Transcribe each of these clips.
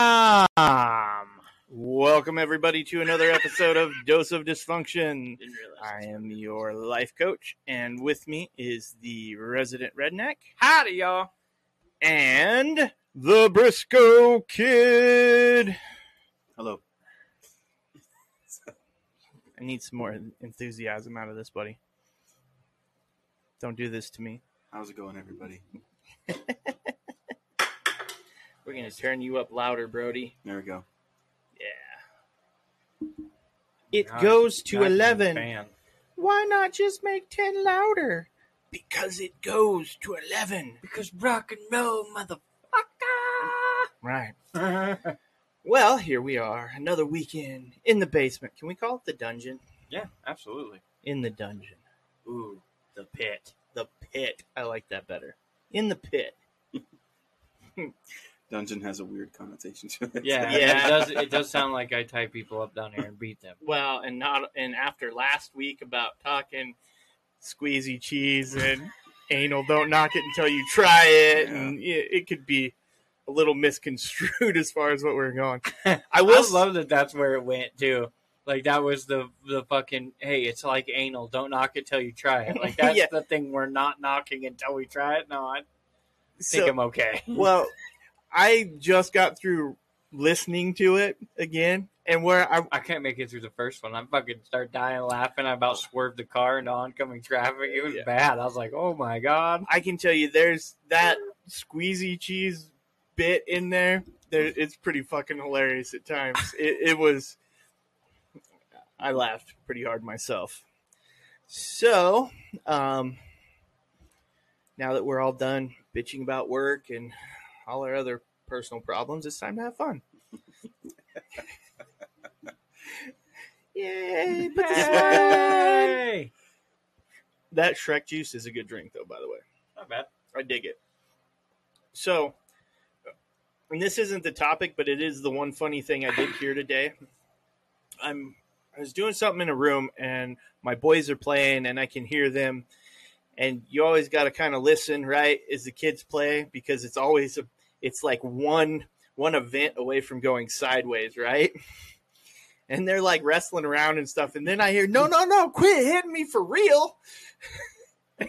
Um, welcome everybody to another episode of Dose of Dysfunction. I am your life coach, and with me is the resident redneck Howdy, y'all. and the Briscoe Kid. Hello. I need some more enthusiasm out of this, buddy. Don't do this to me. How's it going, everybody? We're gonna turn you up louder, Brody. There we go. Yeah. It Not- goes to not eleven. Why not just make 10 louder? Because it goes to 11. Because rock and roll, motherfucker. Right. Well, here we are. Another weekend in the basement. Can we call it the dungeon? yeah, absolutely. In the dungeon. Ooh, The pit. The pit. I like that better. In the pit. Dungeon has a weird connotation to it. yeah, Yeah. It does. It does sound like I tie people up down here and beat them. Well, and not and after last week about talking squeezy cheese and anal, don't knock it until you try it, Yeah. and it, it could be a little misconstrued as far as what we're going. I I will will love that. That's where it went too. Like that was the the fucking hey, it's like anal. Don't knock it till you try it. Like that's Yeah. the thing. We're not knocking until we try it. No, I think so, I'm okay. Well, I just got through listening to it again, and where I I can't make it through the first one. I fucking start dying laughing. I about swerved the car into oncoming traffic. It was Yeah. bad. I was like, oh my god. I can tell you, there's that squeezy cheese bit in there. There, it's pretty fucking hilarious at times. It, it was. I laughed pretty hard myself. So, um, now that we're all done bitching about work and all our other personal problems, it's time to have fun. Yay! Put the smile on. Hey! That Shrek juice is a good drink, though. By the way. Not bad. I dig it. So, and this isn't the topic, but it is the one funny thing I did here today. I'm I was doing something in a room and my boys are playing and I can hear them and you always got to kind of listen, right, as the kids play because it's always a it's like one one event away from going sideways, right? And they're like wrestling around and stuff and then I hear, "No, no, no, quit hitting me for real."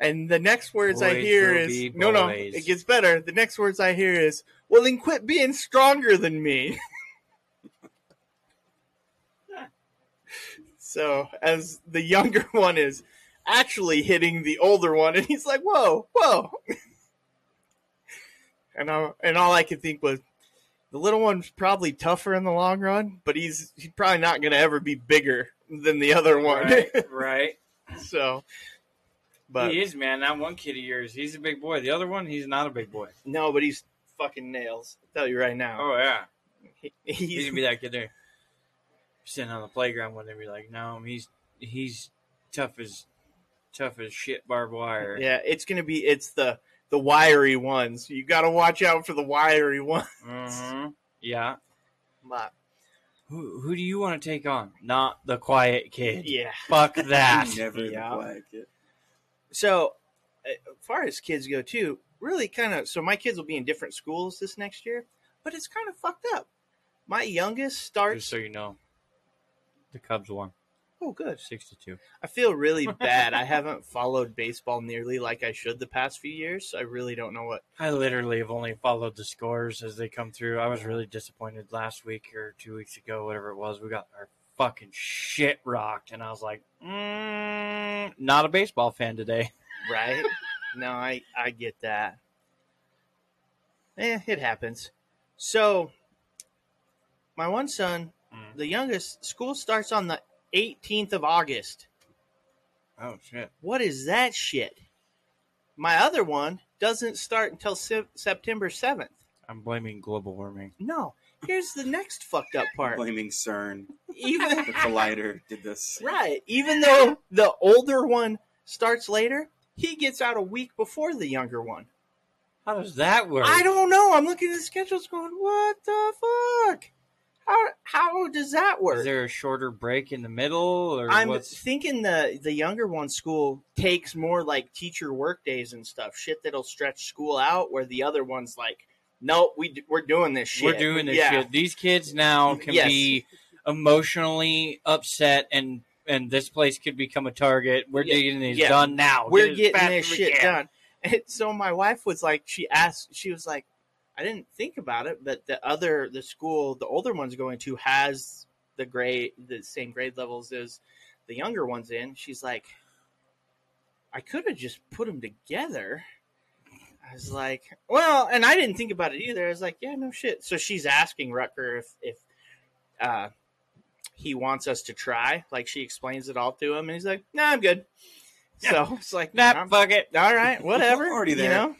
And the next words I hear is no, no. It gets better. The next words I hear is, "Well, then quit being stronger than me." so, as the younger one is actually hitting the older one, and he's like, "Whoa, whoa!" and I, and all I could think was, the little one's probably tougher in the long run, but he's he's probably not going to ever be bigger than the other one. Right, right. so, but he is, man. That one kid of yours, he's a big boy. The other one, he's not a big boy. No, but he's fucking nails. I'll tell you right now. Oh yeah, He- he's he's gonna be that kid there, sitting on the playground when they be like, "No, he's he's tough as tough as shit barbed wire." yeah, it's gonna be it's the the wiry ones. You got to watch out for the wiry ones. hmm Yeah. But, Who who do you want to take on? Not the quiet kid. yeah. Fuck that. Never Yeah. the quiet kid. So, uh, as far as kids go too, really kind of. So my kids will be in different schools this next year, but it's kind of fucked up. My youngest Just starts. so you know, the Cubs won Oh, good. sixty-two. I feel really bad. I haven't followed baseball nearly like I should the past few years. So I really don't know what. I literally have only followed the scores as they come through. I was really disappointed last week or two weeks ago, whatever it was. We got our fucking shit rocked, and I was like, mm, not a baseball fan today. right? no, I I get that. Eh, it happens. So, my one son, Mm. the youngest, school starts on the 18th of August. Oh shit! What is that shit? My other one doesn't start until se- September 7th. I'm blaming global warming. No, here's the next fucked up part. Blaming CERN. Even The collider did this. right, even though the older one starts later, he gets out a week before the younger one. How does that work? I don't know. I'm looking at the schedules going, what the fuck? How how does that work? Is there a shorter break in the middle, or I'm what's? thinking the the younger one school takes more like teacher work days and stuff, shit that'll stretch school out. Where the other one's like, nope, we we're doing this shit. We're doing this Yeah. shit. These kids now can Yes. be emotionally upset, and and this place could become a target. We're Yeah. getting this Yeah. done now. We're Get getting this shit can. done. And so my wife was like, she asked, she was like, I didn't think about it, but the other the school the older one's going to has the grade the same grade levels as the younger ones in. She's like, I could have just put them together. I was like, well, and I didn't think about it either. I was like, yeah, no shit. So she's asking Rucker if if uh, he wants us to try. Like she explains it all to him, and he's like, "No, I'm good." So it's like, Nah, fuck it. all right, whatever. Already there. You know,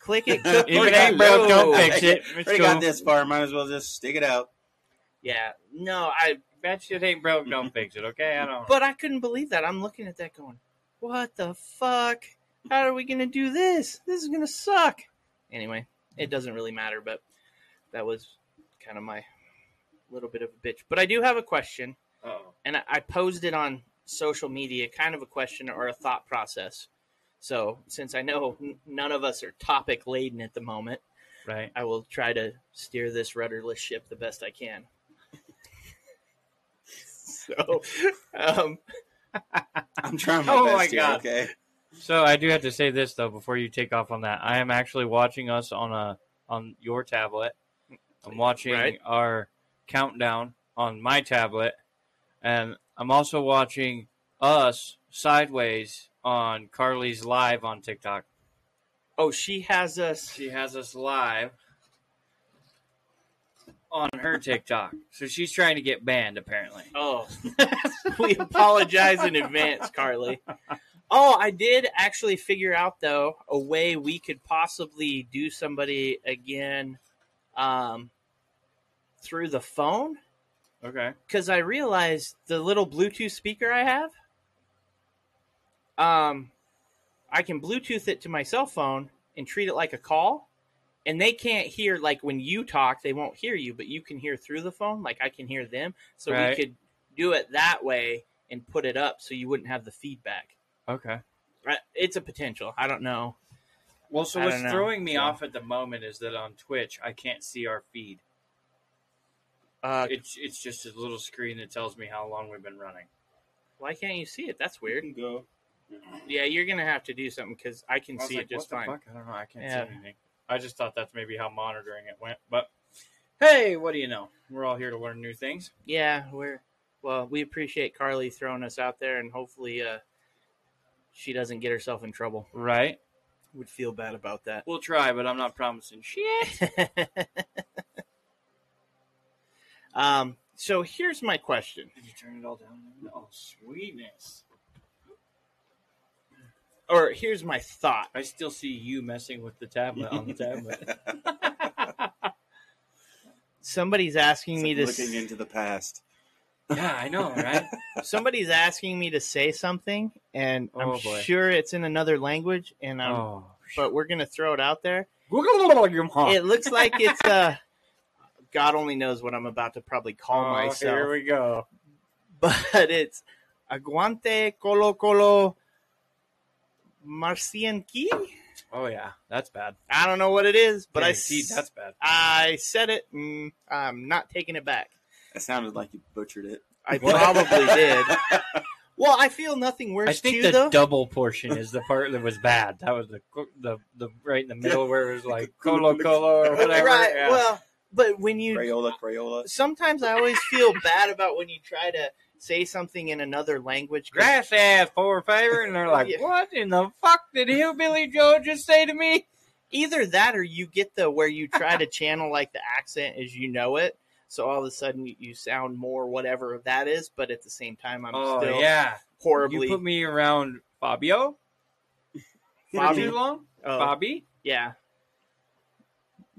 click it. Cook If it, it ain't broke, don't fix it. It's Already cool. got this far. Might as well just stick it out. Yeah, no, I. That shit ain't broke, don't fix it. Okay, I don't. But I couldn't believe that. I'm looking at that, going, "What the fuck? How are we gonna do this? This is gonna suck." Anyway, it doesn't really matter, but that was kind of my little bit of a bitch. But I do have a question. Uh-oh. and I- I posed it on social media, kind of a question or a thought process. So, since I know n- none of us are topic laden at the moment, Right. I will try to steer this rudderless ship the best I can. so, um, I'm trying my Oh best my here, God. Okay. So I do have to say this though before you take off on that. I am actually watching us on a on your tablet. I'm watching Right. our countdown on my tablet, and I'm also watching us sideways on Carly's live on TikTok. oh, she has us. She has us live on her TikTok, so she's trying to get banned apparently. Oh, we apologize in advance, Carly. Oh, I did actually figure out though a way we could possibly do somebody again um, through the phone Okay. because I realized the little Bluetooth speaker I have. Um, I can Bluetooth it to my cell phone and treat it like a call, and they can't hear like when you talk, they won't hear you, but you can hear through the phone. Like I can hear them, so Right. we could do it that way and put it up so you wouldn't have the feedback. Okay. It's a potential. I don't know. Well, so I what's know. throwing me So- off at the moment is that on Twitch I can't see our feed. Uh, It's it's just a little screen that tells me how long we've been running. why can't you see it? That's weird. can go. Yeah, you're gonna have to do something because I can I see like, it just what the fine. fuck? I don't know. I can't Yeah. see anything. I just thought that's maybe how monitoring it went. But hey, what do you know? We're all here to learn new things. Yeah, we're well. We appreciate Carly throwing us out there, and hopefully, uh, she doesn't get herself in trouble. Right? Would feel bad about that. We'll try, but I'm not promising shit. um. So here's my question, Did you turn it all down? Oh, sweetness. Or here's my thought. I still see you messing with the tablet on the tablet. Somebody's asking It's me like to. looking into the past. yeah, I know, right? somebody's asking me to say something, and I'm Oh, boy. sure it's in another language, and I'm. oh. But we're gonna throw it out there. It It looks like it's uh. God only knows what I'm about to probably call myself. Oh, Here we go. but it's aguante colo colo marcianqui. Oh yeah, that's bad. I don't know what it is, but I Guaranteed, s- that's bad. I said it. And I'm not taking it back. It sounded like you butchered it. I What? probably did. Well, I feel nothing worse I think too, the though. double portion is the part that was bad. That was the the the right in the middle where it was like colo colo or whatever. right. yeah. Well, but when you Crayola, Crayola. sometimes I always feel bad about when you try to say something in another language. grass ass for favor, and they're like, Yeah. "What in the fuck did Hillbilly Joe just say to me?" Either that, or you get the where you try to channel like the accent as you know it. So all of a sudden you, sound more whatever that is, but at the same time I'm oh still yeah, horribly you put me around Fabio for Bobby. too long. oh, Bobby, Yeah.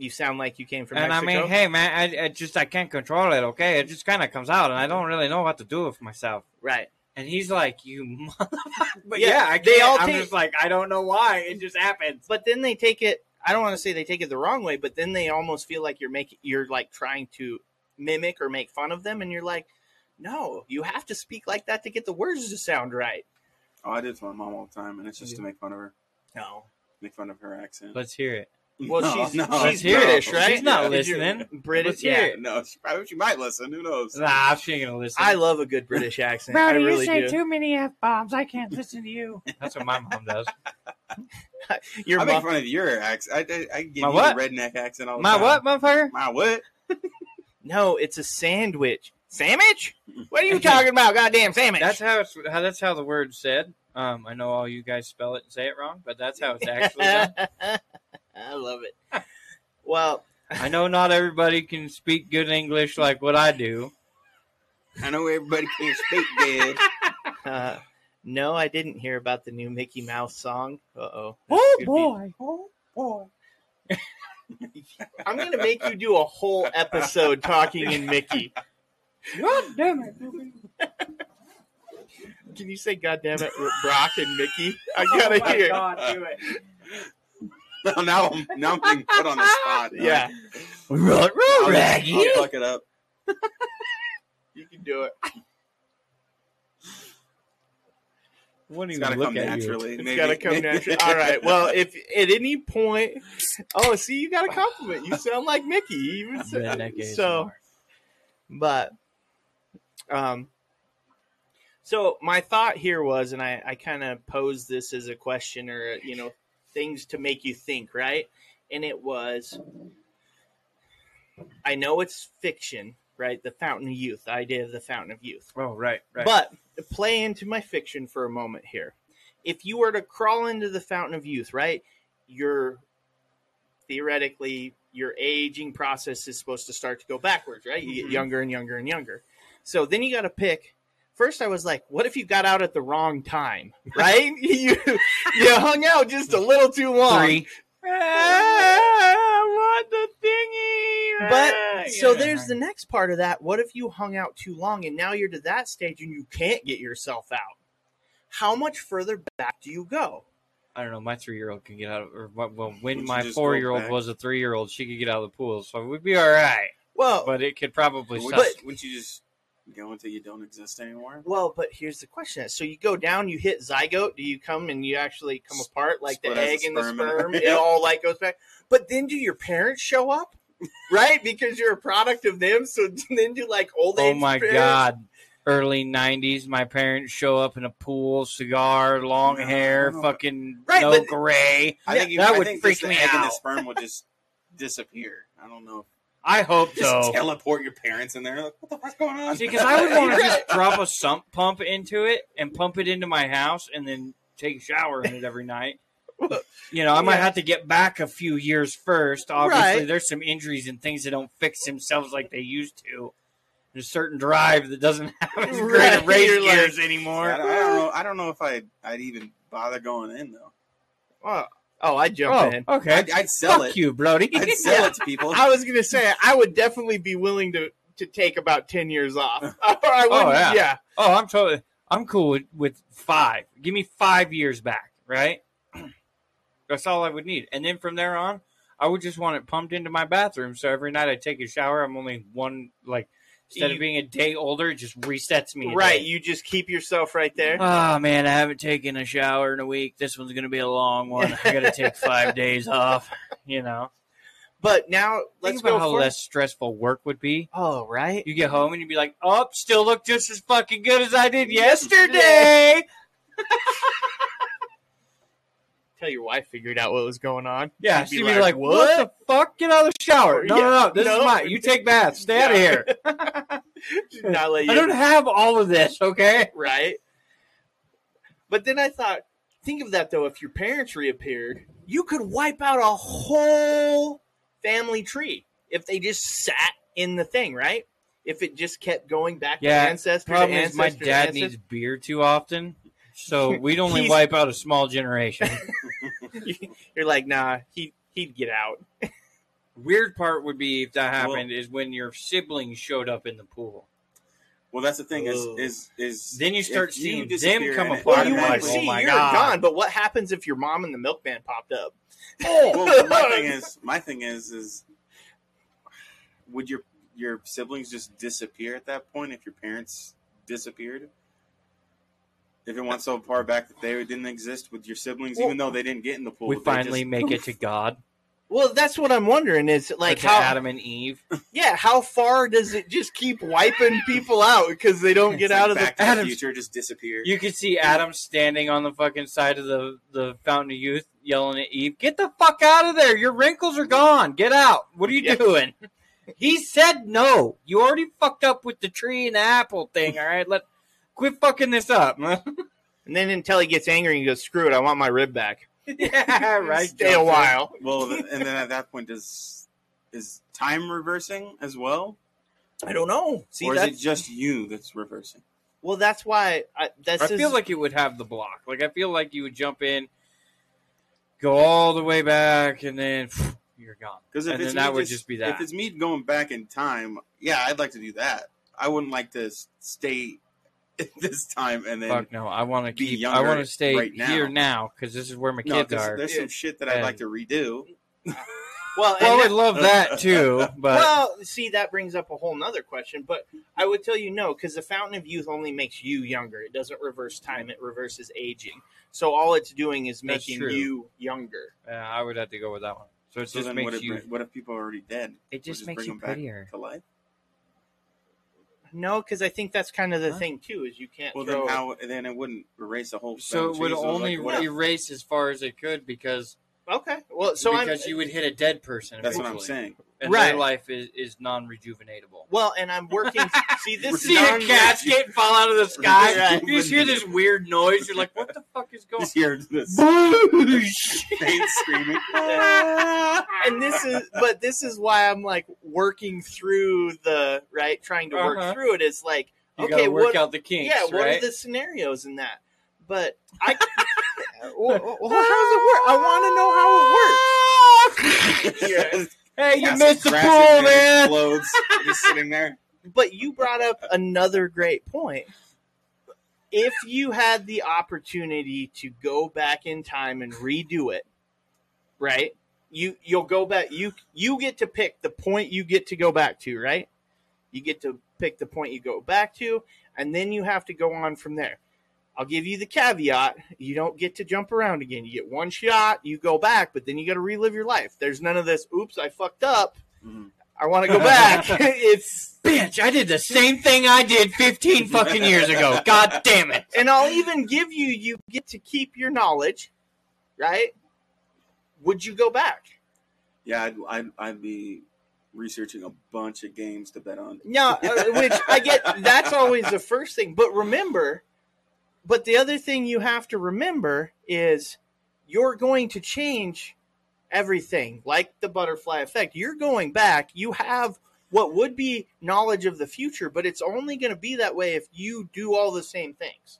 You sound like you came from and Mexico. I mean, hey man, I, I just I can't control it. Okay, it just kind of comes out, and I don't really know what to do with myself. right. And he's like, "You motherfucker!" But Yeah, yeah, I they all I'm take- just like, I don't know why. It just happens. But then they take it I don't want to say they take it the wrong way, but then they almost feel like you're making you're like trying to mimic or make fun of them, and you're like, no, you have to speak like that to get the words to sound right. Oh, I did to my mom all the time, and it's just to make fun of her, No, make fun of her accent. Let's hear it. Well, No, she's no, she's hear it. British, right? She's not Did you- listening. British, yeah. it. No, she probably she might listen. Who knows? Nah, she ain't gonna listen. I love a good British accent. I really do. Too many f bombs. I can't listen to you. That's what my mom does. Your I make fun of your accent. I, I, I give My you what? the redneck accent all the My time. what, motherfucker? My what? no, it's a sandwich. Sandwich? What are you talking about? Goddamn sandwich! That's how it's. How that's how the word's said. Um, I know all you guys spell it and say it wrong, but that's how it's actually done. I love it. Well, I know not everybody can speak good English like what I do. I know everybody can't speak good. uh, no, I didn't hear about the new Mickey Mouse song. Uh oh. oh boy! Be... oh boy. I'm gonna make you do a whole episode talking in Mickey. God damn it! Can you say "God damn it, Brock and Mickey"? I gotta hear. It. God, do it. No, now I'm now I'm being put on the spot. Yeah, Run, I'll, run, I'll fuck it up. you can do it. Wouldn't It's even gotta look come at you. naturally. It's maybe. gotta come naturally. All right. Well, if at any point, oh, see, you got a compliment. You sound like Mickey. You Even said- Redneck so, but, um, so my thought here was, and I, I kind of posed this as a question or you know things to make you think, right? And it was, I know it's fiction, right? The Fountain of Youth, the idea of the Fountain of Youth. Oh, right, right. But play into my fiction for a moment here. If you were to crawl into the fountain of youth, right? You're theoretically your aging process is supposed to start to go backwards, right? You get Mhm. younger and younger and younger. So then you got to pick. First, I was like, "What if you got out at the wrong time?" Right? you you hung out just a little too long. three. Ah, I want the thingy. But ah, so Yeah. there's the next part of that. What if you hung out too long and now you're to that stage and you can't get yourself out? How much further back do you go? I don't know. My three year old can get out of, or well, when Would my four year old was a three year old, she could get out of the pool, so we'd be all right. Well, But it could probably Would, suck. you, would you just go until you don't exist anymore? well, but here's the question: So you go down, you hit zygote. Do you come and you actually come apart like the Split as egg and the sperm and- It all like goes back. But then do your parents show up? Right, because you're a product of them. So then do like old oh my parents- god. Early '90s, my parents show up in a pool, cigar, long No, hair, no. fucking Right, no but- gray. I think you, that I would think freak just the me out. and the sperm would just disappear. I don't know. I hope Just so. teleport your parents in there. Like, what the fuck's going on? See, because I would want to just drop a sump pump into it and pump it into my house and then take a shower in it every night. You know, I might Yeah. have to get back a few years first. Obviously, Right. there's some injuries and things that don't fix themselves like they used to. There's a certain drive that doesn't have as great Right. a race You're like- gears I anymore. don't, I don't know. I don't know if I'd I'd even bother going in though. Oh, oh, I'd jump Oh, in. okay. I'd, I'd sell Fuck it. you, Brody. I'd sell it to people. I was gonna say I would definitely be willing to to take about ten years off. Or I Oh, wouldn't- yeah. yeah. Oh, I'm totally. I'm cool with, with five. Give me five years back, right? That's all I would need, and then from there on, I would just want it pumped into my bathroom. So every night I take a shower, I'm only one like instead You- of being a day older, it just resets me. Right, day. you just keep yourself right there. Oh man, I haven't taken a shower in a week. This one's gonna be a long one. I gotta take five days off. You know, But now let's think about go how for less stressful work would be. Oh, right. You get home and you'd be like, "Oh, still look just as fucking good as I did yesterday." Tell your wife figured out what was going on. Yeah, She'd she'd be like, "What the fuck? Get out of the shower!" No, Yeah, no, no. This no. is mine. You take baths. Stay out of here. She'd not let you I don't have all of this. Okay. right? But then I thought, think of that though. If your parents reappeared, you could wipe out a whole family tree if they just sat in the thing, right? If it just kept going back Yeah, to ancestor Problem to is, my dad needs beer too often, so we'd only He's- wipe out a small generation. You're like, nah, he he'd get out. Weird part would be if that happened is when your siblings showed up in the pool. Well, that's the thing is Ugh. is is Then you start if seeing them disappear come and it apart. Well, you I'm would like, automatically- oh see my you're God. gone, but what happens if your mom and the milkman popped up? well, my thing is, my thing is, is would your your siblings just disappear at that point if your parents disappeared? If it went so far back that they didn't exist with your siblings, Well- even though they didn't get in the pool, we finally just- make it to God, Well, that's what I'm wondering is like like how Adam and Eve. yeah, how far does it just keep wiping people out because they don't get like out of the the Adam's- future just disappear. You could see Adam standing on the fucking side of the the Fountain of Youth, yelling at Eve, "Get the fuck out of there! Your wrinkles are gone. Get out! What are you Yeah. doing?" He said no. You already fucked up with the tree and the apple thing. All right, let quit fucking this up. And then until he gets angry and goes, "Screw it, I want my rib back." yeah, right. Stay a while. well, and then at that point, does is time reversing as well, I don't know. See, or is that's it just you that's reversing? well, that's why I, that's I is- feel like it would have the block. Like I feel like you would jump in, go all the way back, and then you're gone. Because if And it's then that me would just be that. If it's me going back in time, yeah, I'd like to do that. I wouldn't like to stay at this time and then Fuck no! I want to be keep. I want to stay right now. here now because this is where my no, kids 'cause are. there's some shit that I'd like to redo. well, Well, I would love that too, but well, see, that brings up a whole nother question. But I would tell you no, because the Fountain of Youth only makes you younger. It doesn't reverse time; it reverses aging. So all it's doing is making you younger. yeah, I would have to go with that one. So it So just then, makes what if, you. what if people are already dead? It We'll just makes bring you them back prettier. to life. No, because I think that's kind of the Huh? thing too. Is you can't. Well, throw, then how? Then it wouldn't erase the whole. So it would only like, erase as far as it could because Okay, well, so I'm because you would hit a dead person. That's what I'm saying. And Right. their life is, is non rejuvenatable. well, and I'm working. see, this See is a non- casket fall out of the sky. Right. You just hear this weird noise. You're like, what the fuck is going Just hear this on? pain screaming. and this is but this is why i'm like working through the right trying to work Uh-huh. through it is like You okay work what out the kinks, yeah what right? are the scenarios in that but i well, well, how does it work i want to know how it works Yeah. Hey, you Castle missed the pool, man. Explodes. just sitting there. but you brought up another great point if you had the opportunity to go back in time and redo it right you you'll go back you you get to pick the point you get to go back to right you get to pick the point you go back to and then you have to go on from there i'll give you the caveat you don't get to jump around again you get one shot you go back but then you got to relive your life there's none of this oops i fucked up Mhm. i want to go back it's Bitch, I did the same thing I did 15 fucking years ago. God damn it. and I'll even give you you get to keep your knowledge, right? Would you go back? Yeah, I'd, I'd, I'd be researching a bunch of games to bet on. Yeah, uh, which I get. That's always the first thing. But remember, but the other thing you have to remember is you're going to change everything, like the butterfly effect. You're going back. You have what would be knowledge of the future, but it's only going to be that way if you do all the same things.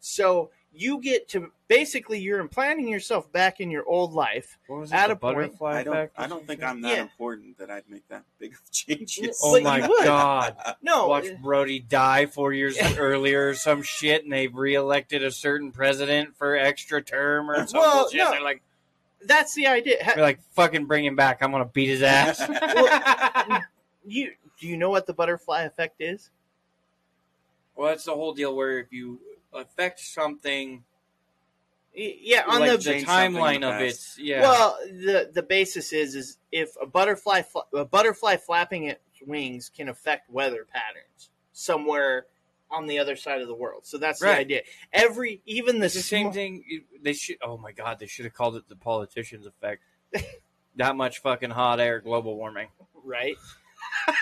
So you get to basically you're implanting yourself back in your old life. What was At the a point, I don't. I don't think I'm that Yeah. important that I'd make that big of changes. Oh But my god. No, Watch Brody die four years earlier or some shit, and they've reelected a certain president for extra term or some Well, bullshit. no. They're like, that's the idea. They're like, fucking bring him back. I'm gonna beat his ass. you do you know what the butterfly effect is? well, that's the whole deal. Where if you affect something, Yeah, on like the the change something in timeline the of it, yeah. well, the the basis is is if a butterfly a butterfly flapping its wings can affect weather patterns somewhere on the other side of the world. So that's the idea. Every even the, the same sm- thing. They should. Oh my god, they should have called it the politicians effect. that much fucking hot air, global warming. right?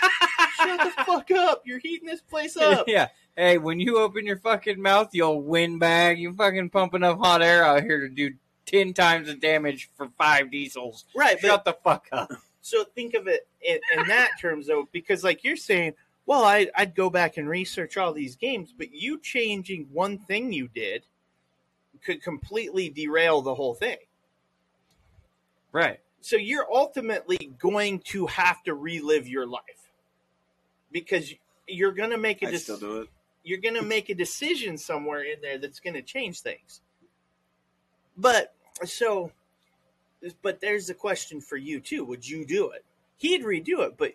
Shut the fuck up! You're heating this place up. yeah. Hey, when you open your fucking mouth, you old windbag, you fucking pump enough hot air out here to do ten times the damage for five diesels. Right, but Shut the fuck up. So think of it in, in that terms, though, because like you're saying, well, I, I'd go back and research all these games, but you changing one thing you did could completely derail the whole thing. Right. So you're ultimately going to have to relive your life because you're going to make a a I dec- still do it. you're going to make a decision somewhere in there that's going to change things. But so, but there's the question for you too: Would you do it? He'd redo it, but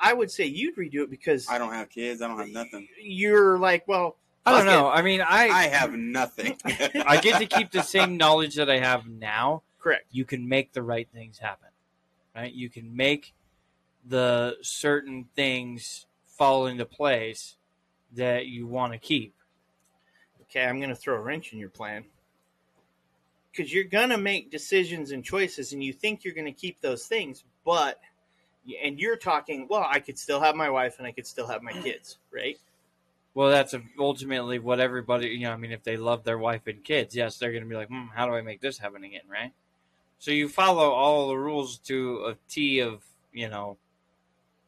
I would say you'd redo it because I don't have kids. I don't have nothing. you're like, well, I don't fuck know. I mean, I I have nothing. I get to keep the same knowledge that I have now. Correct. You can make the right things happen, right? You can make the certain things fall into place that you want to keep. Okay, I'm going to throw a wrench in your plan. Because you're going to make decisions and choices, and you think you're going to keep those things, but, and you're talking, well, I could still have my wife and I could still have my kids, right? Well, that's ultimately what everybody, you know, I mean, if they love their wife and kids, yes, they're going to be like, hmm, how do I make this happen again, right? So you follow all the rules to a T of, you know,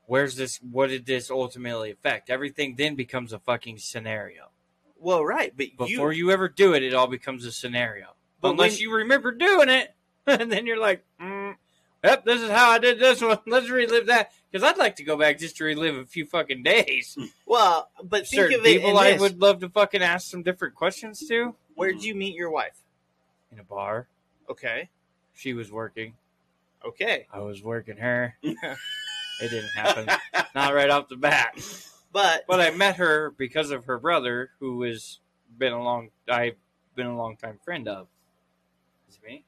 where's this, what did this ultimately affect? Everything then becomes a fucking scenario. Well, right, but Before you, you, ever do it, it all becomes a scenario. Unless when- you remember doing it, and then you're like, mm, yep, this is how I did this one. Let's relive that. Because I'd like to go back just to relive a few fucking days. well, but think Certain of it people I this. would love to fucking ask some different questions to. Where'd you meet your wife? In a bar. Okay, She was working. okay, I was working her. It didn't happen. Not right off the bat. but But I met her because of her brother, who has been a long I've been a long time friend of. Is it me?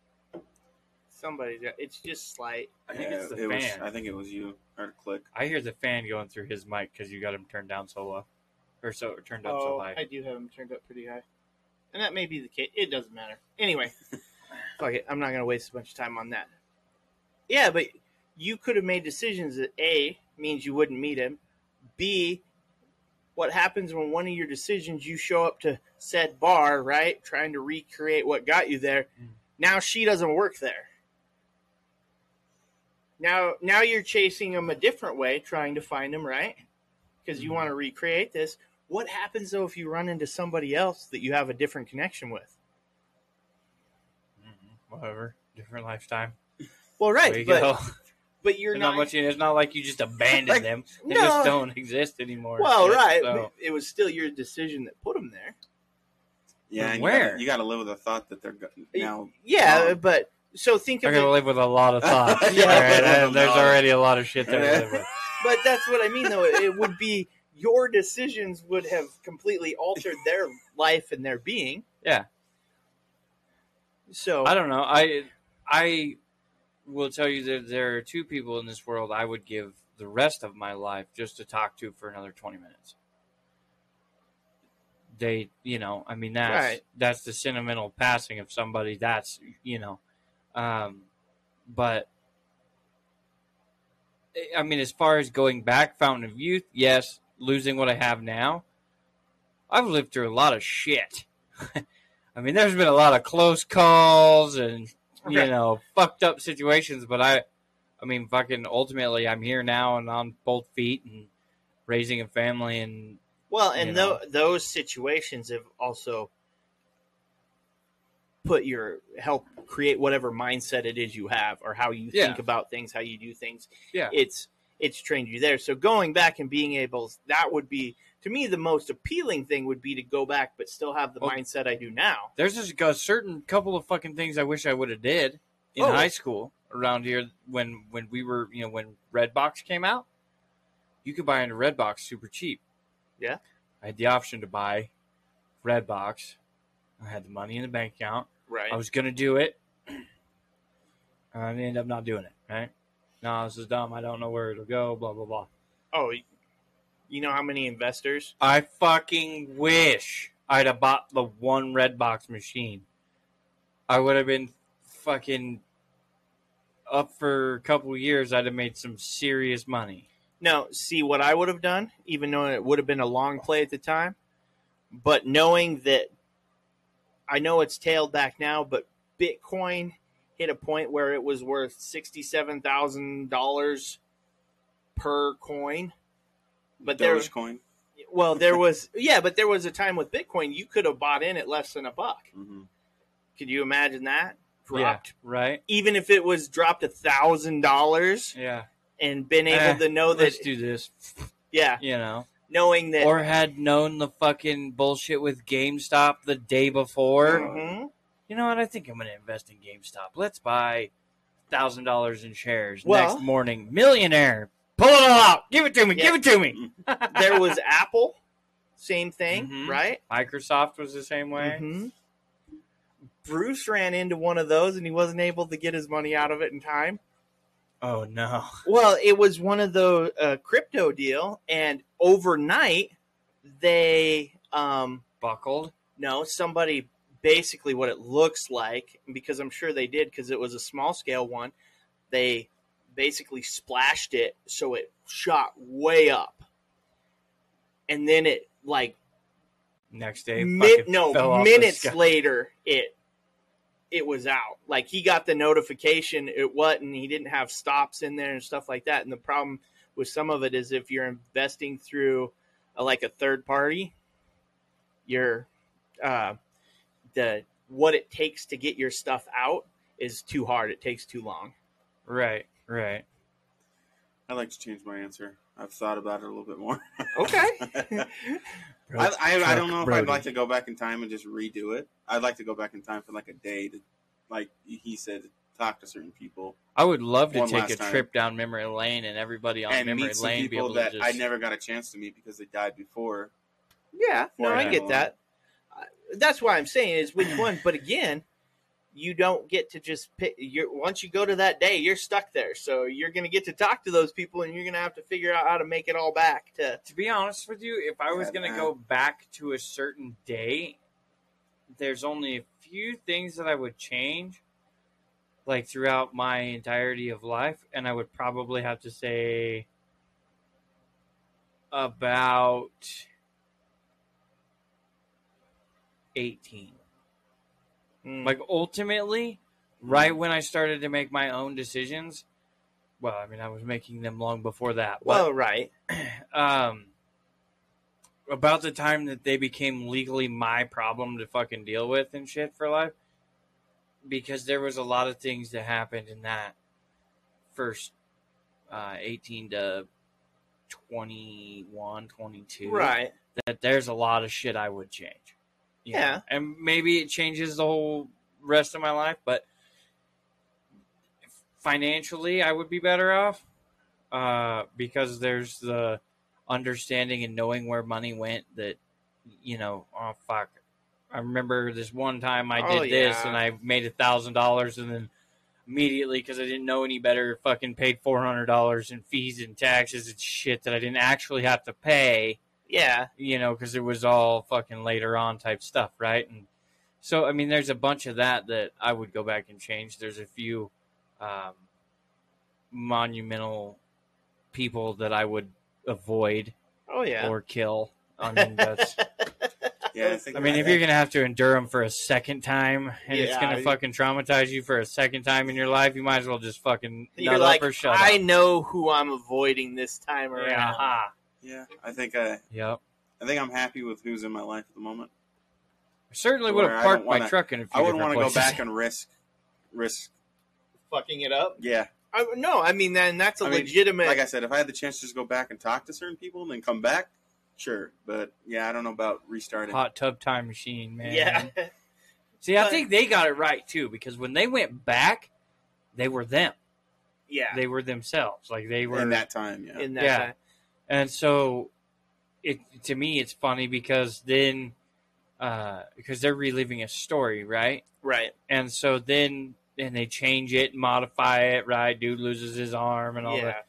somebody, it's just slight. I think it's the it was, fan. I think it was you. Heard a click. I hear the fan going through his mic because you got him turned down so low, or so turned up so Oh, high. I do have him turned up pretty high, and that may be the case. It doesn't matter. Anyway, fuck it. I'm not going to waste a bunch of time on that. Yeah, but you could have made decisions that a means you wouldn't meet him. B, what happens when one of your decisions you show up to said bar, right, trying to recreate what got you there. Mm. Now she doesn't work there. Now, now you're chasing him a different way, trying to find him, right? Because you Mhm. want to recreate this. What happens though if you run into somebody else that you have a different connection with? Whatever, different lifetime. Well, right, but go. But you're not. not much. It's not like you just abandoned Like, them. They no. just don't exist anymore. well, Shit, right, so- it was still your decision that put them there. Yeah, and Where? You got to live with the thought that they're go- now. Yeah, Um, but so think I'm gonna live with a lot of thoughts. Yeah. All right, and there's already a lot of shit that I. But that's what I mean, though. It would be your decisions would have completely altered their life and their being. Yeah. So I don't know. I I will tell you that there are two people in this world I would give the rest of my life just to talk to for another 20 minutes. They, you know, I mean that's Right. that's the sentimental passing of somebody. That's you know, um, but I mean, as far as going back, Fountain of Youth, yes. Losing what I have now, I've lived through a lot of shit. I mean, there's been a lot of close calls and you know fucked up situations, but I, I mean, fucking ultimately, I'm here now and on both feet and raising a family and well, and know. those situations have also put your help create whatever mindset it is you have, or how you Yeah. think about things, how you do things. Yeah. it's it's trained you there. So going back and being able, that would be to me the most appealing thing would be to go back, but still have the Well- mindset I do now. there's just a certain couple of fucking things I wish I would have did in Oh. high school around here when when we were you know when Redbox came out. You could buy into Redbox super cheap. Yeah. I had the option to buy Redbox. I had the money in the bank account. Right. I was gonna do it. I ended up not doing it. Right? No, this is dumb. I don't know where it'll go. Blah blah blah. oh, you know how many investors? I fucking wish I'd have bought the one Redbox machine. I would have been fucking up for a couple years. I'd have made some serious money. No, see what I would have done, even though it would have been a long play at the time, but knowing that I know it's tailed back now, but Bitcoin hit a point where it was worth sixty-seven thousand dollars per coin. But there, Dogecoin. well, there was yeah, but there was a time with Bitcoin you could have bought in at less than a buck. hmm Could you imagine that dropped? Yeah, right? Even if it was dropped a thousand dollars Yeah. and been able Eh, to know that, Let's do this. yeah, You know, knowing that or had known the fucking bullshit with GameStop the day before. Mhm. You know what? I think I'm going to invest in GameStop. Let's buy thousand dollars in shares Well- next morning. Millionaire. Pull it all out. Give it to me. Yeah. Give it to me. there was Apple, same thing, Mhm. right? Microsoft was the same way. Mhm. Bruce ran into one of those and he wasn't able to get his money out of it in time. Oh no. Well, it was one of the uh, crypto deal, and overnight they um Buckled. no somebody basically what it looks like because I'm sure they did because it was a small scale one. They basically splashed it so it shot way up, and then it like Next day, mi- no fell off the minutes later it it was out. Like he got the notification it wasn't he didn't have stops in there and stuff like that. And the problem with some of it is if you're investing through a, like a third party you're uh the what it takes to get your stuff out is too hard. It takes too long. Right, right. I'd like to change my answer. I've thought about it a little bit more. okay I, I, I don't know if I'd like to go back in time and just redo it. I'd like to go back in time for like a day to, like he said, talk to certain people I would love to take a time. trip down memory lane and everybody on and memory meet some lane be people able that to I never got a chance to meet because they died before. Yeah, no, I get that. Uh, That's why I'm saying is which one. But again, you don't get to just pick. You're once you go to that day, you're stuck there. So you're going to get to talk to those people, and you're going to have to figure out how to make it all back to. To be honest with you, if I was going to go back to a certain day, there's only a few things that I would change, like throughout my entirety of life, and I would probably have to say about 18. Mm, Like ultimately, right when I started to make my own decisions, well, I mean, I was making them long before that. But well, right. um, about the time that they became legally my problem to fucking deal with and shit for life, because there was a lot of things that happened in that first uh, 18 to 21, 22. Right. That there's a lot of shit I would change. Yeah. And maybe it changes the whole rest of my life, but financially, I would be better off uh, because there's the understanding and knowing where money went that, you know, oh, fuck. I remember this one time I did Oh, this and I made a thousand dollars and then immediately because I didn't know any better, fucking paid four hundred dollars in fees and taxes and shit that I didn't actually have to pay Yeah. you know, because it was all fucking later on type stuff, right? And so, I mean, there's a bunch of that that I would go back and change. There's a few um, monumental people that I would avoid Oh yeah. or kill. I mean, that's. Yeah, I. I mean, if you're gonna have to endure them for a second time, and it's gonna fucking traumatize you for a second time in your life, you might as well just fucking You're like, up or shut I up. know who I'm avoiding this time around. Yeah. ha. Yeah, I think. I. Yep. I think I'm happy with who's in my life at the moment. I certainly would have parked don't my truck in a few I wouldn't want to go back and risk, risk. Fucking it up. Yeah, I, no, I mean then that's a I mean, legitimate. like I said, if I had the chance to just go back and talk to certain people and then come back, sure. But yeah, I don't know about restarting. hot tub time machine, man. yeah. See, I But- think they got it right too because when they went back, they were them. yeah. They were themselves. Like they were in that time. Yeah, in that Yeah. time. And so it to me it's funny because then uh because they're reliving a story, right? Right. And so then and they change it modify it, right? Dude loses his arm and all yeah. that.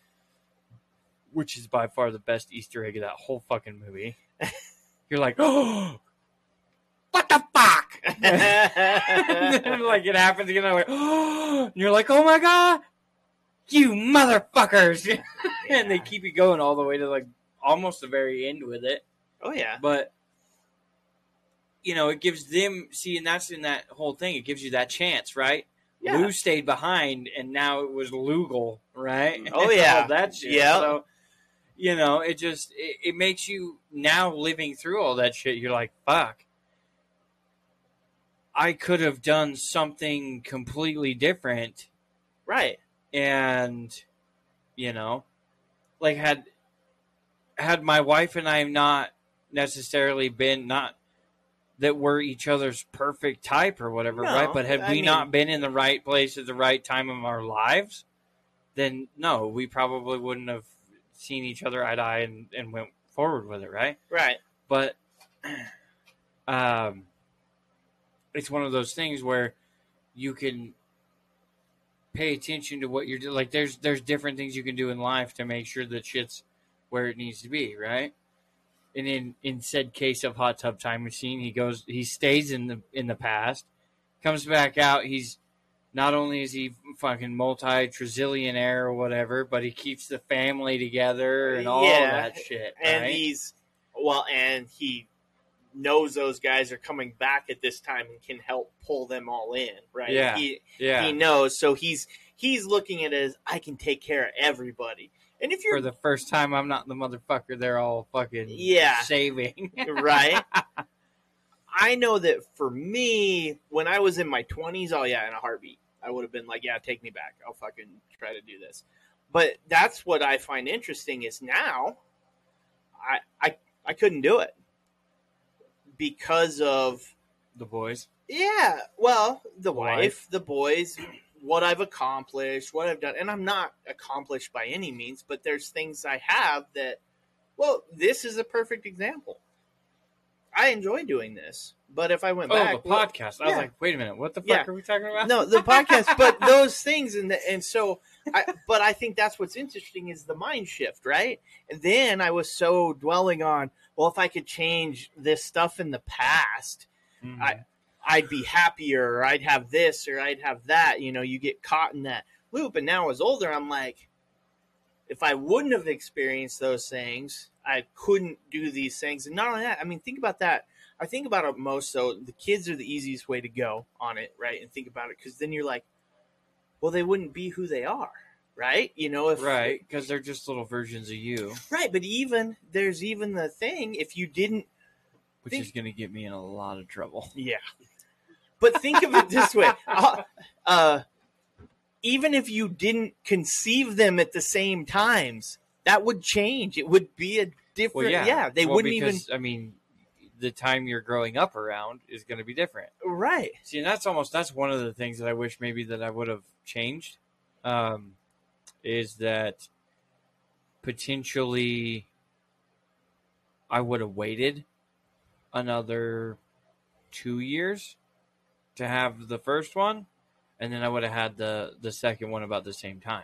Which is by far the best Easter egg of that whole fucking movie. You're like, oh what the fuck? and then, like it happens again. I'm like, oh, and you're like, oh my god, you motherfuckers! and they keep you going all the way to like almost the very end with it. oh yeah. But you know, it gives them see, and that's in that whole thing. It gives you that chance, right? Yeah. Lou stayed behind, and now it was Lougle, right? Oh, yeah. that shit. Yeah. So, you know, it just it, it makes you now living through all that shit. You're like, fuck. I could have done something completely different, Right. And you know, like had had my wife and I not necessarily been not that we're each other's perfect type or whatever, No, right? But had I we mean- not been in the right place at the right time of our lives, then no, we probably wouldn't have seen each other eye to eye and, and went forward with it, right? Right. But um, it's one of those things where you can pay attention to what you're doing. Like there's there's different things you can do in life to make sure that shit's where it needs to be, right? And in in said case of hot tub time machine, he goes he stays in the in the past, comes back out. He's not only is he fucking multi trizillionaire or whatever, but he keeps the family together and all Yeah, that shit. And right? he's well, and he knows those guys are coming back at this time and can help pull them all in. Right. Yeah. He, yeah. he knows, so he's he's looking at it as I can take care of everybody. And if you're for the first time, I'm not the motherfucker they're all fucking Yeah. saving. right? I know that for me, when I was in my 20s, oh yeah, in a heartbeat, I would have been like, yeah, take me back. I'll fucking try to do this. But that's what I find interesting is now, I I I couldn't do it because of the boys. yeah, well, the Wife. wife, the boys, what I've accomplished, what I've done, and I'm not accomplished by any means, but there's things I have that, well, this is a perfect example. I enjoy doing this, but if I went Oh, back, the well, podcast. I was yeah. like, wait a minute, what the fuck Yeah. are we talking about? no, the podcast, but those things, and the, and so, I, but I think that's what's interesting is the mind shift, right? And then I was so dwelling on, well, if I could change this stuff in the past, Mhm. I- I'd be happier, or I'd have this, or I'd have that. You know, you get caught in that loop. And now, as older, I'm like, if I wouldn't have experienced those things, I couldn't do these things. And not only that, I mean, think about that. I think about it most so the kids are the easiest way to go on it, right? And think about it because then you're like, well, they wouldn't be who they are, right? You know, if right, because they're just little versions of you, right. But even there's even the thing if you didn't which Think- is going to get me in a lot of trouble. Yeah. But think of it this way. Uh, uh, even if you didn't conceive them at the same times, that would change. It would be a different. Well, yeah, yeah. they Well, wouldn't even. I mean, the time you're growing up around is going to be different. Right. See, and that's almost that's one of the things that I wish maybe that I would have changed. Um, is that potentially I would have waited another two years to have the first one, and then I would have had the the second one about the same time.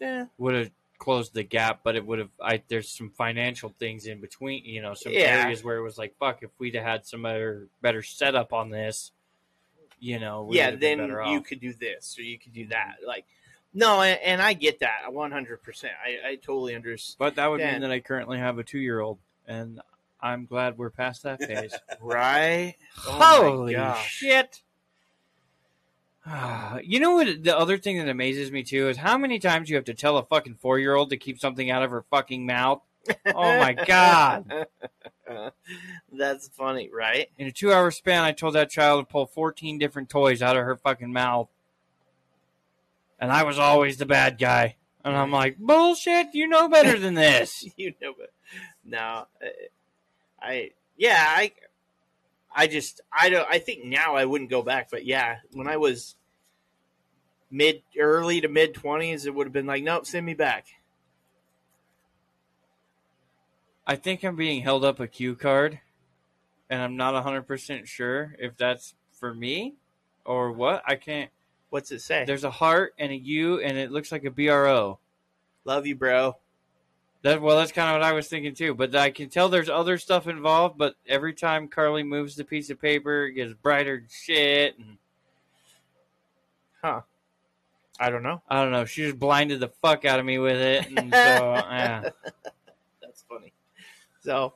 Yeah. Would have closed the gap, but it would have. I there's some financial things in between. You know, some Yeah. areas where it was like, fuck, if we'd have had some better better setup on this, you know, we yeah. Then you off. could do this or you could do that. Like, no, and, and I get that 100. percent I, I totally understand. But that would mean that I currently have a two year old, and I'm glad we're past that phase. Right. Oh Holy shit! you know what? The other thing that amazes me too is how many times you have to tell a fucking four year old to keep something out of her fucking mouth. Oh my god! That's funny, right? In a two hour span, I told that child to pull 14 different toys out of her fucking mouth. And I was always the bad guy. And I'm like, bullshit, you know better than this. you know, but no, uh, I yeah, I I just I don't I think now I wouldn't go back, but yeah, when I was mid early to mid twenties, it would have been like, nope, send me back. I think I'm being held up a cue card. And I'm not 100% sure if that's for me or what. I can't. What's it say? There's a heart and a U, and it looks like a BRO. Love you, bro. That well, that's kind of what I was thinking too. But I can tell there's other stuff involved. But every time Carly moves the piece of paper, it gets brighter and shit. And huh. I don't know. I don't know. She just blinded the fuck out of me with it. And so yeah, That's funny. So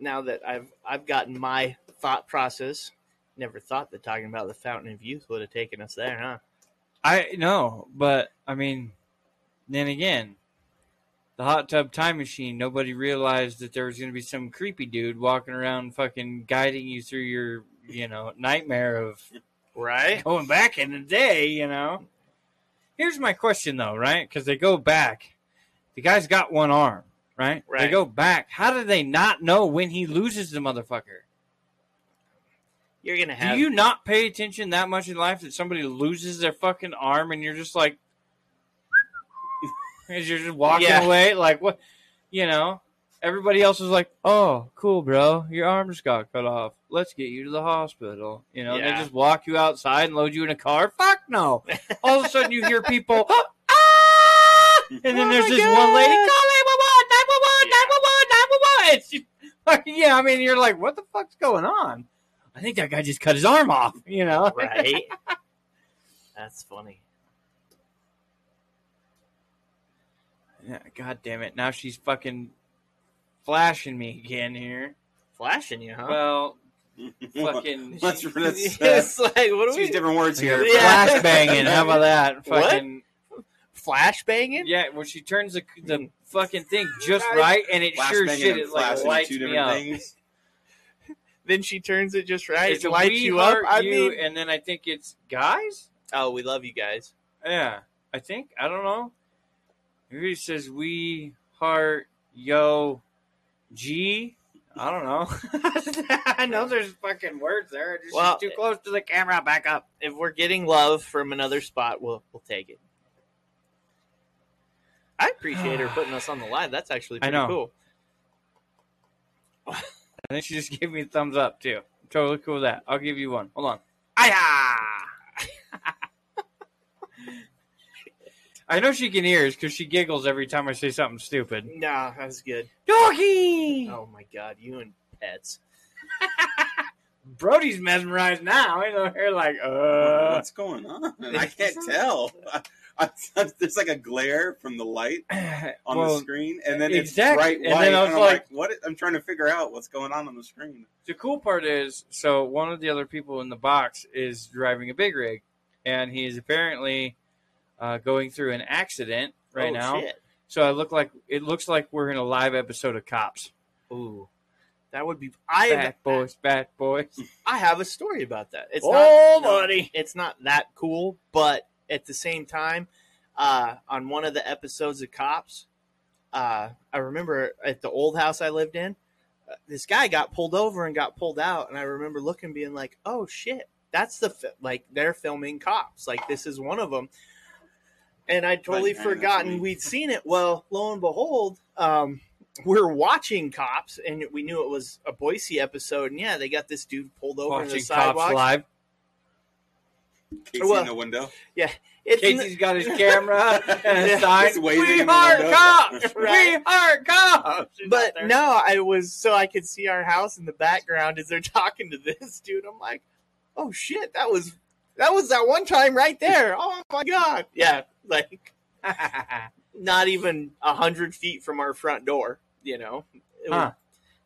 now that I've I've gotten my thought process, never thought that talking about the fountain of youth would have taken us there, huh? I know. But I mean, then again, the hot tub time machine. Nobody realized that there was going to be some creepy dude walking around, fucking guiding you through your, you know, nightmare of Right? going back in the day, you know. Here's my question though, right? Because they go back. The guy's got one arm, right? They go back. How do they not know when he loses the motherfucker? You're gonna have Do you not pay attention that much in life that somebody loses their fucking arm and you're just like, as you're just walking Yeah. away. Like what, you know? Everybody else is like, "Oh, cool, bro. Your arm just got cut off. Let's get you to the hospital." You know, Yeah. they just walk you outside and load you in a car. Fuck no! All of a sudden, you hear people, "Ah!" and then Oh there's this one lady, God. "Call 911, 911, 911, 911." It's like, yeah, I mean, you're like, "What the fuck's going on?" I think that guy just cut his arm off. You know, right? That's funny. Yeah, God damn it! Now she's fucking flashing me again here. Flashing you, huh? Well, fucking. Let's, she- let's, uh, it's like what let's are use we different words here. Yeah. flash banging. How about that? What? Flash banging? yeah. When she turns the the Mm. fucking thing just right, and it Flash sure banging shit it like lights two me different up. things. Then she turns it just right, It's lights you up. I you, mean, and then I think it's guys. oh, we love you guys. Yeah, I think I don't know. Maybe it says we heart yo G. I don't know. I know there's fucking words there. Just Well, too close to the camera. Back up. If we're getting love from another spot, we'll we'll take it. I appreciate her putting us on the line. That's actually I pretty know. cool. I think she just gave me a thumbs up too. Totally cool with that. I'll give you one. Hold on. Aya! I know she can hear us because she giggles every time I say something stupid. Nah, that's good. Doggy. Oh my god, you and pets. Brody's mesmerized now. He's over here like, uh. What's going on? I can't tell. I, I, there's like a glare from the light on well, the screen, and then it's exactly. bright And white. then I was and I'm like- like, "What?" I'm trying to figure out what's going on on the screen. the cool part is, so one of the other people in the box is driving a big rig, and he is apparently uh, going through an accident right oh, now. Shit. So I look like it looks like we're in a live episode of Cops. Ooh. That would be I Bad boys, bad boys. I have a story about that. It's Oh, not, no, buddy. It's not that cool, but at the same time, uh, on one of the episodes of Cops, uh, I remember at the old house I lived in, uh, this guy got pulled over and got pulled out, and I remember looking, being like, "Oh shit, that's the fi-. like they're filming Cops. Like this is one of them." And I'd totally that's forgotten we'd seen it. Well, lo and behold, um, we're watching Cops, and we knew it was a Boise episode. And yeah, they got this dude pulled over in the sidewalk. Cops live. Casey Well, in the window. It's n- Casey's got his camera and his a sign. We in the heart window." cops. Right. We heart cops. He's but no, I was so I could see our house in the background as they're talking to this dude. I'm like, oh shit, that was that was that one time right there. Oh my god, yeah, like not even a hundred feet from our front door. You know, it was Huh.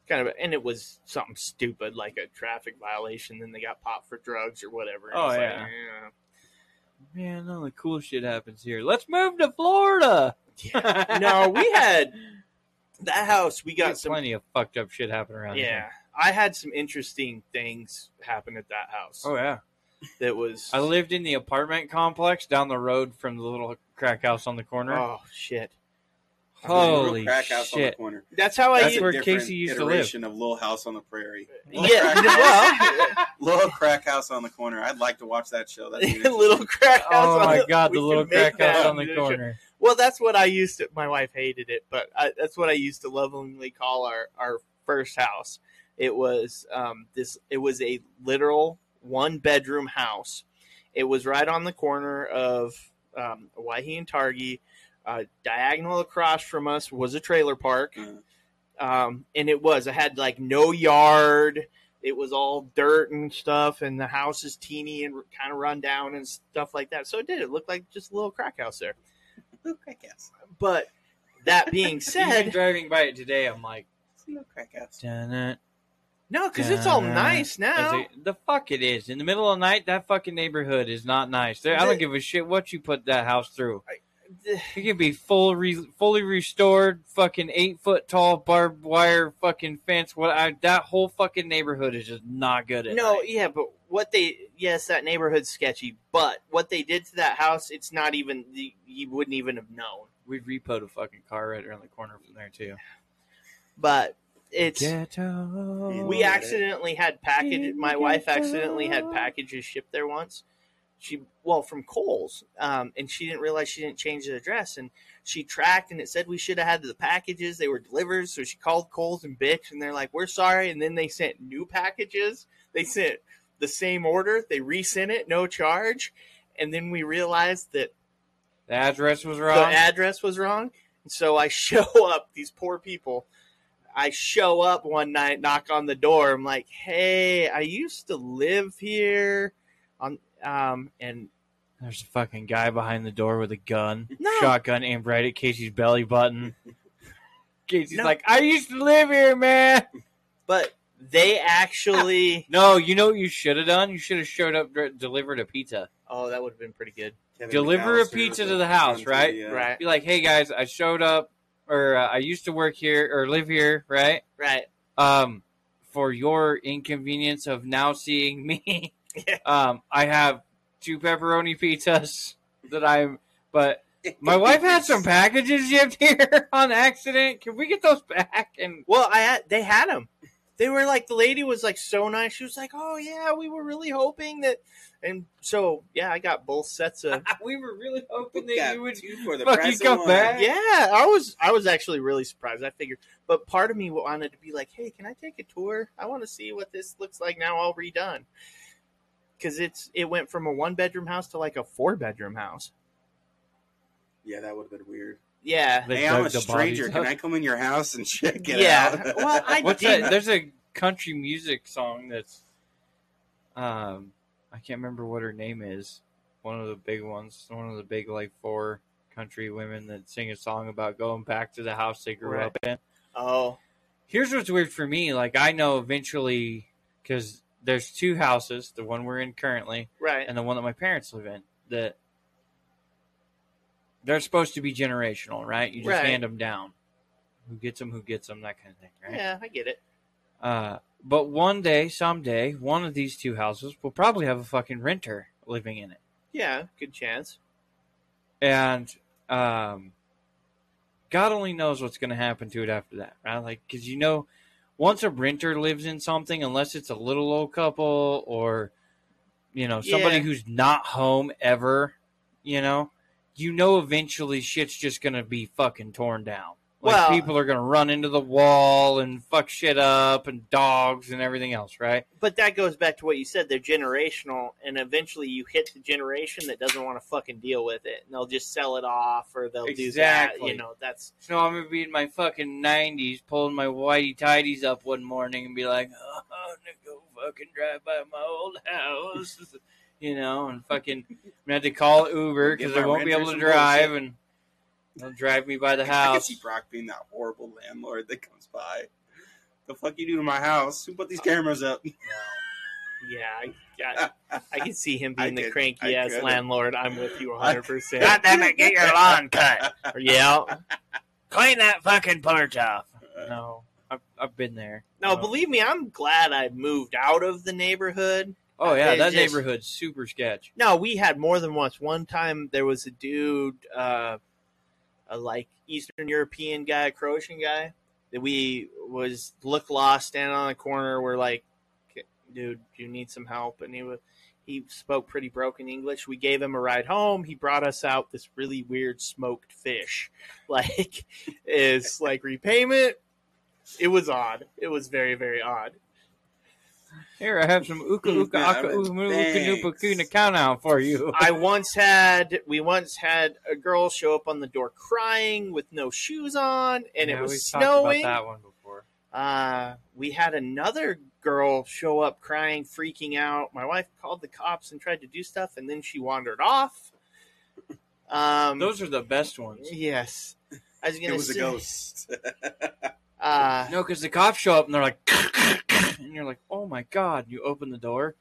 Kind of, and it was something stupid like a traffic violation. Then they got popped for drugs or whatever. and Oh, it's like, yeah. yeah. Man, all the cool shit happens here. Let's move to Florida. No, we had that house. We got some plenty of fucked up shit happening around Yeah, here. I had some interesting things happen at that house. Oh yeah. that was I lived in the apartment complex down the road from the little crack house on the corner. oh shit. Holy Little crack house on the shit. corner. That's how I That's u- where different Casey used to live. iteration of Little House on the Prairie. yeah. Crack- well, Little Crack House on the Corner. I'd like to watch that show. That'd little crack house. Oh on my the- god, the little make crack house on the into a show. corner. Well, that's what I used to. My wife hated it, but I, that's what I used to lovingly call our our first house. It was um, this. It was a literal one bedroom house. It was right on the corner of um, Waihe and Targhee. Uh, diagonal across from us was a trailer park, Uh, um, and it was. It had like no yard. It was all dirt and stuff, and the house is teeny and kind of run down and stuff like that. So it did. It looked like just a little crack house there. Little Crack House. But that being said, driving by it today, I'm like, Little Crack House. "Dun-dun, no, because it's all nice now. It- the fuck it is. In the middle of the night, that fucking neighborhood is not nice. There, I don't give a shit what you put that house through. It could be full, re, fully restored, fucking eight foot tall barbed wire fucking fence. What I, that whole fucking neighborhood is just not good at No, night. yeah, but what they yes, that neighborhood's sketchy. But what they did to that house, it's not even you wouldn't even have known. We repoed a fucking car right around the corner from there too. But it's Ghetto. we accidentally had package. My wife accidentally had packages shipped there once. She well from Kohl's, um, and she didn't realize she didn't change the address, and she tracked, and it said we should have had the packages. They were delivered, so she called Kohl's and bitch, and they're like, "We're sorry," and then they sent new packages. They sent the same order. They resent it, no charge, and then we realized that The address was wrong. the address was wrong. And so I show up, these poor people. I show up one night, knock on the door. I'm like, "Hey, I used to live here." On um, and There's a fucking guy behind the door with a gun, No. shotgun aimed right at Casey's belly button. Casey's No. like, "I used to live here, man." but they actually, No, you know what you should have done? You should have showed up, delivered a pizza. oh, that would have been pretty good. Kevin Deliver a pizza to the house, front right? of the, uh, Right, Be like, "Hey guys, I showed up, or uh, I used to work here or live here, right? right. Um, for your inconvenience of now seeing me, Yeah. um, I have two pepperoni pizzas that I'm, but." My wife had some packages shipped here on accident. Can we get those back? And Well, I had, they had them. They were like the lady was like so nice. She was like, "Oh yeah, we were really hoping that," and so yeah, I got both sets of. we were really hoping that you would for the fucking come one. back. Yeah, I was I was actually really surprised. I figured, but part of me wanted to be like, "Hey, can I take a tour? I want to see what this looks like now, all redone." Because it's it went from a one bedroom house to like a four bedroom house. Yeah, that would have been weird. Yeah, They hey, I'm dug a the stranger. bodies Can up. I come in your house and check it Yeah. out? Well, I What's did- that? There's a country music song that's, um, I can't remember what her name is. One of the big ones. One of the big like four country women that sing a song about going back to the house they grew Right. up in. Oh, Here's what's weird for me. Like I know eventually because there's two houses, the one we're in currently right. and the one that my parents live in, that they're supposed to be generational, right? You just Right. hand them down. Who gets them? Who gets them? That kind of thing, right? Yeah, I get it. Uh, but one day, someday, one of these two houses will probably have a fucking renter living in it, Yeah, good chance. and um, God only knows what's going to happen to it after that, right? Like, because you know, once a renter lives in something, unless it's a little old couple or you know somebody Yeah. who's not home ever, you know, you know, eventually shit's just going to be fucking torn down. Like Well- people are going to run into the wall and fuck shit up, and dogs and everything else, right? But that goes back to what you said. They're generational, and eventually you hit the generation that doesn't want to fucking deal with it, and they'll just sell it off, or they'll do that. Exactly. You know, that's So I'm gonna be in my fucking nineties, pulling my whitey tidies up one morning and be like, "Oh, I'm gonna go fucking drive by my old house," you know, and fucking I'm gonna have to call Uber because I won't be able to drive, bullshit. and they'll drive me by the house. I can house. see Brock being that horrible landlord that comes by. The fuck you do to my house? Who put these cameras up? yeah. I, I, I can see him I being the could- cranky I ass could. landlord. I'm with you 100. percent God damn it, get your lawn cut. Yeah. Clean that fucking porch off. No, I've, I've been there. No, believe me, I'm glad I moved out of the neighborhood. Oh yeah, It's that just- neighborhood's super sketch. No, we had more than once. One time there was a dude, uh, a like Eastern European guy, Croatian guy, that we was look lost standing on the corner. We're like, dude, you need some help? And he was he spoke pretty broken English. We gave him a ride home. He brought us out this really weird smoked fish, like is like repayment. It was odd. It was very very odd. Here, I have some uka uka Yeah, aka uka uka nupa thanks. kuna countdown for you. I once had we once had a girl show up on the door crying with no shoes on, and Yeah, it was we've talked snowing. about that one before. Uh, we had another girl show up crying, freaking out. My wife called the cops and tried to do stuff, and then she wandered off. Um, Those are the best ones. yes, I was gonna it was a ghost. Uh, No, because the cops show up and they're like, and you're like, oh my god! You open the door.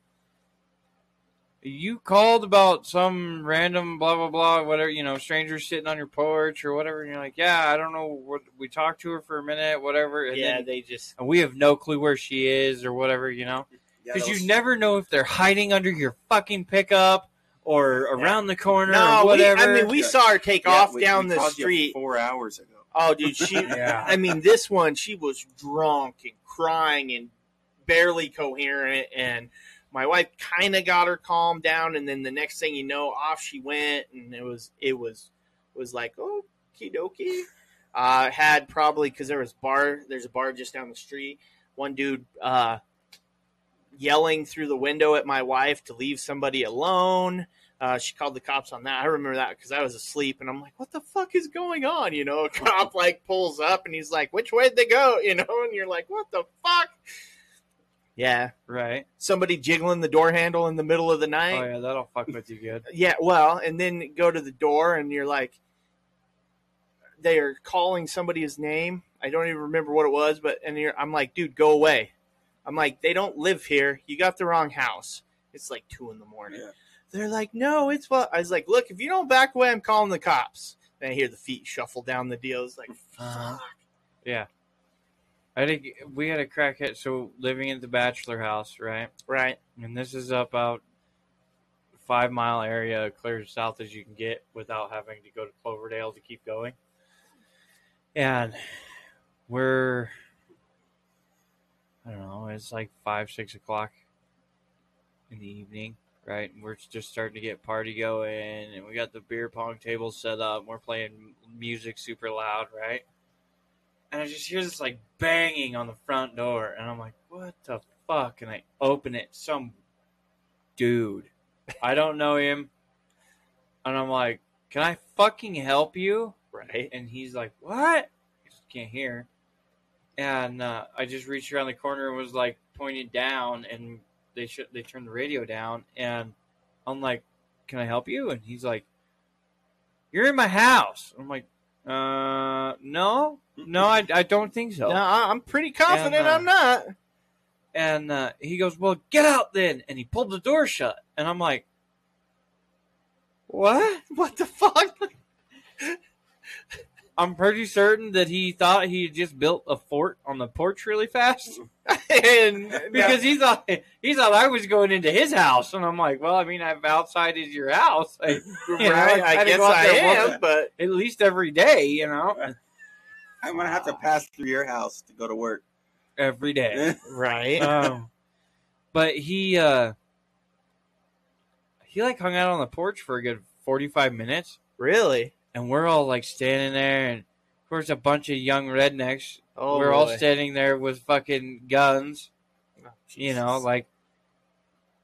You called about some random blah blah blah whatever you know stranger sitting on your porch or whatever, and you're like, yeah, I don't know what we talked to her for a minute, whatever, and yeah, then they just and we have no clue where she is or whatever, you know, Yeah, because those- you never know if they're hiding under your fucking pickup or around the corner no. or We, whatever. I mean, we saw her take Yeah, off we- down we the street. four hours ago. Oh, dude, she. yeah, I mean, this one, she was drunk and crying and barely coherent. And my wife kind of got her calmed down, and then the next thing you know, off she went, and it was it was was like okie dokie. Uh, had probably because there was bar. There's a bar just down the street. One dude uh, yelling through the window at my wife to leave somebody alone. Uh, she called the cops on that. I remember that because I was asleep, and I'm like, "What the fuck is going on?" You know, a cop like pulls up, and he's like, "Which way would they go?" You know, and you're like, "What the fuck?" Yeah, Right. somebody jiggling the door handle in the middle of the night. Oh yeah, that'll fuck with you good. Yeah, well, and then go to the door and you're like, they are calling somebody's name. I don't even remember what it was, but and you're, I'm like, dude, go away. I'm like, they don't live here. You got the wrong house. It's like two in the morning. Yeah. They're like, no, it's what I was like. Look, if you don't back away, I'm calling the cops. Then I hear the feet shuffle down the deal. It's like, fuck. Yeah. I think we had a crackhead. So living in the bachelor house, right? Right. And this is about five mile area, clear as south as you can get without having to go to Cloverdale to keep going. And we're, I don't know, it's like five, six o'clock in the evening, right? And we're just starting to get party going, and we got the beer pong table set up. And we're playing music super loud, right? And I just hear this like banging on the front door, and I'm like, what the fuck? And I open it, some dude. I don't know him. And I'm like, can I fucking help you? Right. And he's like, what? I just can't hear. And uh, I just reached around the corner and was like pointed down, and they sh- they turned the radio down, and I'm like, can I help you? And he's like, you're in my house. I'm like, uh, no, no, I, I don't think so. No, I- I'm pretty confident And, uh, I'm not. And uh, he goes, "Well, get out then." And he pulled the door shut. And I'm like, "What?" What the fuck? I'm pretty certain that he thought he had just built a fort on the porch really fast and because he thought he thought I was going into his house. And I'm like, "Well, I mean, I'm outside is your house I, you know, I I guess I am, but at least every day, you know, I'm gonna have to pass through your house to go to work. every day." right. um, but he uh he like hung out on the porch for a good 45 minutes really? And we're all like standing there and of course a bunch of young rednecks Oh, we're all standing there with fucking guns Oh, you know like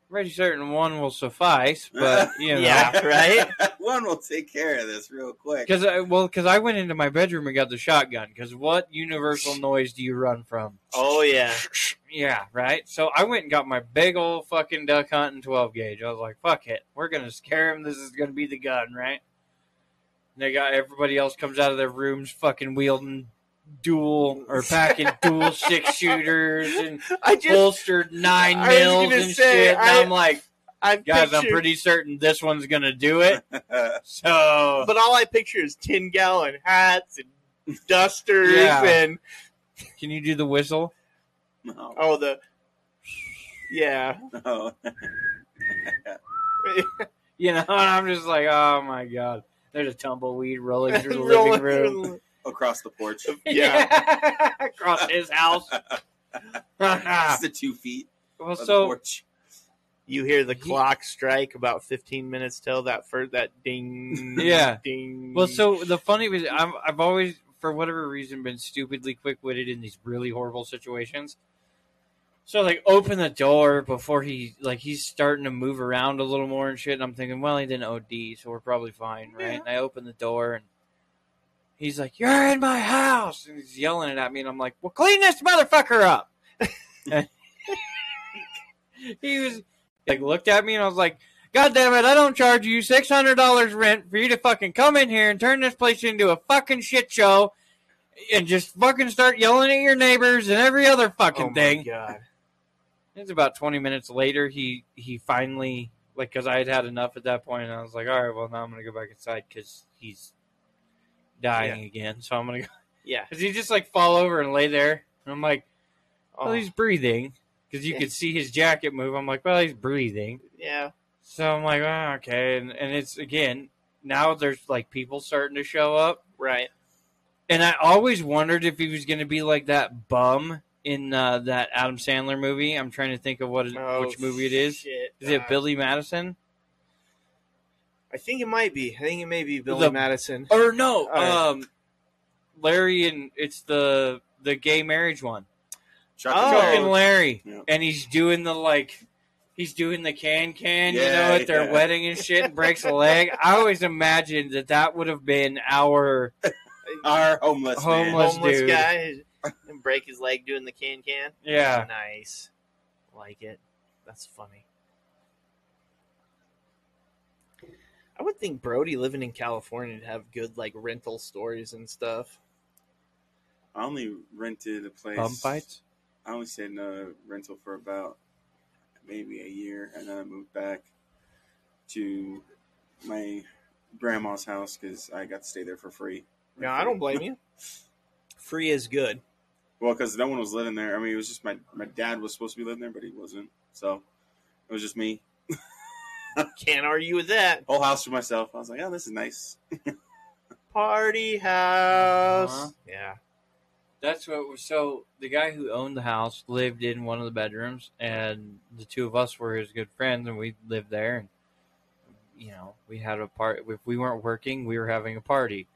pretty certain one will suffice but you know Yeah. right? One will take care of this real quick. because I, well because i went into my bedroom and got the shotgun because what universal noise do you run from Oh yeah. Yeah, right. So I went and got my big old fucking duck hunting 12 gauge. I was like, fuck it. We're going to scare him. This is going to be the gun, right? And they got everybody else comes out of their rooms fucking wielding dual or packing dual six shooters and I just holstered nine I mils and say, shit. And I- I'm like, I've guys, I'm pretty certain this one's going to do it. So, But all I picture is ten gallon hats and dusters Yeah. and can you do the whistle? no, oh the yeah. no. You know, and I'm just like, oh my God. There's a tumbleweed rolling through the Rolling living room. through Across the porch. the- yeah. across his house. Just the two feet well, of the so porch. You hear the clock strike about fifteen minutes till that first that ding Yeah. ding well, so the funny was, I'm, I've always, for whatever reason, been stupidly quick witted in these really horrible situations. So like, open the door before he like he's starting to move around a little more and shit. And I'm thinking, well, he didn't OD, so we're probably fine, right? Yeah. And I open the door and. He's like, "You're in my house," and he's yelling it at me, and I'm like, "Well, clean this motherfucker up." he was like looked at me and I was like, God damn it, I don't charge you six hundred dollars rent for you to fucking come in here and turn this place into a fucking shit show and just fucking start yelling at your neighbors and every other fucking oh my thing. god. It's about twenty minutes later he he finally like because I had had enough at that point and I was like, all right, well now I'm gonna go back inside because he's dying again. So I'm gonna go Yeah. because he just like fall over and lay there and I'm like, well Oh, he's breathing because you Yeah. could see his jacket move. I'm like, well he's breathing. yeah. So I'm like, oh, okay, and and it's again now there's like people starting to show up, Right. and I always wondered if he was going to be like that bum in uh, that Adam Sandler movie. I'm trying to think of what it, Oh, which movie it is. shit. Is it Uh, Billy Madison? I think it might be. I think it may be Billy The- Madison. Or no, All right. um, Larry and it's the the gay marriage one. Chuck Oh. and Chuck Larry. and Larry, Yeah. and he's doing the like, he's doing the can can, you know, at their yeah. wedding and shit, and breaks a leg. I always imagined that that would have been our Our homeless, man. Homeless homeless dude. guy and break his leg doing the can can. yeah. Nice. Like it. That's funny. I would think Brody living in California would have good like rental stories and stuff. I only rented a place. Bum fights. I only stayed in a rental for about maybe a year, and then I moved back to my grandma's house because I got to stay there for free. No, I don't blame you. Free is good. Well, because no one was living there. I mean, it was just my my dad was supposed to be living there, but he wasn't. So it was just me, Can't argue with that. whole house for myself. I was like, oh, this is nice. Party house. Uh-huh. Yeah. That's what. was So the guy who owned the house lived in one of the bedrooms, and the two of us were his good friends, and we lived there. And you know, we had a part. If we weren't working, we were having a party.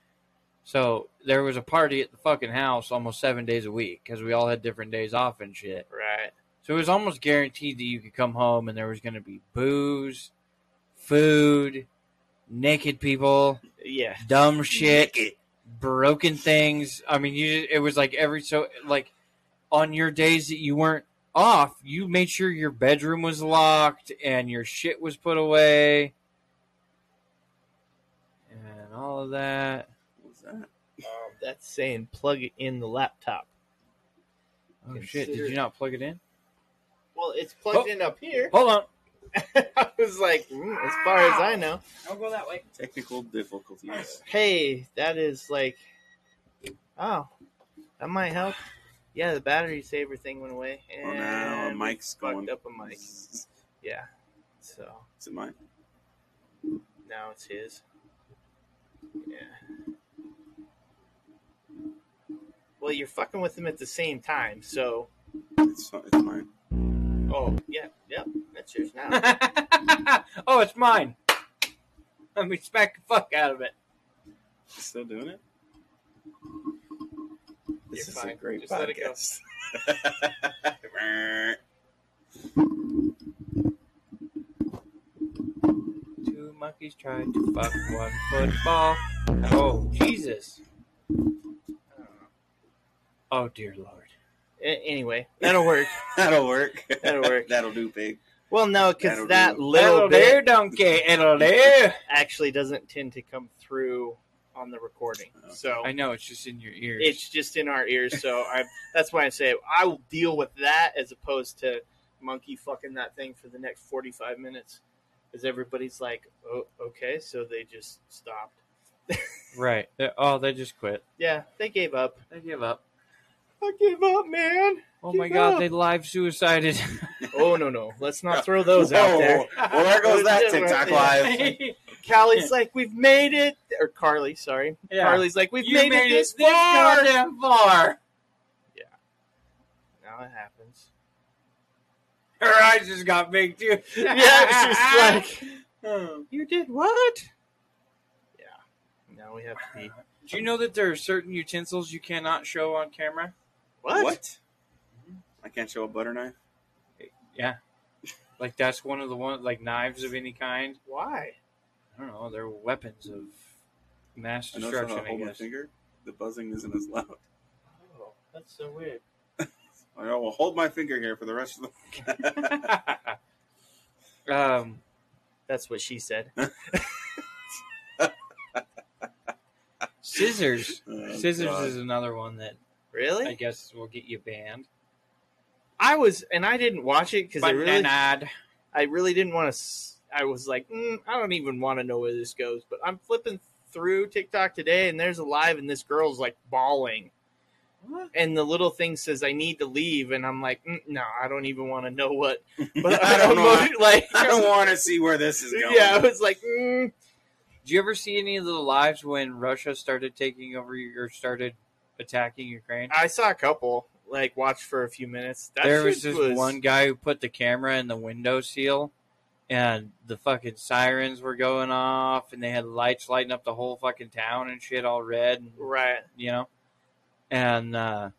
So there was a party at the fucking house almost seven days a week because we all had different days off and shit. Right. So it was almost guaranteed that you could come home and there was going to be booze, food, naked people, Yeah. dumb shit, broken things. I mean, you it was like every so like on your days that you weren't off, you made sure your bedroom was locked and your shit was put away. And all of that. What was that? Um, that's saying plug it in the laptop. Oh shit, did you not plug it in? Well, it's plugged Oh. in up here. Hold on. I was like, mm, as far as I know. I'll go that way. Technical difficulties. Hey, that is like, oh, that might help. Yeah, the battery saver thing went away, and Oh, now a mic's fucked going. up a mic. Yeah, so is it mine? now it's his. Yeah. Well, you're fucking with them at the same time, so. It's, it's mine. Oh, yeah, yep, that's yours now. oh, it's mine. Let me smack the fuck out of it. Still doing it? This You're is a great Just let it go. podcast. Two monkeys trying to fuck one football. Oh, Jesus. Oh, dear Lord. A- anyway, that'll work. That'll work. That'll work. That'll do, big. Well, no, because That'll that do. little Hello bit there, donkey. Hello there. actually doesn't tend to come through on the recording. Oh, okay. So I know, it's just in your ears. it's just in our ears. So I that's why I say I will deal with that as opposed to monkey fucking that thing for the next forty five minutes. Because everybody's like, oh, okay, so they just stopped. right. They- Oh, they just quit. Yeah, they gave up. They give up. I give up, man. Oh Give my god, up. they live suicided. Oh no, no, let's not throw those out there. Whoa. Well, there goes that TikTok live. Callie,'s like, we've made it, or Carly, sorry. Yeah. Carly's like, we've made, made it this this far. goddamn far. Now it happens. Her eyes just got big too. Yeah, she's like, Oh. you did what? Yeah. Now we have to be. Do you know that there are certain utensils you cannot show on camera? What? I can't show a butter knife. Yeah. Like that's one of the one like knives of any kind. Why? I don't know. They're weapons of mass I know destruction. how hold I my guess. finger. The buzzing isn't as loud. Oh, that's so weird. I will hold my finger here for the rest of the. um, That's what she said. scissors. Oh, Scissors God. is another one that Really? I guess we'll get you banned. I was, and I didn't watch it because I really. I really didn't want to. I was like, mm, I don't even want to know where this goes. But I'm flipping through TikTok today, and there's a live, and this girl's like bawling, What? and the little thing says, "I need to leave," and I'm like, mm, no, I don't even want to know what. But I don't know. Like, I don't want to see where this is going. yeah, I was like, mm. Did you ever see any of the lives when Russia started taking over or started attacking Ukraine? I saw a couple. like watched for a few minutes. That there was shit this one guy who put the camera in the window seal, and the fucking sirens were going off, and they had lights lighting up the whole fucking town and shit, all red, and, right. you know, and uh,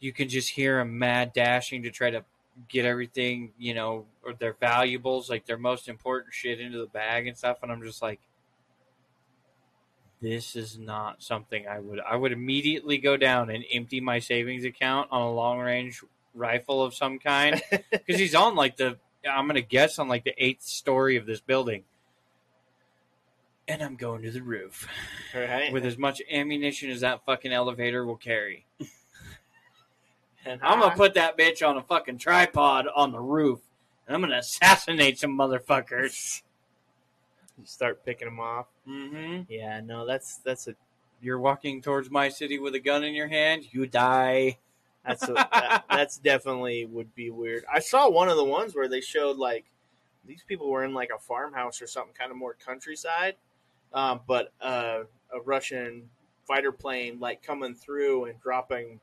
you can just hear them mad dashing to try to get everything, you know, or their valuables, like their most important shit, into the bag and stuff, and I'm just like. This is not something I would. I would immediately go down and empty my savings account on a long range rifle of some kind because he's on like the I'm gonna guess on like the eighth story of this building, and I'm going to the roof right. with as much ammunition as that fucking elevator will carry. and I'm gonna put that bitch on a fucking tripod on the roof, and I'm gonna assassinate some motherfuckers. You start picking them off. Mm-hmm. Yeah, no, that's that's a You're walking towards my city with a gun in your hand, you die. that's a, that, that's definitely would be weird. I saw one of the ones where they showed like these people were in like a farmhouse or something, kind of more countryside, um, but uh, a Russian fighter plane like coming through and dropping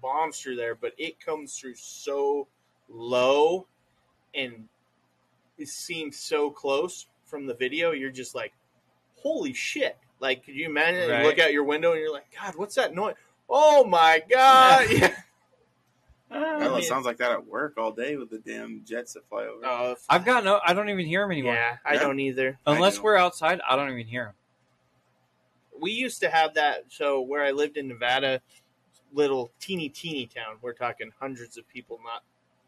bombs through there, but it comes through so low and it seems so close from the video. You're just like, holy shit! Like, could you imagine? Right. You look out your window and you're like, God, what's that noise? Oh my god! Yeah. Hell, I it sounds like that at work all day with the damn jets that fly over. Oh, I've got no. I don't even hear them anymore. yeah, I Yeah. don't either. Unless I we're outside, I don't even hear them. We used to have that. So where I lived in Nevada, little teeny teeny town. We're talking hundreds of people, not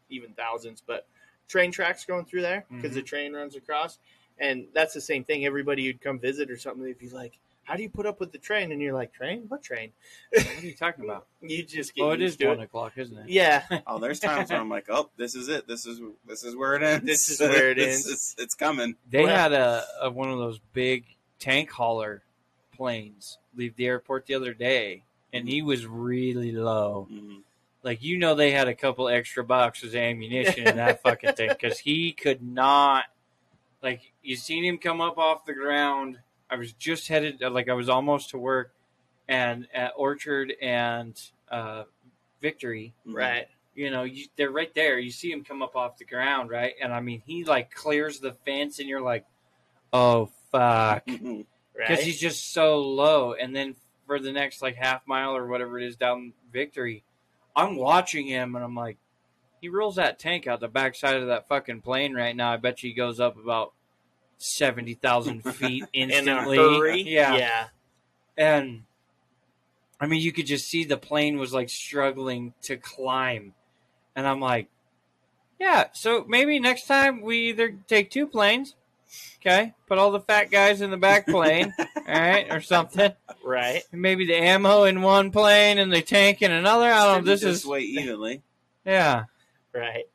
even thousands, but train tracks going through there because the mm-hmm. train runs across, and that's the same thing. Everybody who'd come visit or something, they'd be like, "How do you put up with the train?" And you're like, "Train? What train?" What are you talking about? You just get Oh, it is to one it. o'clock, isn't it? Yeah, Oh, there's times where I'm like, oh, this is it. This is this is where it ends. This is where it ends. is- it's coming. They Well- had a, a one of those big tank hauler planes leave the airport the other day, and he was really low. Mhm. Like you know, they had a couple extra boxes of ammunition in that fucking thing because he could not. Like you seen him come up off the ground. I was just headed, like I was almost to work, and at Orchard and uh, Victory, Mhm. right. you know, you, they're right there. You see him come up off the ground, right? And I mean, he like clears the fence, and you're like, oh fuck, Mhm. because Right. he's just so low. And then for the next like half mile or whatever it is down Victory, I'm watching him, and I'm like, he rolls that tank out the backside of that fucking plane right now. I bet you he goes up about seventy thousand feet in a instantly. hurry. Yeah, yeah. and I mean, you could just see the plane was like struggling to climb, and I'm like, yeah. So maybe next time we either take two planes, okay, put all the fat guys in the back plane, all right, or something. Right. And maybe the ammo in one plane and the tank in another. I don't know. This Distribute is way evenly. yeah. Right.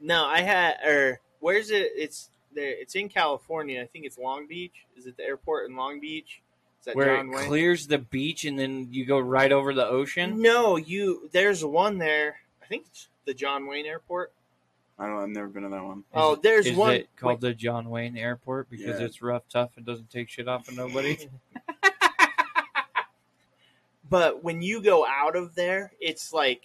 No, I had or where's it? It's there. It's in California. I think it's Long Beach. Is it the airport in Long Beach? Is that Where John it Wayne? clears the beach and then you go right over the ocean. No, you. There's one there. I think it's the John Wayne Airport. I don't. know. I've never been to that one. Oh, there's Is one it called the John Wayne Airport because Yeah. it's rough, tough, and doesn't take shit off of nobody? But when you go out of there, it's like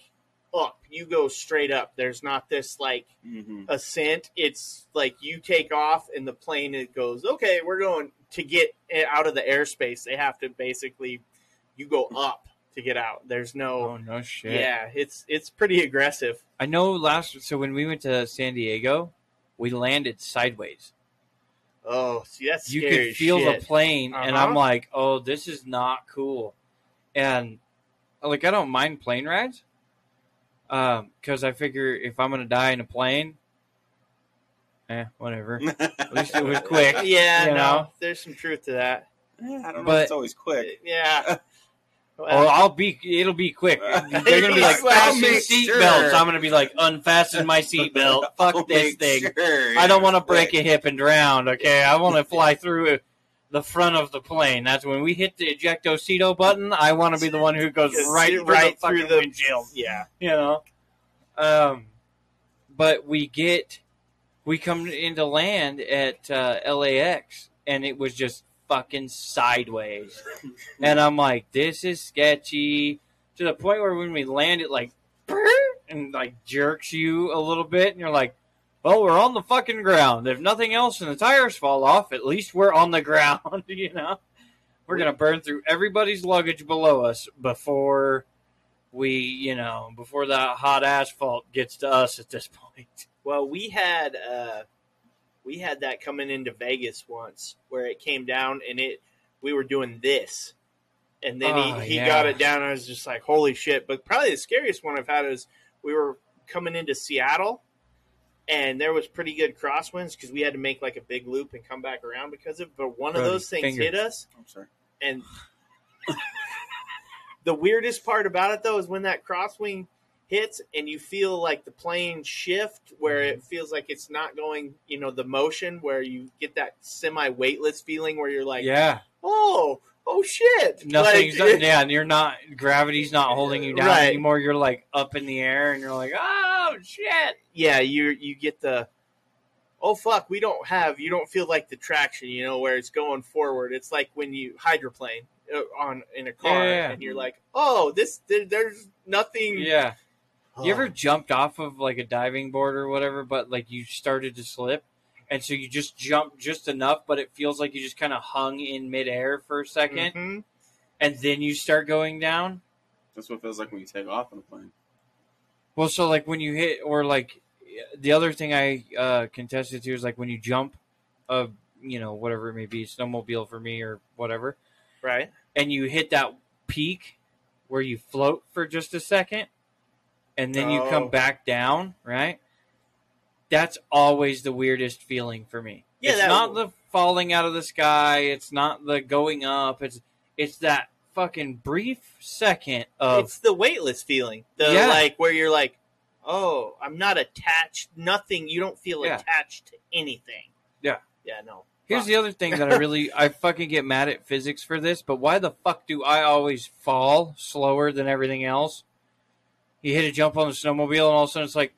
up. You go straight up. There's not this like hmm ascent. It's like you take off and the plane it goes, okay, we're going to get out of the airspace. They have to basically you go up to get out. There's no oh no no shit. Yeah, it's it's pretty aggressive. I know last so when we went to San Diego, we landed sideways. Oh, see that's You scary could feel shit. the plane and Uh-huh. I'm like, "Oh, this is not cool." And like I don't mind plane rides. Um cuz I figure if I'm going to die in a plane, eh, whatever. At least it was quick. Yeah, you no, know? there's some truth to that. I don't know. But- if it's always quick. Yeah. Or I'll be it'll be quick. They're going to be like, I'll "Fasten make seat sure." belts." I'm going to be like, "Unfasten my seatbelt. Fuck I'll this thing." sure I don't want to break quick. a hip and drown. Okay, I want to fly through the front of the plane. That's when we hit the ejectocito button. I want to be the one who goes right, through right the through the- windshield. yeah. You know. Um, but we get we come into land at uh, LAX, and it was just fucking sideways, and I'm like, this is sketchy. To the point where when we landed, like. and like jerks you a little bit, and you're like, "Well, we're on the fucking ground. If nothing else, and the tires fall off, at least we're on the ground." You know, we're gonna burn through everybody's luggage below us before we, you know, before that hot asphalt gets to us at this point. Well, we had uh, we had that coming into Vegas once, where it came down and it we were doing this, and then Oh, he, he yeah. got it down. And I was just like, "Holy shit!" But probably the scariest one I've had is we were coming into Seattle, and there was pretty good crosswinds because we had to make like a big loop and come back around because of. But one of those things finger. hit us, oh, I'm sorry. and the weirdest part about it though is when that crosswing hits and you feel like the plane shift where it mm-hmm. feels like it's not going you know the motion where you get that semi weightless feeling where you're like yeah, oh oh shit nothing's Like, yeah, and you're not gravity's not holding you down Right. anymore. You're like up in the air, and you're like, "Oh shit!" yeah you you get the oh fuck we don't have you don't feel like the traction you know where it's going forward it's like when you hydroplane uh, on in a car Yeah. and you're like oh this there, there's nothing Yeah. You ever Oh. jumped off of like a diving board or whatever, but like you started to slip, and so you just jump just enough, but it feels like you just kind of hung in midair for a 2nd Mhm. and then you start going down. That's what it feels like when you take off on a plane. Well, so like when you hit, or like the other thing I uh, contested to is like when you jump, a you know whatever it may be, snowmobile for me or whatever, right and you hit that peak where you float for just a second and then you Oh. come back down, right? That's always the weirdest feeling for me. Yeah, it's not the falling out of the sky, it's not the going up, it's it's that fucking brief second of it's the weightless feeling. The Yeah. like where you're like, oh, I'm not attached. Nothing. You don't feel Yeah. attached to anything. Yeah. Yeah. No. Here's the other thing that I really I fucking get mad at physics for this, but why the fuck do I always fall slower than everything else? You hit a jump on the snowmobile and all of a sudden it's like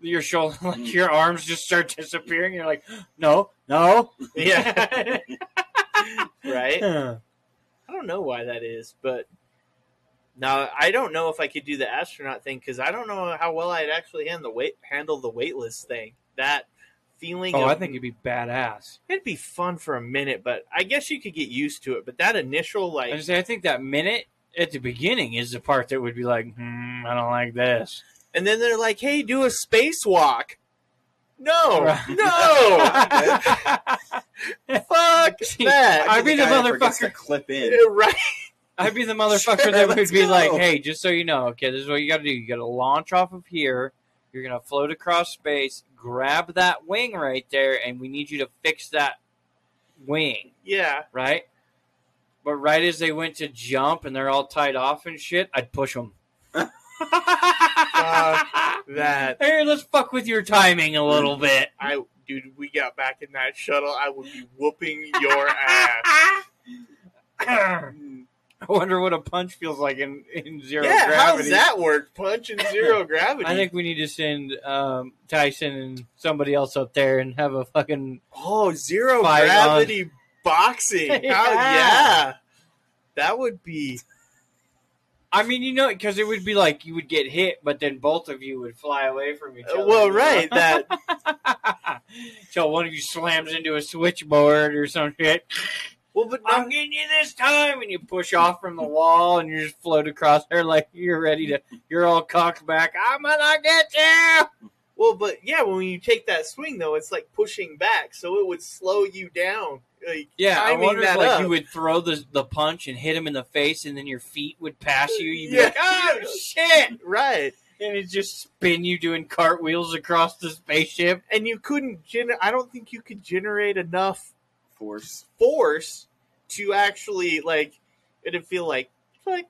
your shoulder like your arms just start disappearing. You're like, no, no. Yeah. right. yeah, I don't know why that is, but now I don't know if I could do the astronaut thing because I don't know how well I'd actually handle the weight handle the weightless thing. That feeling. Oh, of- I think it'd be badass. it'd be fun for a minute, but I guess you could get used to it. But that initial like I say I think that minute at the beginning is the part that would be like, hmm, I don't like this. And then they're like, "Hey, do a spacewalk." No, Right. no, fuck that. I'd be the guy that forgets motherfucker- clip in. right? I'd be the motherfucker Sure, that would let's be like, "Hey, just so you know, okay, this is what you got to do. You got to launch off of here. You're gonna float across space, grab that wing right there, and we need you to fix that wing, Yeah. right?" But right as they went to jump and they're all tied off and shit, I'd push them. That Hey, let's fuck with your timing a little bit. I, dude, we got back in that shuttle. I would be whooping your ass. I wonder what a punch feels like in, in zero yeah, gravity. how's that work? Punch in zero gravity. I think we need to send um, Tyson and somebody else up there and have a fucking Oh, zero gravity boxing. Hell Yeah. yeah. That would be. I mean, you know, because it would be like you would get hit, but then both of you would fly away from each Uh, other. well, right, that- so one of you slams into a switchboard or some shit. Well, but I'm not, getting you this time, and you push off from the wall, and you just float across there like you're ready to. You're all cocked back. I'm gonna get you. well, but yeah, when you take that swing though, it's like pushing back, so it would slow you down. Like, Yeah, I timing wonder if like up. you would throw the the punch and hit him in the face, and then your feet would pass you. You'd be like, "Oh shit!" right, and it just spin you doing cartwheels across the spaceship. and you couldn't. Gener- I don't think you could generate enough Force. force to actually like. It'd feel like like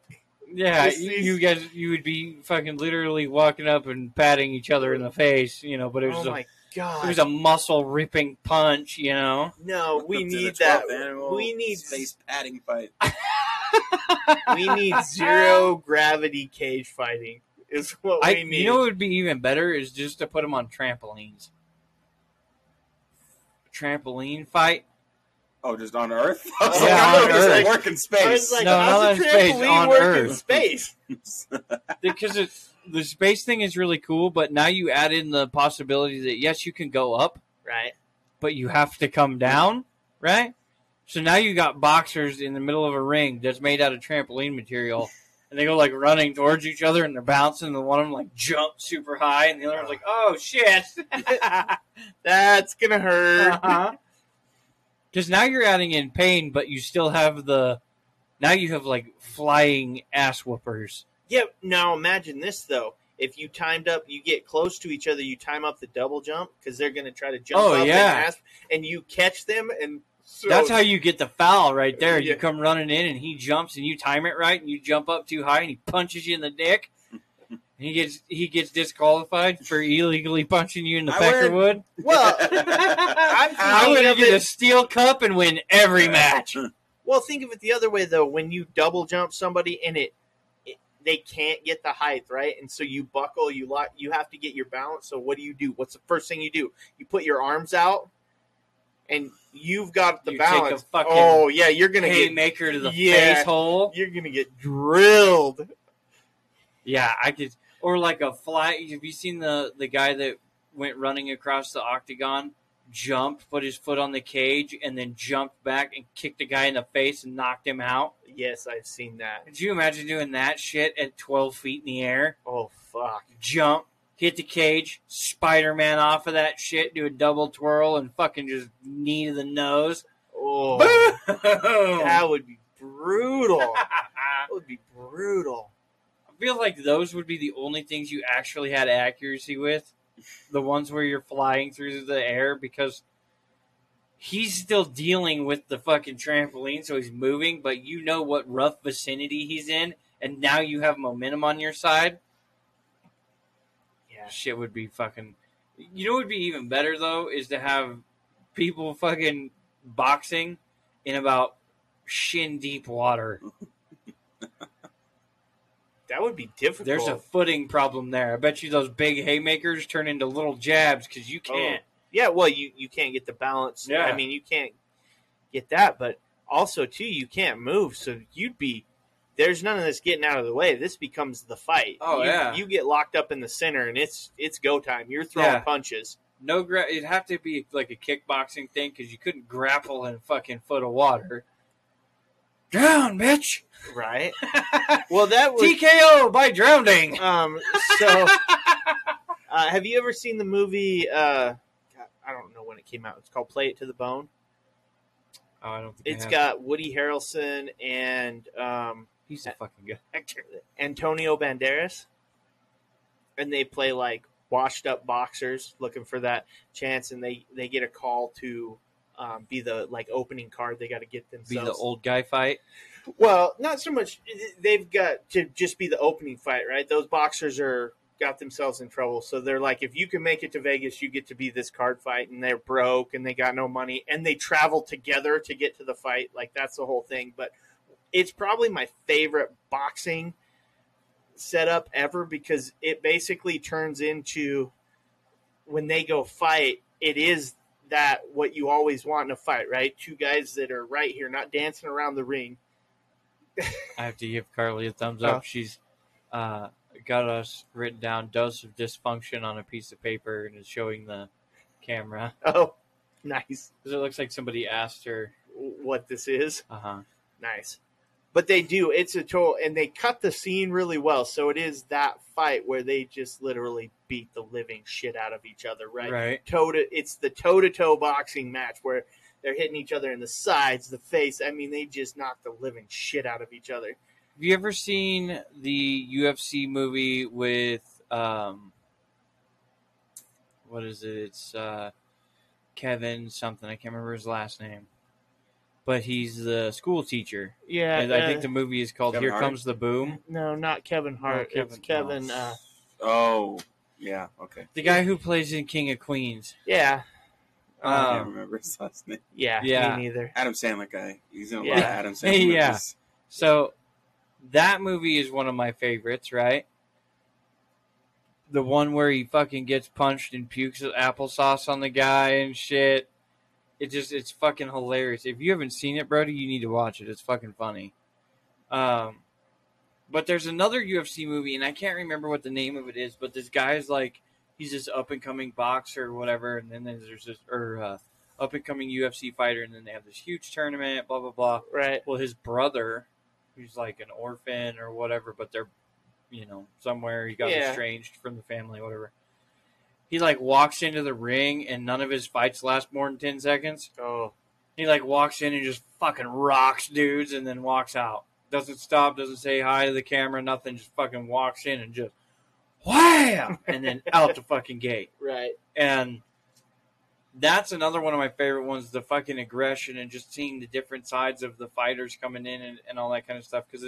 Yeah, This you, you guys, you would be fucking literally walking up and patting each other in the face, you know. But it was oh a my god, it was a muscle ripping punch, you know. no. We Welcome to need that. We need space padding fight. we need zero gravity cage fighting. Is what I, we need. you know, what would be even better is just to put them on trampolines. Trampoline fight. Oh, just on Earth? I was Yeah, like, I on know, just Earth. work in I was space. like, No, how's not a in space, trampoline on work in Earth. space? because it's the space thing is really cool, but now you add in the possibility that yes, you can go up, right? but you have to come down, right? So now you got boxers in the middle of a ring that's made out of trampoline material, and they go like running towards each other and they're bouncing, and one of them like jumps super high, and the other one's like, "Oh shit!" That's gonna hurt. Uh-huh. Because now you're adding in pain, but you still have the. Now you have like flying ass whoopers. Yeah. Now imagine this though. If you timed up, you get close to each other. You time up the double jump because they're gonna try to jump Oh, up yeah. and, ask, and you catch them and. So, That's how you get the foul right there. Yeah. You come running in, and he jumps, and you time it right, and you jump up too high, and he punches you in the dick. And he gets he gets disqualified for illegally punching you in the I learned- peckerwood. Well, I'm I thinking would of get a steel cup and win every match. Well, think of it the other way though. When you double jump somebody and it, it they can't get the height right, and so you buckle, you lock, you have to get your balance. So what do you do? What's the first thing you do? You put your arms out, and you've got the You balance. oh yeah, you're gonna get Haymaker to the Yeah. face hole. you're gonna get drilled. Yeah, I could. Or like a fly. Have you seen the the guy that went running across the octagon, jumped, put his foot on the cage, and then jumped back and kicked the guy in the face and knocked him out? Yes, I've seen that. Could you imagine doing that shit at twelve feet in the air? Oh fuck. Jump, hit the cage, Spider Man off of that shit, do a double twirl, and fucking just knee to the nose. Oh, Boom! that would be brutal. That would be brutal. I feel like those would be the only things you actually had accuracy with. The ones where you're flying through the air because he's still dealing with the fucking trampoline, so he's moving, but you know what rough vicinity he's in, and now you have momentum on your side. Yeah. Shit would be fucking. You know what would be even better though is to have people fucking boxing in about shin deep water. That would be difficult. There's a footing problem there. I bet you those big haymakers turn into little jabs because you oh, can't. Yeah, well, you you can't get the balance. Yeah. I mean, you can't get that, but also too, you can't move. So you'd be there's none of this getting out of the way. This becomes the fight. Oh, you, yeah. you get locked up in the center, and it's it's go time. You're throwing Yeah. punches. No, gra- it'd have to be like a kickboxing thing because you couldn't grapple in a fucking foot of water. Drown, bitch! Right. well, that was TKO by drowning. um. So, uh, have you ever seen the movie? Uh, I don't know when it came out. It's called Play It to the Bone. Oh, I don't think It's got Woody Harrelson and um, He's a fucking good actor. Antonio Banderas, and they play like washed up boxers looking for that chance, and they they get a call to um, be the like opening card. They got to get themselves. Be the old guy fight. well, not so much. They've got to just be the opening fight, right? Those boxers are got themselves in trouble, so they're like, if you can make it to Vegas, you get to be this card fight, and they're broke and they got no money, and they travel together to get to the fight. Like that's the whole thing, but. It's probably my favorite boxing setup ever because it basically turns into when they go fight, it is that what you always want in a fight, right? Two guys that are right here, not dancing around the ring. I have to give Carly a thumbs Oh. up. She's uh, got us written down dose of dysfunction on a piece of paper and is showing the camera Oh, nice. because it looks like somebody asked her. What this is. Uh huh. Nice. But they do. It's a total, and they cut the scene really well. So it is that fight where they just literally beat the living shit out of each other, right? Right. toe to it's the toe to toe boxing match where they're hitting each other in the sides, the face. I mean, they just knock the living shit out of each other. Have you ever seen the UFC movie with um, what is it? It's uh, Kevin something. I can't remember his last name, but he's the school teacher. Yeah, and I think the movie is called Kevin "Here Hart? Comes the Boom." no, not Kevin Hart. Kevin- it's Kevin. oh. Uh, Oh, yeah, okay. The guy who plays in King of Queens. yeah, I can't Um, remember his last name. yeah, Yeah. Me neither. Adam Sandler guy. He's in a lot of Adam Sandler Yeah. So that movie is one of my favorites, right? The one where he fucking gets punched and pukes applesauce on the guy and shit. It just it's fucking hilarious. If you haven't seen it, Brody, you need to watch it. It's fucking funny. Um But there's another UFC movie, and I can't remember what the name of it is. But this guy's like, he's this up and coming boxer or whatever, and then there's this or uh, up and coming UFC fighter, and then they have this huge tournament, blah blah blah. Right. Well, his brother, who's like an orphan or whatever, but they're, you know, somewhere he got Yeah. estranged from the family, whatever. He like walks into the ring, and none of his fights last more than ten seconds. Oh, He like walks in and just fucking rocks dudes, and then walks out. Doesn't stop, doesn't say hi to the camera, nothing. Just fucking walks in and just wham, and then out the fucking gate. right. And that's another one of my favorite ones the fucking aggression and just seeing the different sides of the fighters coming in and, and all that kind of stuff because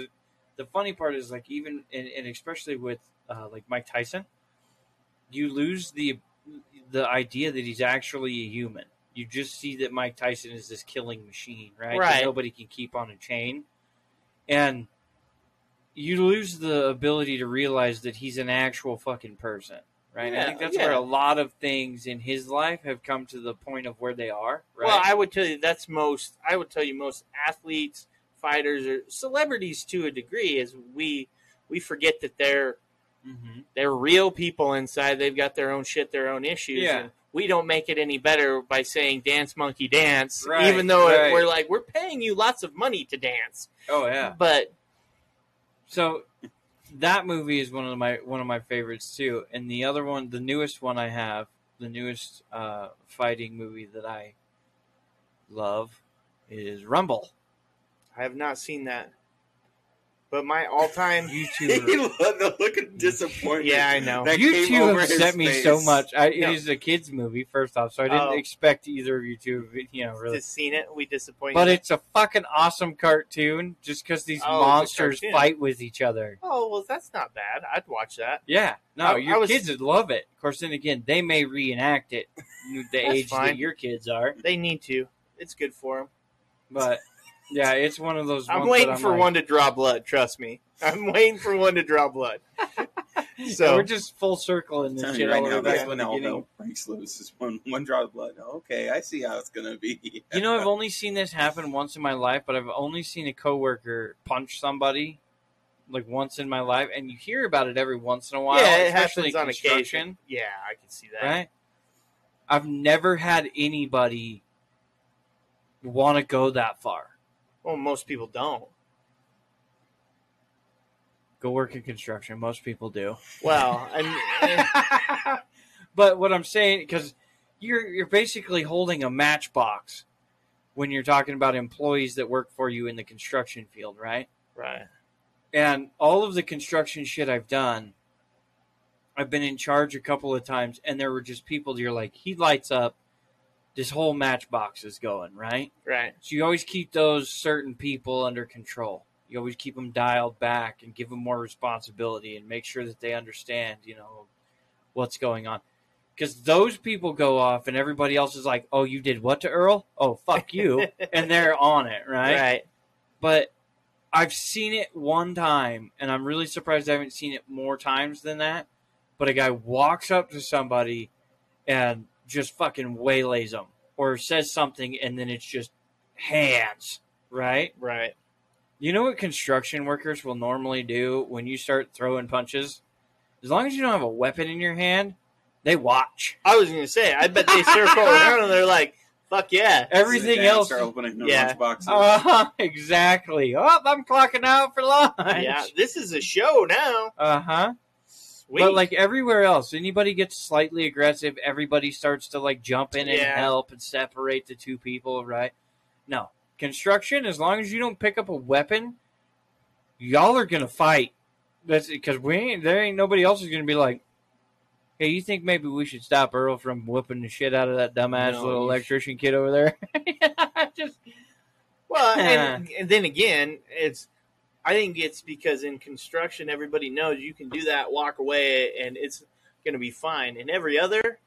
the funny part is like even and, and especially with uh, like mike tyson you lose the the idea that he's actually a human you just see that mike tyson is this killing machine right that Right. nobody can keep on a chain and you lose the ability to realize that he's an actual fucking person right And i think that's yeah. where a lot of things in his life have come to the point of where they are right Well, I would tell you that's most. I would tell you most athletes, fighters, or celebrities to a degree is we we forget that they're Mhm. they're real people inside. They've got their own shit, their own issues. Yeah. And we don't make it any better by saying "dance, monkey, dance," Right, even though right. we're like we're paying you lots of money to dance. oh yeah But So that movie is one of my one of my favorites too. And the other one, the newest one I have, the newest uh, fighting movie that I love is Rumble. I have not seen that. But my all-time YouTube. the look of disappointment. Yeah, I know. that You two upset me face. so much. I, No. It is a kids movie, first off, so I didn't Oh. expect either of you to, you know, really. just seen it. We disappointed. But it's a fucking awesome cartoon, just because these Oh, monsters fight with each other. oh well, that's not bad. I'd watch that. Yeah, no, I- your I was- kids would love it. Of course, then again, they may reenact it the age fine. that your kids are. They need to. It's good for them. But yeah, it's one of those. I'm ones waiting that I'm for like- one to draw blood. Trust me. I'm waiting for one to draw blood. So so we're just full circle in this shit you right now, that's when the all beginning. breaks loose. Is one one drop of blood. Okay, I see how it's gonna be. You know, I've only seen this happen once in my life, but I've only seen a coworker punch somebody like once in my life, and you hear about it every once in a while. yeah, it especially happens on occasion. Yeah, I can see that. right? I've never had anybody want to go that far. Well, most people don't. Go work in construction. Most people do. Well, but what I'm saying, because you're you're basically holding a matchbox when you're talking about employees that work for you in the construction field, right? right. And all of the construction shit I've done, I've been in charge a couple of times, and there were just people you're like, he lights up, this whole matchbox is going, right? Right. So you always keep those certain people under control. You always keep them dialed back and give them more responsibility and make sure that they understand, you know, what's going on. Because those people go off and everybody else is like, "Oh, you did what to Earl? Oh, fuck you," and they're on it, right? Right. But I've seen it one time, and I'm really surprised I haven't seen it more times than that. But a guy walks up to somebody and just fucking waylays them, or says something, and then it's just hands, right? Right. You know what construction workers will normally do when you start throwing punches? As long as you don't have a weapon in your hand, they watch. I was going to say, I bet they circle around and they're like, "Fuck yeah." Everything Sit down, else. Start opening their Yeah. lunchboxes. Uh, exactly. Oh, I'm clocking out for lunch. Yeah, this is a show now. Uh huh. Sweet. But like everywhere else, anybody gets slightly aggressive, everybody starts to like jump in and Yeah. help and separate the two people, right? No. Construction, as long as you don't pick up a weapon, y'all are gonna fight. That's because we ain't there ain't nobody else is gonna be like, Hey, you think maybe we should stop Earl from whooping the shit out of that dumbass No, little electrician kid over there? Just Well, and, and then again, it's. I think it's because in construction, everybody knows you can do that, walk away, and it's going to be fine. In every other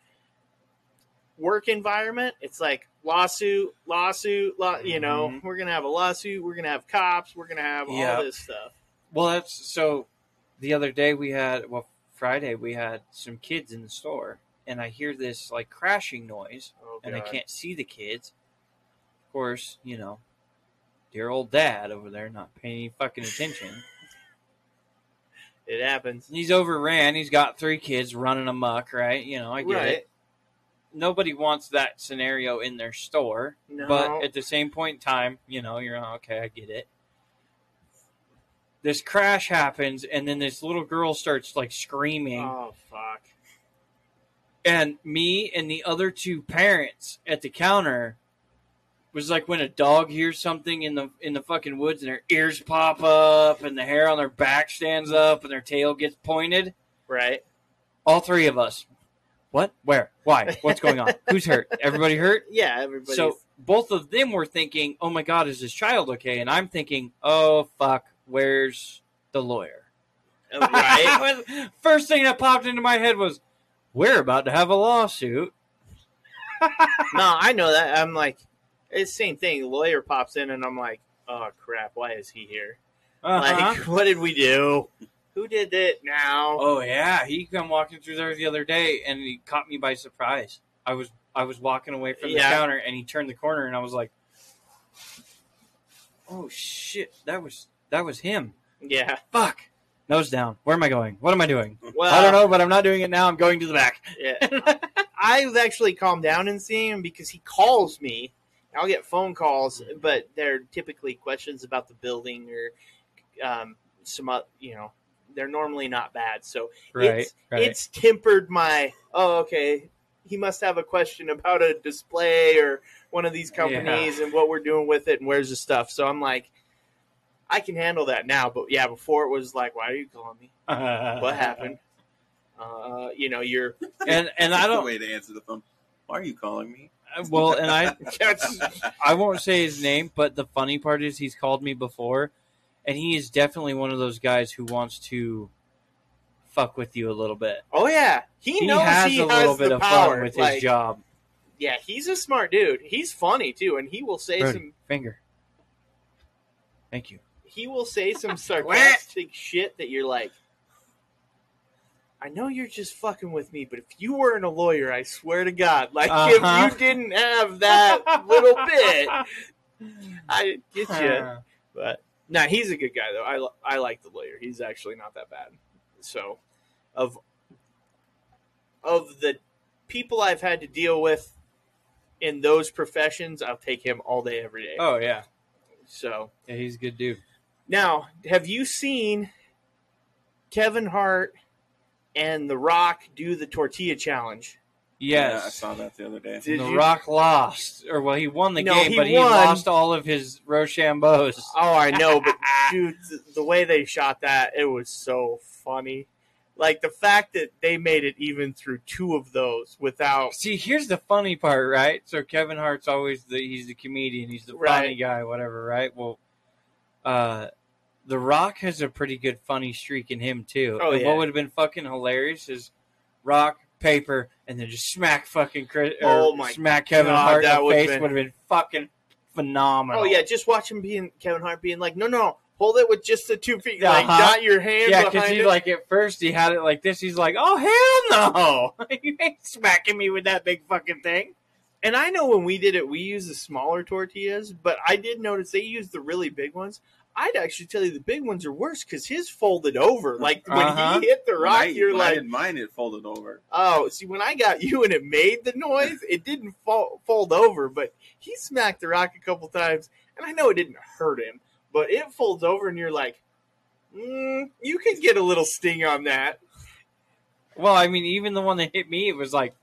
work environment, it's like lawsuit, lawsuit, law, you know, Mhm. we're going to have a lawsuit, we're going to have cops, we're going to have Yeah. all this stuff. Well, that's so. The other day we had, well, Friday we had some kids in the store, and I hear this like crashing noise, Oh, and I can't see the kids. Of course, you know, dear old dad over there not paying any fucking attention. It happens. He's overran. He's got three kids running amok, right? You know, I get right. it. Nobody wants that scenario in their store, No. but at the same point in time, you know, you're okay. I get it. This crash happens, and then this little girl starts like screaming, oh fuck. and me and the other two parents at the counter was like when a dog hears something in the in the fucking woods and their ears pop up and the hair on their back stands up and their tail gets pointed. Right. All three of us. What? Where? Why? What's going on? Who's hurt? Everybody hurt? Yeah. Everybody. So both of them were thinking, "Oh my God, is this child okay?" And I'm thinking, "Oh fuck, where's the lawyer?" Oh, right. First thing that popped into my head was, "We're about to have a lawsuit." no, I know that. I'm like, it's the same thing. The lawyer pops in, and I'm like, oh crap, why is he here? Uh-huh. Like, what did we do? Who did it now? Oh yeah, he come walking through there the other day, and he caught me by surprise. I was I was walking away from the Yeah. counter, and he turned the corner, and I was like, "Oh shit, that was that was him." Yeah. Fuck. Nose down. Where am I going? What am I doing? Well, I don't know, but I'm not doing it now. I'm going to the back. Yeah. I've actually calmed down and seen him because he calls me. I'll get phone calls, but they're typically questions about the building or um, some, oth- you know, they're normally not bad. So Right, it's, right. it's tempered my, oh, okay, he must have a question about a display or one of these companies and what we're doing with it and where's the stuff. So I'm like, I can handle that now. But yeah, before it was like, why are you calling me? What happened? Uh, you know, you're And and I That's the don't way to answer the phone. Why are you calling me? Well, and I I won't say his name, but the funny part is he's called me before, and he is definitely one of those guys who wants to fuck with you a little bit. Oh yeah, he, He knows has he a has little the bit of power. fun with like, his job. Yeah, he's a smart dude. He's funny too, and he will say Brody, some. finger. Thank you. He will say some sarcastic shit that you're like. I know you're just fucking with me, but if you weren't a lawyer, I swear to God, like Uh-huh. if you didn't have that little bit, I'd get you. But no, he's a good guy though. I, I like the lawyer. He's actually not that bad. So, of of the people I've had to deal with in those professions, I'll take him all day, every day. Oh yeah, So yeah, he's a good dude. now, have you seen Kevin Hart and The Rock do the tortilla challenge? Yeah, I saw that the other day. Did the you- Rock lost, or well, he won the No, game, he but he lost all of his Rochambeaus. Oh, I know, but dude, th- the way they shot that, it was so funny. Like the fact that they made it even through two of those without. See, here's the funny part, right? So Kevin Hart's always the he's the comedian, he's the funny Right. guy, whatever, right? Well, uh, The Rock has a pretty good funny streak in him too. Oh, and yeah. what would have been fucking hilarious is Rock paper and then just smack fucking Chris, Oh my smack Kevin God, Hart that in the face been- would have been fucking phenomenal. Oh yeah, just watch him being Kevin Hart being like, no, no, hold it with just the two feet, like Uh-huh. not your hand Yeah, because he it. like at first he had it like this. He's like, "Oh hell no! you ain't smacking me with that big fucking thing." And I know when we did it, we used the smaller tortillas, but I did notice they used the really big ones. I'd actually tell you the big ones are worse because his folded over. Like when Uh-huh. he hit the rock, I, you're when I like, didn't mind it folded over. oh, see, when I got you and it made the noise, it didn't fall, fold over, but he smacked the rock a couple times, and I know it didn't hurt him, but it folds over, and you're like, mm, you could get a little sting on that. Well, I mean, even the one that hit me, it was like,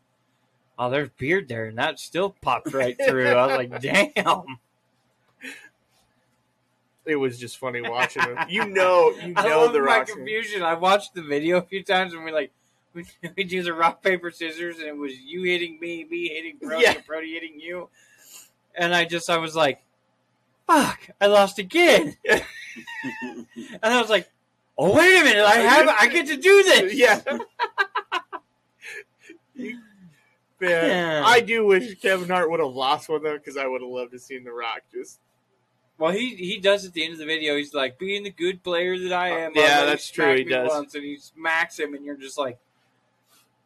"Oh, there's beard there," and that still popped right through. I was like, "Damn!" It was just funny watching him. You know, you I know love the my rock. confusion. I watched the video a few times, and we're like we, we do the rock paper scissors, and it was you hitting me, me hitting Brody, Yeah. and Brody hitting you, and I just I was like, "Fuck, I lost again," and I was like. Oh wait a minute! I have I get to do this. yeah. Man, I do wish Kevin Hart would have lost one though, because I would have loved to seen The Rock just. Well, he he does at the end of the video. He's like, "Being the good player that I am." Yeah, that's true, he does. Once, and he smacks him, and you're just like,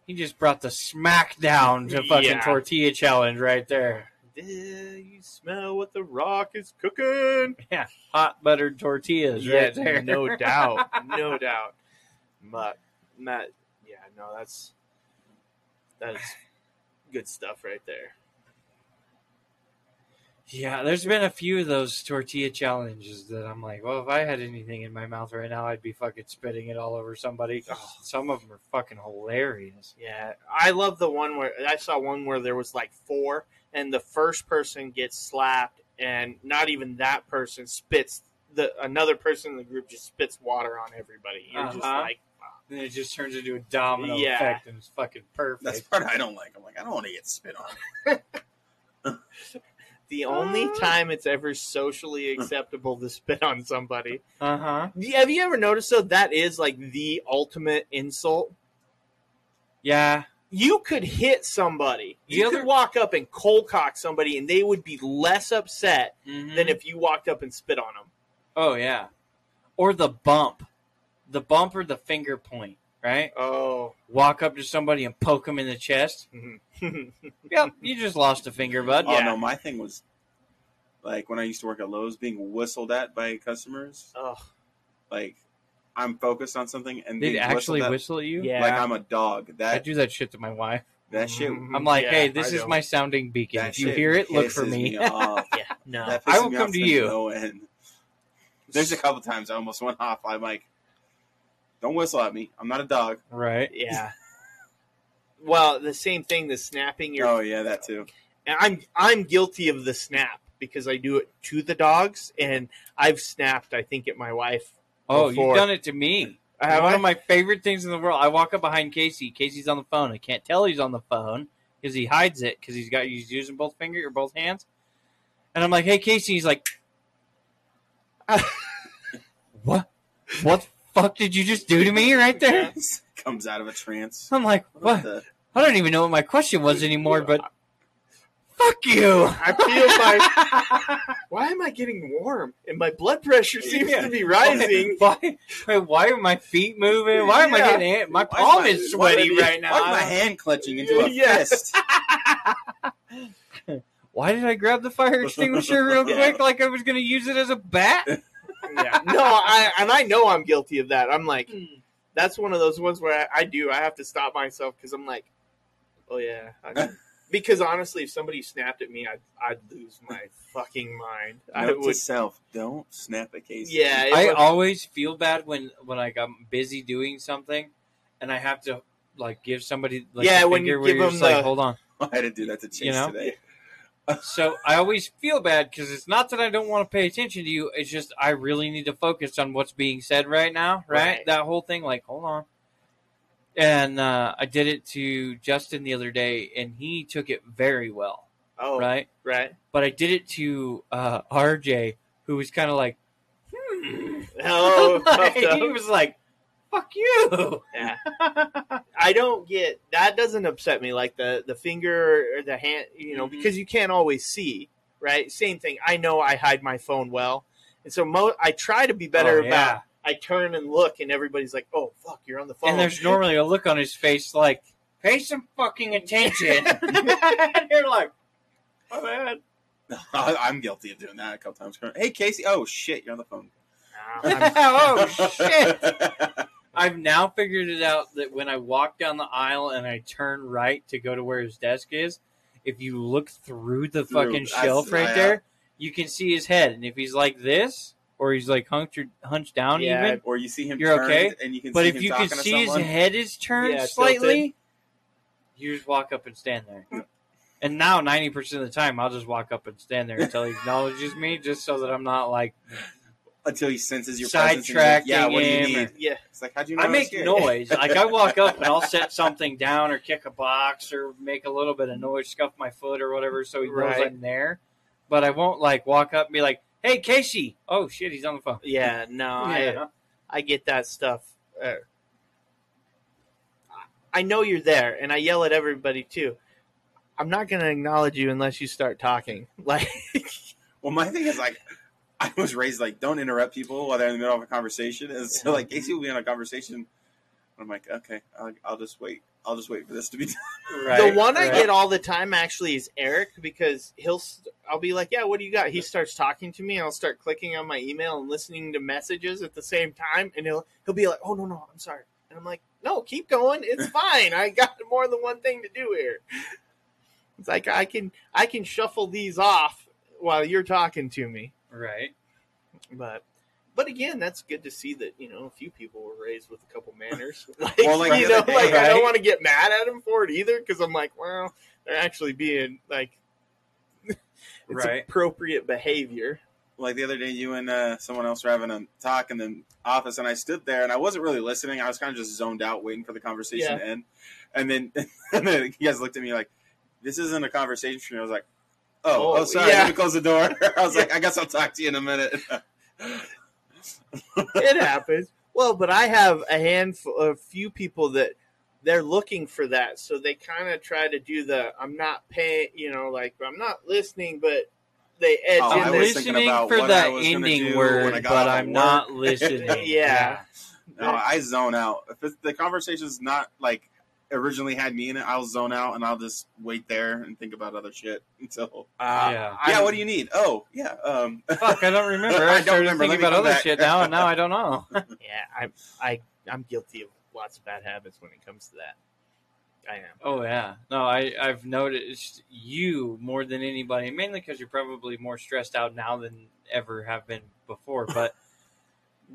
he just brought the smack down to fucking Yeah. tortilla challenge right there. Do you smell what The Rock is cooking? Yeah, hot buttered tortillas Yeah, right there. no doubt, no doubt. But that, yeah, no, that's that's good stuff right there. Yeah, there's been a few of those tortilla challenges that I'm like, well, if I had anything in my mouth right now, I'd be fucking spitting it all over somebody. Some of them are fucking hilarious. Yeah, I love the one where I saw one where there was like four, and the first person gets slapped, and not even that person spits. The another person in the group just spits water on everybody. You're just Uh-huh. like, Then it just turns into a domino Yeah. effect, and it's fucking perfect. That's part I don't like. I'm like, I don't want to get spit on. the only time it's ever socially acceptable to spit on somebody. Uh huh. Have you ever noticed though that is like the ultimate insult? Yeah. You could hit somebody. The You other- could walk up and cold cock somebody, and they would be less upset Mhm. than if you walked up and spit on them. Oh yeah. Or the bump, the bump or the finger point, right? Oh, Walk up to somebody and poke them in the chest. Yep, you just lost a finger, bud. Oh Yeah. no, my thing was like when I used to work at Lowe's, being whistled at by customers. oh, Like I'm focused on something and They actually whistled at, whistle at you. Yeah. like I'm a dog. I That do that shit to my wife. that shit. Mhm. I'm like, Yeah, hey, this I is know. my sounding beacon. That if you hear it, look for pisses me. off. yeah, no, I will come to you. No end. There's a couple times I almost went off. I'm like, don't whistle at me. I'm not a dog. right. yeah. Well, the same thing. The snapping your Oh yeah, that too. and I'm I'm guilty of the snap because I do it to the dogs, and I've snapped. I think at my wife. Oh, Before. you've done it to me. I Have One I? of my favorite things in the world. I walk up behind Casey. Casey's on the phone. I can't tell he's on the phone because he hides it because he's got he's using both finger or both hands. And I'm like, hey Casey. He's like, what? What the fuck did you just do to me right there? Comes out of a trance. I'm like, what? the- I don't even know what my question was anymore. But fuck you. I feel my. Why am I getting warm? And my blood pressure seems Yeah. to be rising. Why? Wait, why are my feet moving? Why am I getting? an- My Why palm my- is sweaty why- right now. Why is my hand clenching into a Yeah. fist? Why did I grab the fire extinguisher real Yeah. quick like I was going to use it as a bat? Yeah. No, I and I know I'm guilty of that. I'm like, hmm. that's one of those ones where I, I do. I have to stop myself because I'm like, oh yeah. Because honestly, if somebody snapped at me, I'd, I'd lose my fucking mind. I Note to would. self: Don't snap at case. Yeah, I would- always feel bad when when like I'm busy doing something and I have to like give somebody like Yeah, when you where give you're them just like the- hold on. I had to do that to Chase You know? today. So I always feel bad because it's not that I don't want to pay attention to you. It's just I really need to focus on what's being said right now. Right? Right. That whole thing. Like hold on. And uh, I did it to Justin the other day, and he took it very well. oh Right. right. but I did it to uh, RJ, who was kind of like, hmm. Oh, up. he was like, "Fuck you." Yeah. I don't get that. Doesn't upset me like the the finger or the hand. You know, Mhm. because you can't always see. Right. Same thing. I know I hide my phone well, and so mo- I try to be better Oh, about. yeah. I turn and look, and everybody's like, "Oh fuck, you're on the phone." And there's normally a look on his face like, "Pay some fucking attention." and you're like, "My bad." I- I'm guilty of doing that a couple times. Hey, Casey. Oh shit, you're on the phone. Oh shit! I've now figured it out that when I walk down the aisle and I turn right to go to where his desk is, if you look through the Through, fucking I- shelf right I- uh, there, you can see his head. And if he's like this, or he's like hunched, hunched down, Yeah, even. or you see him. You're turned okay? and you can. But see if him you talking can to see his someone. head is turned Yeah, slightly, you just walk up and stand there. And now, ninety percent of the time, I'll just walk up and stand there until he acknowledges me, just so that I'm not like until he senses your presence. and like, Yeah, what do you need? or- yeah. It's like, how'd you know I make here? noise. Like I walk up and I'll set something down or kick a box or make a little bit of noise, scuff my foot or whatever, so he knows Right. I'm there. But I won't like walk up and be like, "Hey, Casey!" Oh shit, he's on the phone. Yeah. No, I I get that stuff. Uh, I know you're there, and I yell at everybody too. I'm not going to acknowledge you unless you start talking. Like, Well, my thing is like, I was raised like, don't interrupt people while they're in the middle of a conversation, and so like Casey will be in a conversation. and I'm like, okay, I'll, I'll just wait. I'll just wait for this to be done. Right. the one I get all the time actually is Eric because he'll. st- I'll be like, "Yeah, what do you got?" He starts talking to me. I'll start clicking on my email and listening to messages at the same time, and he'll he'll be like, "Oh no, no, I'm sorry." And I'm like, no, keep going. It's fine. I got more than one thing to do here. It's like I can I can shuffle these off while you're talking to me. Right. But but again, that's good to see that you know a few people were raised with a couple manners. like, Well, like you know, day, like I don't want to get mad at them for it either because I'm like, well, they're actually being like it's Right. appropriate behavior. like the other day, you and uh, someone else were having a talk in the office, and I stood there and I wasn't really listening. I was kind of just zoned out, waiting for the conversation Yeah. to end. And then, and then you guys looked at me like, "This isn't a conversation." for me." I was like, "Oh, Oh, oh, sorry. yeah. Let me close the door." I was like, "I guess I'll talk to you in a minute." it happens. Well, but I have a handful, a few people that they're looking for that, so they kind of try to do the I'm not paying, you know, like I'm not listening, but they edge Oh, in I I'm was thinking listening about for what I that was gonna ending do when I word, got but I'm of not work. listening. Yeah. no, I zone out. If it's, the conversation's not like originally had me in it, I'll zone out and I'll just wait there and think about other shit until. Uh, Yeah. Yeah, what do you need? Oh, yeah. Um, Fuck, I don't remember. I I, don't remember. Let thinking about other back. shit now, and now I don't know. Yeah, I, I, I'm guilty of lots of bad habits when it comes to that. I am. Oh yeah, no, I I've noticed you more than anybody, mainly because you're probably more stressed out now than ever have been before. But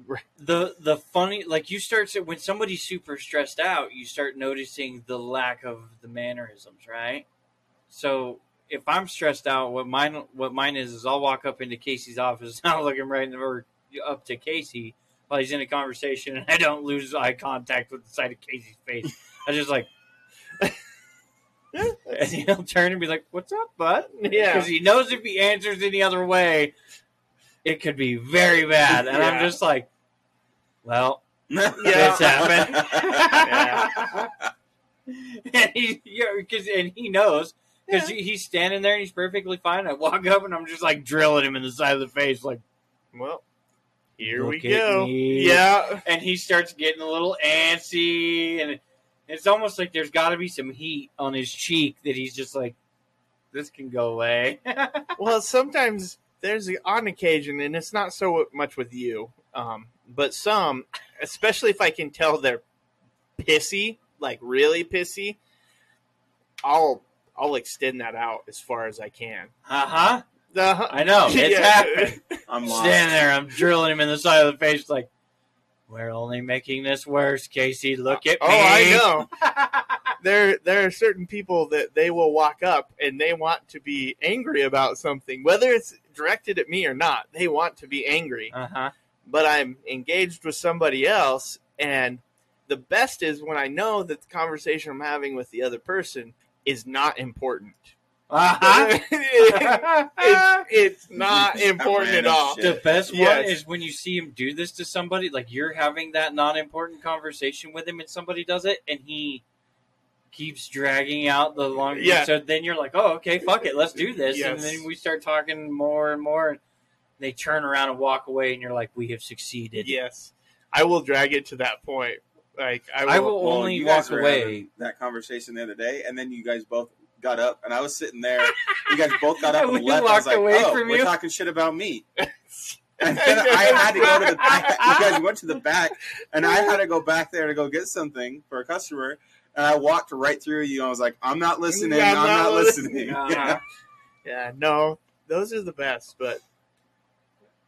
Right. the the funny, like you start when somebody's super stressed out, you start noticing the lack of the mannerisms, right? So if I'm stressed out, what mine what mine is is I'll walk up into Casey's office and I'll look him right in the or up to Casey while he's in a conversation, and I don't lose eye contact with the side of Casey's face. I just like. And he'll turn and be like, "What's up, bud?" Yeah. because he knows if he answers any other way, it could be very bad. And I'm just like, "Well, Yeah. it's happened." Yeah. and he, yeah, cause, and he knows because Yeah. he's standing there and he's perfectly fine. I walk up and I'm just like drilling him in the side of the face, like, Well, here Look we go. me. Yeah. and he starts getting a little antsy, and it's almost like there's got to be some heat on his cheek that he's just like, "This can go away." Well, sometimes there's on occasion, and it's not so much with you, um, but some, especially if I can tell they're pissy, like really pissy, I'll I'll extend that out as far as I can. uh huh. The, I know it's Yeah. happened. I'm. Standing there, I'm drilling him in the side of the face, like, "We're only making this worse, Casey. Look at me." Oh, I know. There, there are certain people that they will walk up and they want to be angry about something, whether it's directed at me or not. They want to be angry. Uh huh. but I'm engaged with somebody else. And the best is when I know that the conversation I'm having with the other person is not important. Uh huh. it's, it's not important at all. shit. The best one Yes. is when you see him do this to somebody, like you're having that non important conversation with him and somebody does it and he keeps dragging out the long Yeah. so then you're like, Oh, okay, fuck it, let's do this. And then we start talking more and more and they turn around and walk away and you're like, We have succeeded. Yes, I will drag it to that point. Like I will. I will Well, only you walk away. That conversation the other day, and then you guys both got up, and I was sitting there. You guys both got up and We left. I was walked like, away "Oh, from we're you." talking shit about me." And then I had to go to the back. You guys went to the back, and I had to go back there to go get something for a customer. And I walked right through you. I was like, "I'm not listening. Yeah, I'm, I'm not, not listening." Uh-huh. Yeah, no, those are the best. But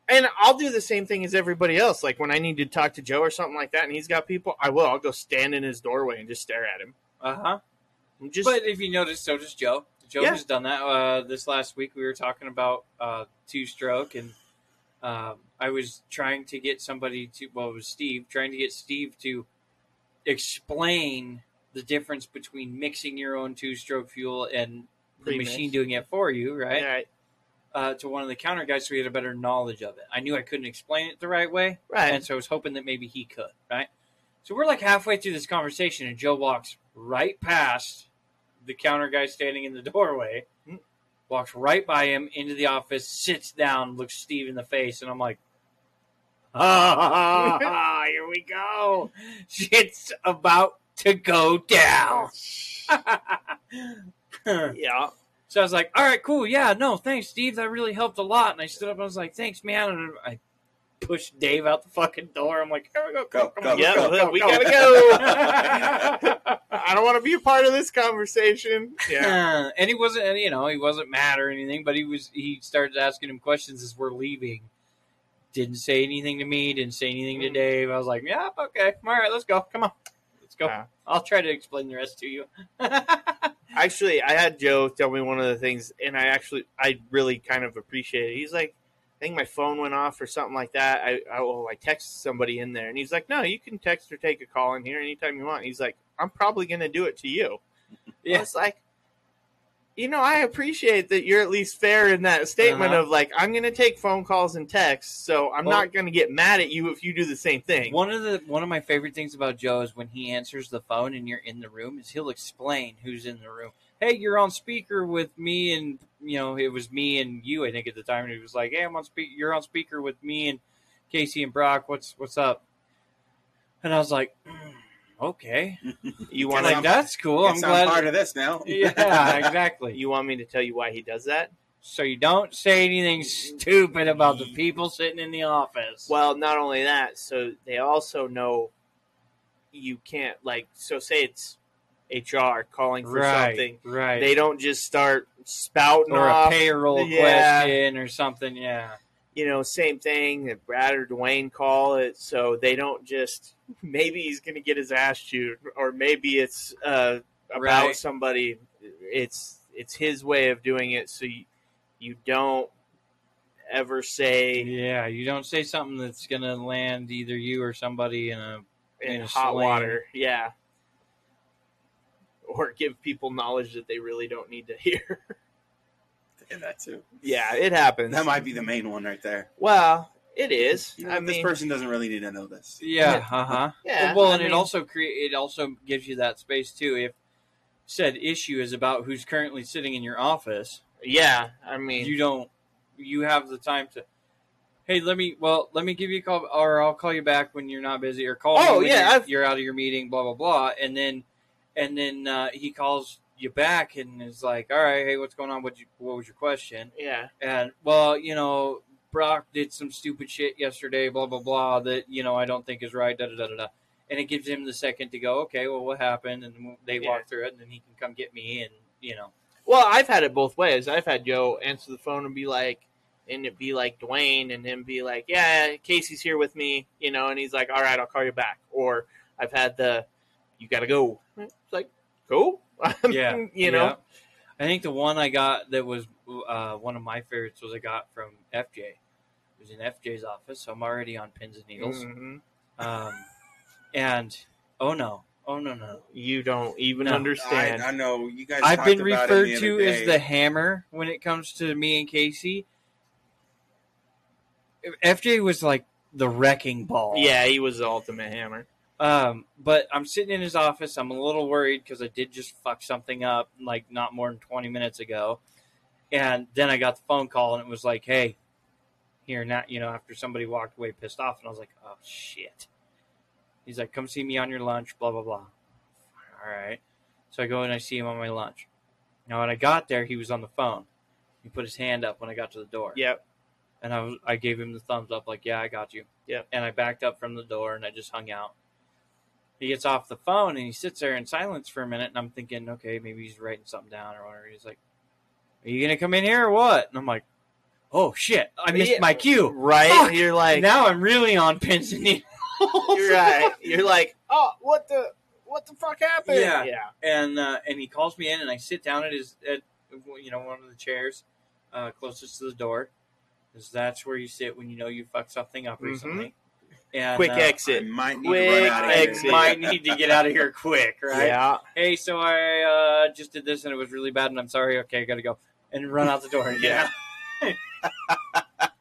and I'll do the same thing as everybody else. Like when I need to talk to Joe or something like that, and he's got people, I will. I'll go stand in his doorway and just stare at him. Uh huh. Just But if you notice, so does Joe. Joe Yeah. has done that. Uh, this last week, we were talking about uh, two stroke, and um, I was trying to get somebody to, well, it was Steve, trying to get Steve to explain the difference between mixing your own two stroke fuel and the machine doing it for you, right? Yeah, Uh, to one of the counter guys so he had a better knowledge of it. I knew I couldn't explain it the right way, right. and so I was hoping that maybe he could, right? So we're like halfway through this conversation, and Joe walks right past the counter guy standing in the doorway, Hmm. walks right by him into the office, sits down, looks Steve in the face, and I'm like, ah, here we go. Shit's about to go down. yeah. So I was like, all right, cool. Yeah, no, thanks, Steve. That really helped a lot. And I stood up and I was like, thanks, man. And I pushed Dave out the fucking door. I'm like, here we go, Go, come go, on, Yeah, go, go, we go. gotta go. I don't want to be a part of this conversation. Yeah. and he wasn't, and, you know, he wasn't mad or anything, but he was. He started asking him questions as we're leaving. Didn't say anything to me. Didn't say anything to Mm. Dave. I was like, yeah, okay, all right, let's go. Come on, let's go. Yeah. I'll try to explain the rest to you. Actually, I had Joe tell me one of the things, and I actually, I really kind of appreciate it. He's like, I think my phone went off or something like that. I, I, oh, I texted somebody in there, and he's like, no, you can text or take a call in here anytime you want. He's like, I'm probably going to do it to you. Yeah. It's like, you know, I appreciate that you're at least fair in that statement Uh-huh. of like, I'm going to take phone calls and texts, so I'm Well- not going to get mad at you if you do the same thing. One of the one of my favorite things about Joe is when he answers the phone and you're in the room is he'll explain who's in the room. Hey, you're on speaker with me and you know it was me and you I think at the time and he was like, hey, I'm on speak. You're on speaker with me and Casey and Brock. What's what's up? And I was like, "Mm, okay, You want like that's cool. I'm glad I'm part of this now. Yeah, exactly. you want me to tell you why he does that? So you don't say anything stupid about the people sitting in the office. Well, not only that, so they also know you can't like so say it's HR calling for right, something. right. They don't just start spouting or a payroll Yeah. question or something. Yeah. you know, same thing that Brad or Dwayne call it. So they don't just maybe he's going to get his ass chewed, or maybe it's uh, about Right. somebody. It's it's his way of doing it. So you, you don't ever say Yeah, you don't say something that's gonna land either you or somebody in a in in a hot sling. water. Yeah. Or give people knowledge that they really don't need to hear. Yeah, that too. yeah, it happens. That might be the main one right there. well, it is. I this mean, person doesn't really need to know this. yeah, uh huh. yeah. well, I and it also create it also gives you that space too. If said issue is about who's currently sitting in your office, yeah. I mean, you don't you have the time to. Hey, let me. Well, let me give you a call, or I'll call you back when you're not busy, or call Oh, me when yeah, you're, you're out of your meeting. Blah blah blah, and then, and then uh, he calls you back and is like, "All right, hey, what's going on? What you? What was your question?" yeah. And well, you know, Brock did some stupid shit yesterday, blah blah blah, that you know I don't think is right. Da da da da. da. And it gives him the second to go. Okay, well, what happened? And they Yeah. walk through it, and then he can come get me, and you know, Well, I've had it both ways. I've had Joe answer the phone and be like, and it be like Dwayne, and him be like, "Yeah, Casey's here with me," you know, and he's like, "All right, I'll call you back." Or I've had the, "You got to go." It's like, cool. yeah, you know. yeah. I think the one I got that was uh, one of my favorites was I got from FJ. It was in FJ's office, so I'm already on pins and needles. Mhm. Um, and oh no, oh no no, You don't even No. understand. I, I know you guys. I've been about referred it the to other as the hammer when it comes to me and Casey. FJ was like the wrecking ball. yeah, he was the ultimate hammer. Um, but I'm sitting in his office. I'm a little worried because I did just fuck something up like not more than 20 minutes ago. And then I got the phone call and it was like, hey, here now, you know, after somebody walked away pissed off. And I was like, oh, shit. He's like, come see me on your lunch, blah, blah, blah. All right. So I go and I see him on my lunch. Now, when I got there, he was on the phone. He put his hand up when I got to the door. Yep. And I was, I gave him the thumbs up, like, yeah, I got you. Yep. And I backed up from the door and I just hung out. He gets off the phone and he sits there in silence for a minute, and I'm thinking, okay, maybe he's writing something down or whatever. He's like, "Are you gonna come in here or what?" And I'm like, "Oh shit, I missed Yeah. my cue." Right? Fuck. You're like, now I'm really on pins and needles. you're right. You're like, oh, what the, what the fuck happened? Yeah. yeah. and uh, and he calls me in, and I sit down at his at you know one of the chairs uh, closest to the door, because that's where you sit when you know you fucked something up Mhm. recently. And Quick uh, I exit. might need Quick to run out of I here. exit. might need to get out of here quick, right? Yeah. Hey, so I uh, just did this and it was really bad, and I'm sorry. Okay, I gotta go and run out the door. and get Yeah.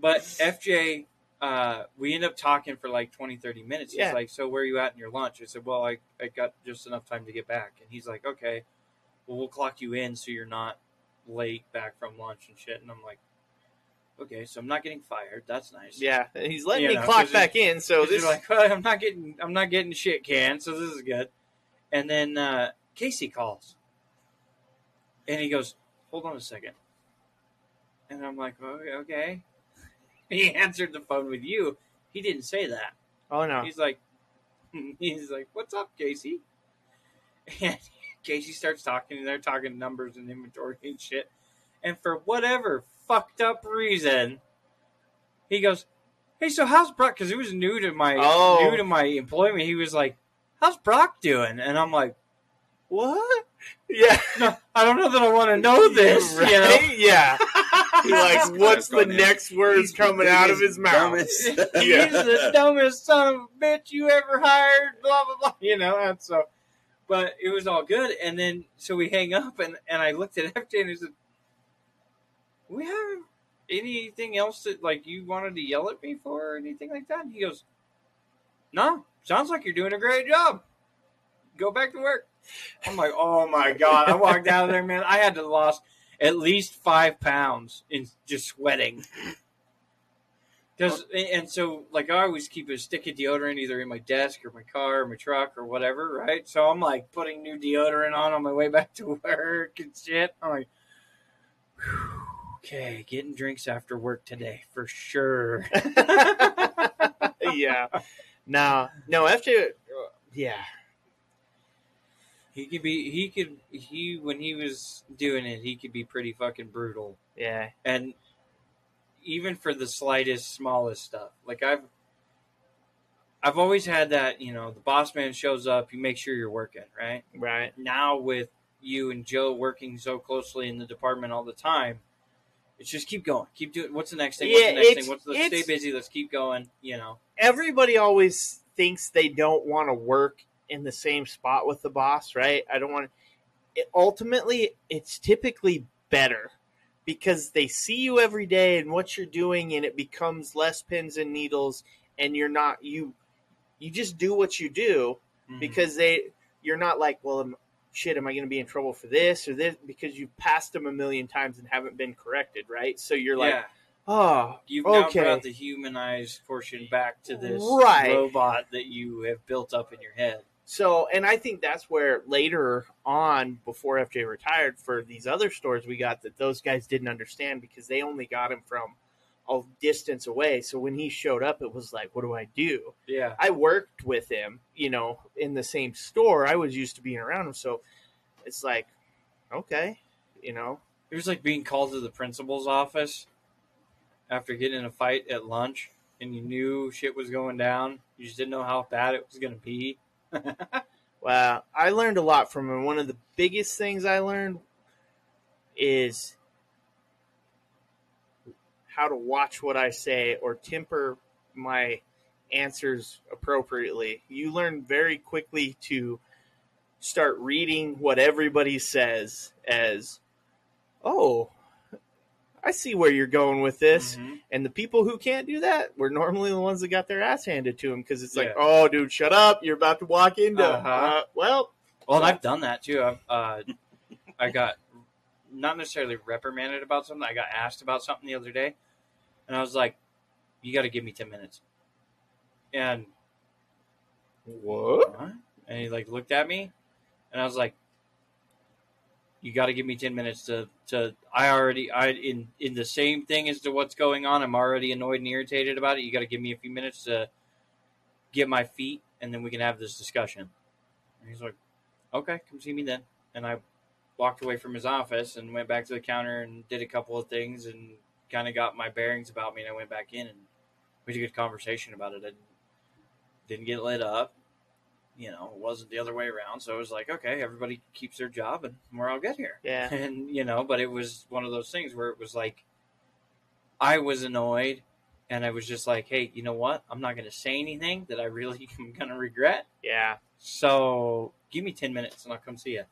but FJ, uh, we end up talking for like 20, 30 minutes. He's Yeah. like, "So where are you at in your lunch?" I said, "Well, I I got just enough time to get back." And he's like, "Okay, well we'll clock you in so you're not late back from lunch and shit." And I'm like, "Okay, so I'm not getting fired. That's nice." Yeah. He's letting You me know, clock 'cause back in. So this you're like, well, I'm not getting, I'm not getting shit canned, so this is good. And then uh, Casey calls, and he goes, "Hold on a second. And I'm like, oh, okay, okay. he answered the phone with you. He didn't say that. Oh no. He's like, he's like, "What's up, Casey?" And Casey starts talking, and they're talking numbers and inventory and shit. And for whatever fucked up reason, he goes, "Hey, so how's Brock?" Because he was new to my Oh. new to my employment. He was like, "How's Brock doing?" And I'm like, What? Yeah. "No, I don't know that I want to know this." Right? You know? Yeah. He like, what's the next words coming out of his mouth? dumbest- He's the dumbest son of a bitch you ever hired, blah blah blah. You know, and so but it was all good and then so we hang up and, and I looked at FJ and I said, We have anything else that like you wanted to yell at me for or anything like that? And he goes, No, sounds like you're doing a great job. Go back to work. I'm like, oh my god! I walked out of there, man. I had to lost at least five pounds in just sweating. Because and so like I always keep a stick of deodorant either in my desk or my car or my truck or whatever, right? So I'm like putting new deodorant on on my way back to work and shit. I'm like, "Whew, okay, getting drinks after work today for sure. yeah. No, no, after, yeah. He could be. He could. He when he was doing it, he could be pretty fucking brutal. Yeah. and even for the slightest smallest stuff like i've i've always had that you know the boss man shows up you make sure you're working right Right. now with you and joe working so closely in the department all the time it's just keep going keep doing what's the next thing what's Yeah, the next thing what's let's stay busy let's keep going you know Everybody always thinks they don't want to work in the same spot with the boss, right? I don't want to. It, ultimately, it's typically better because they see you every day and what you're doing, and it becomes less pins and needles, and you're not you. You just do what you do Mm-hmm. because they you're not like well am, shit am i going to be in trouble for this or this because you've passed them a million times and haven't been corrected right so you're like yeah oh you've now brought the humanized portion back to this Right. robot that you have built up in your head so and i think that's where later on before fj retired for these other stores we got that those guys didn't understand because they only got him from a distance away so when he showed up it was like what do i do yeah I worked with him, you know, in the same store. I was used to being around him, so it's like, okay, you know, It was like being called to the principal's office after getting in a fight at lunch and you knew shit was going down. You just didn't know how bad it was going to be. Well, I learned a lot from him. One of the biggest things I learned is how to watch what I say or temper my answers appropriately. You learn very quickly to start reading what everybody says as, oh, I see where you're going with this. Mhm. And the people who can't do that were normally the ones that got their ass handed to them because it's like, oh, dude, shut up. You're about to walk into. Uh-huh. Uh, well, Well, I've done that too. I've, uh, I got not necessarily reprimanded about something. I got asked about something the other day, and I was like, "You got to give me ten minutes." And what? "What?" and he like looked at me, and I was like, "You got to give me ten minutes to to." I already I in in the same thing as to what's going on. I'm already annoyed and irritated about it. You got to give me a few minutes to get my feet, and then we can have this discussion. And he's like, "Okay, come see me then." And I walked away from his office and went back to the counter and did a couple of things and kind of got my bearings about me. And I went back in and we had a good conversation about it. I didn't get lit up you know, it wasn't the other way around. So it was like, okay, everybody keeps their job and we're all good here. Yeah. And, you know, but it was one of those things where it was like, I was annoyed and I was just like, hey, you know what? I'm not going to say anything that I really am going to regret. Yeah. So give me 10 minutes and I'll come see you.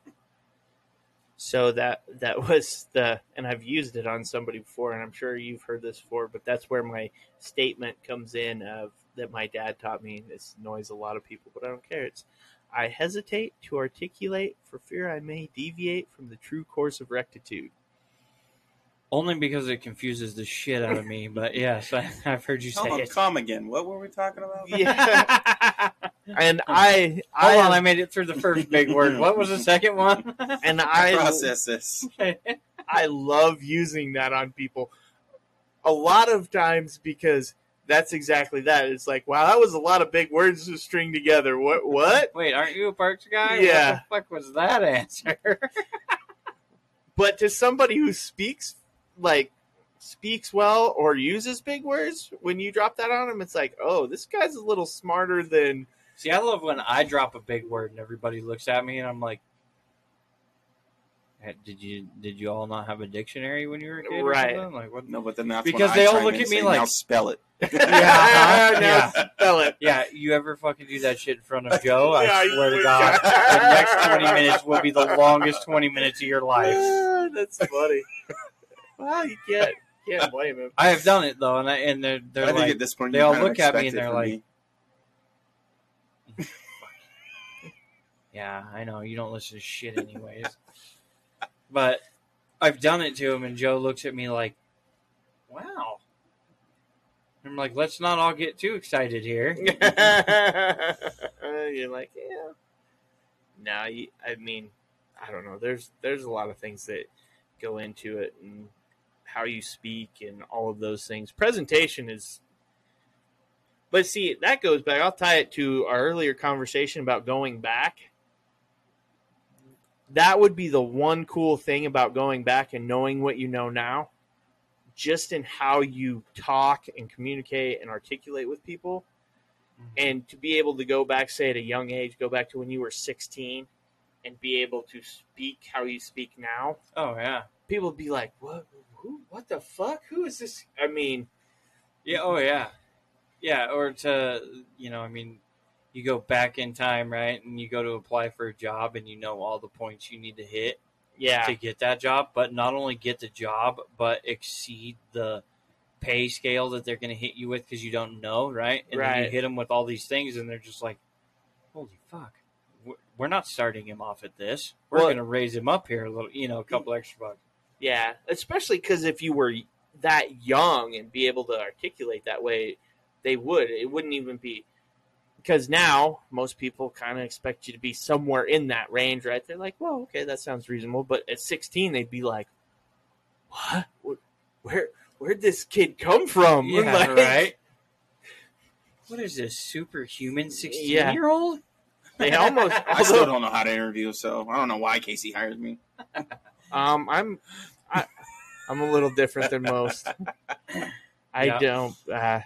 So that that was the, and I've used it on somebody before, and I'm sure you've heard this before, but that's where my statement comes in of that my dad taught me. This annoys a lot of people, but I don't care. It's I hesitate to articulate for fear I may deviate from the true course of rectitude. Only because it confuses the shit out of me. But yes, I, I've heard you say Tell him it. come again. What were we talking about? Yeah. and I, I, Hold on, I made it through the first big word. What was the second one? and I Process this. I love using that on people. a lot of times because that's exactly that. It's like, wow, that was a lot of big words to string together. What? What? Wait, aren't you a parks guy? Yeah. What the fuck was that answer? But to somebody who speaks like speaks well or uses big words, when you drop that on him, it's like, oh, this guy's a little smarter than. See, I love when I drop a big word and everybody looks at me and I'm like, "Hey, "Did you did you all not have a dictionary when you were a kid?" Right. something? Like what? No, but then that's Because when I uh, they all look at me saying, like- now spell it. Yeah, now yeah. spell it. Yeah, you ever fucking do that shit in front of Joe? I Yeah, swear to. God, the next twenty minutes will be the longest twenty minutes of your life. Ah, that's funny. well, you can't can't blame him. I have done it though, and I, and they're they're I think like, at this point they all look at me and they're like- me. Yeah, I know you don't listen to shit anyways. But I've done it to him, and Joe looks at me like, "Wow." I'm like, "Let's not all get too excited here." You're like, yeah. Now, I mean, I don't know. There's there's a lot of things that go into it, and how you speak, and all of those things. Presentation is. But see, that goes back. I'll tie it to our earlier conversation about going back. That would be the one cool thing about going back and knowing what you know now, just in how you talk and communicate and articulate with people. Mm-hmm. And to be able to go back say at a young age go back to when you were 16 and be able to speak how you speak now. Oh yeah, people would be like what? Who? What the fuck? Who is this? I mean yeah. Oh yeah, yeah. Or to you know, I mean, you go back in time, right, and you go to apply for a job, and you know all the points you need to hit yeah to get that job, but not only get the job, but exceed the pay scale that they're going to hit you with because you don't know, right? And then you hit them with all these things, and they're just like, "Holy fuck, We're- we're not starting him off at this. We're Well- going to raise him up here a little, you know, a couple extra bucks." yeah especially because if you were that young and be able to articulate that way they would it wouldn't even be because now most people kind of expect you to be somewhere in that range right they're like well okay that sounds reasonable but at 16 they'd be like what What- where where'd this kid come from Yeah, Like, right. What is this superhuman sixteen-year-old? they almost I still don't know how to interview, so I don't know why Casey hired me. um i'm I, i'm a little different than most i Yeah. don't uh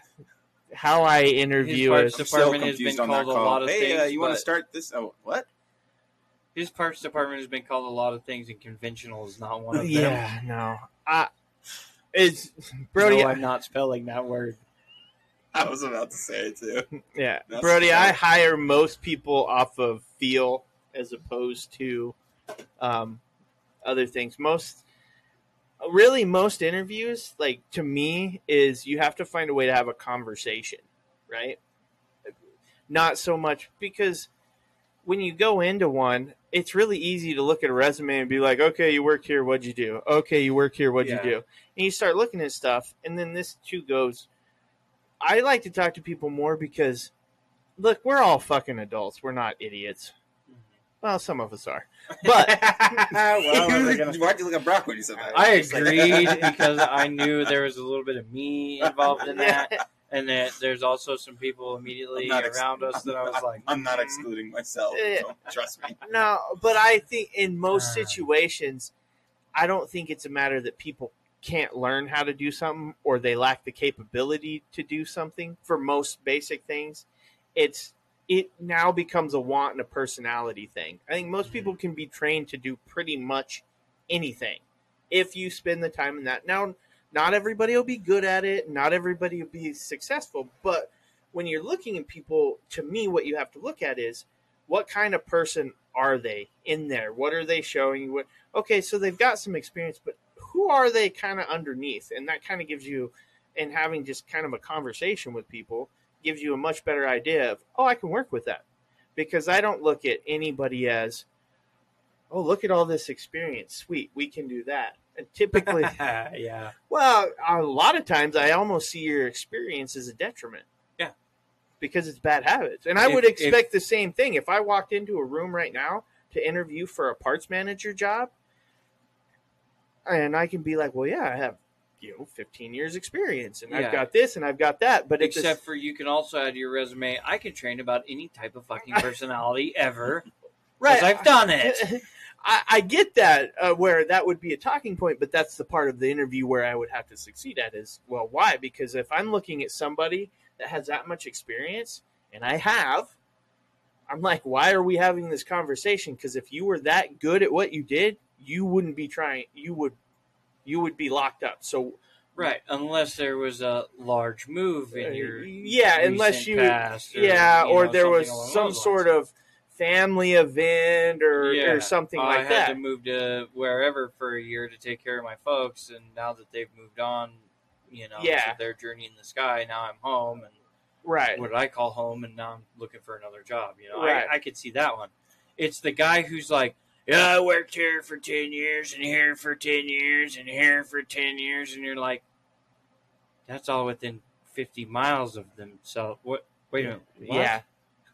how i His interview parts is I'm department has been on that called a lot of hey, things. uh, you want to start this? Oh, what? His parts department has been called a lot of things, and conventional is not one of them. Yeah, no. I it's Brody. No, I'm not spelling that word. I was about to say it too. yeah, That's Brody. I hire most people off of feel as opposed to um, other things. Most, really, most interviews, like to me, is you have to find a way to have a conversation, right? Not so much because when you go into one, it's really easy to look at a resume and be like, okay, you work here, what'd you do? Okay, you work here, what'd Yeah. you do? And you start looking at stuff, and then this too goes. I like to talk to people more because, look, we're all fucking adults. We're not idiots. Well, some of us are. But well, we're gonna- Why'd you look at Brock when you said that? I agreed because I knew there was a little bit of me involved in that, and that there's also some people immediately I'm ex- around us that I was like, I'm not "Mm." excluding myself. Yeah. so trust me. no, but I think in most Ah. situations, I don't think it's a matter that people can't learn how to do something or they lack the capability to do something for most basic things. It's it now becomes a want and a personality thing. I think most mm-hmm. people can be trained to do pretty much anything if you spend the time in that. Now, not everybody will be good at it, not everybody will be successful, but when you're looking at people, to me, what you have to look at is what kind of person are they in there? What are they showing you? What okay, so they've got some experience, but who are they kind of underneath? And that kind of gives you, and having just kind of a conversation with people gives you a much better idea of, oh, I can work with that. Because I don't look at anybody as, oh, look at all this experience. Sweet, we can do that. And typically, yeah, well, a lot of times I almost see your experience as a detriment. Yeah. Because it's bad habits. And I If- would expect the same thing. If I walked into a room right now to interview for a parts manager job, and I can be like, well, yeah, I have you know 15 years experience and Yeah. I've got this and I've got that. But Except for you can also add to your resume. I can train about any type of fucking personality ever. right, I've done it. I, I get that uh, where that would be a talking point, but that's the part of the interview where I would have to succeed at is well, why? Because if I'm looking at somebody that has that much experience, and I have, I'm like, why are we having this conversation? Because if you were that good at what you did, you wouldn't be trying. You would, you would be locked up. So Right, unless there was a large move in your Uh, yeah, unless you past or, yeah, you or know, there was some sort lines. of family event or Yeah. or something I like had that. to move to wherever for a year to take care of my folks, and now that they've moved on, you know, Yeah. to their journey in the sky, now I'm home and right. what I call home, and now I'm looking for another job. You know, Right. I, I could see that one. It's the guy who's like, yeah, I worked here for ten years, and here for ten years, and here for ten years, and you're like, that's all within fifty miles of them. So what? Wait a minute. what? Yeah.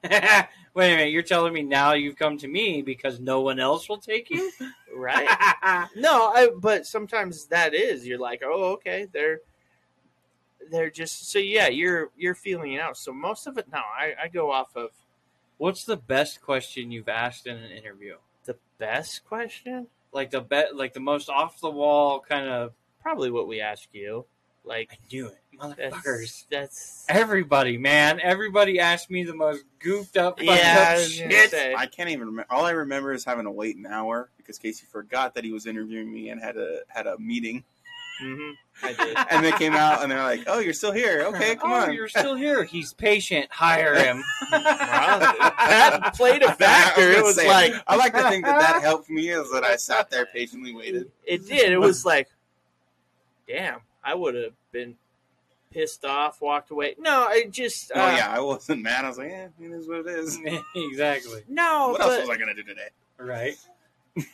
Wait a minute. You're telling me now you've come to me because no one else will take you? Right. No, I, but sometimes that is you're like, oh, okay, they're they're just so yeah, you're you're feeling it out. So most of it, no, I, I go off of What's the best question you've asked in an interview? The best question, Like the bet, like the most off the wall kind of. probably what we ask you. Like I knew it, motherfuckers. that's Everybody, man, everybody asked me the most goofed up, fucked yeah. I up was shit. say. I can't even remember. All I remember is having to wait an hour because Casey forgot that he was interviewing me and had a had a meeting. Mhm, And they came out and they're like, "Oh, you're still here? Okay, come oh, on." you're still here. He's patient. Hire him. Well, that played a factor. I It was say, like I like to think that that helped me is that I sat there patiently waited. it did. It was like, damn, I would have been pissed off, walked away. No, I just Oh uh, yeah, I wasn't mad. I was like, "Yeah, it is what it is." exactly. No, What but else was I gonna do today? Right.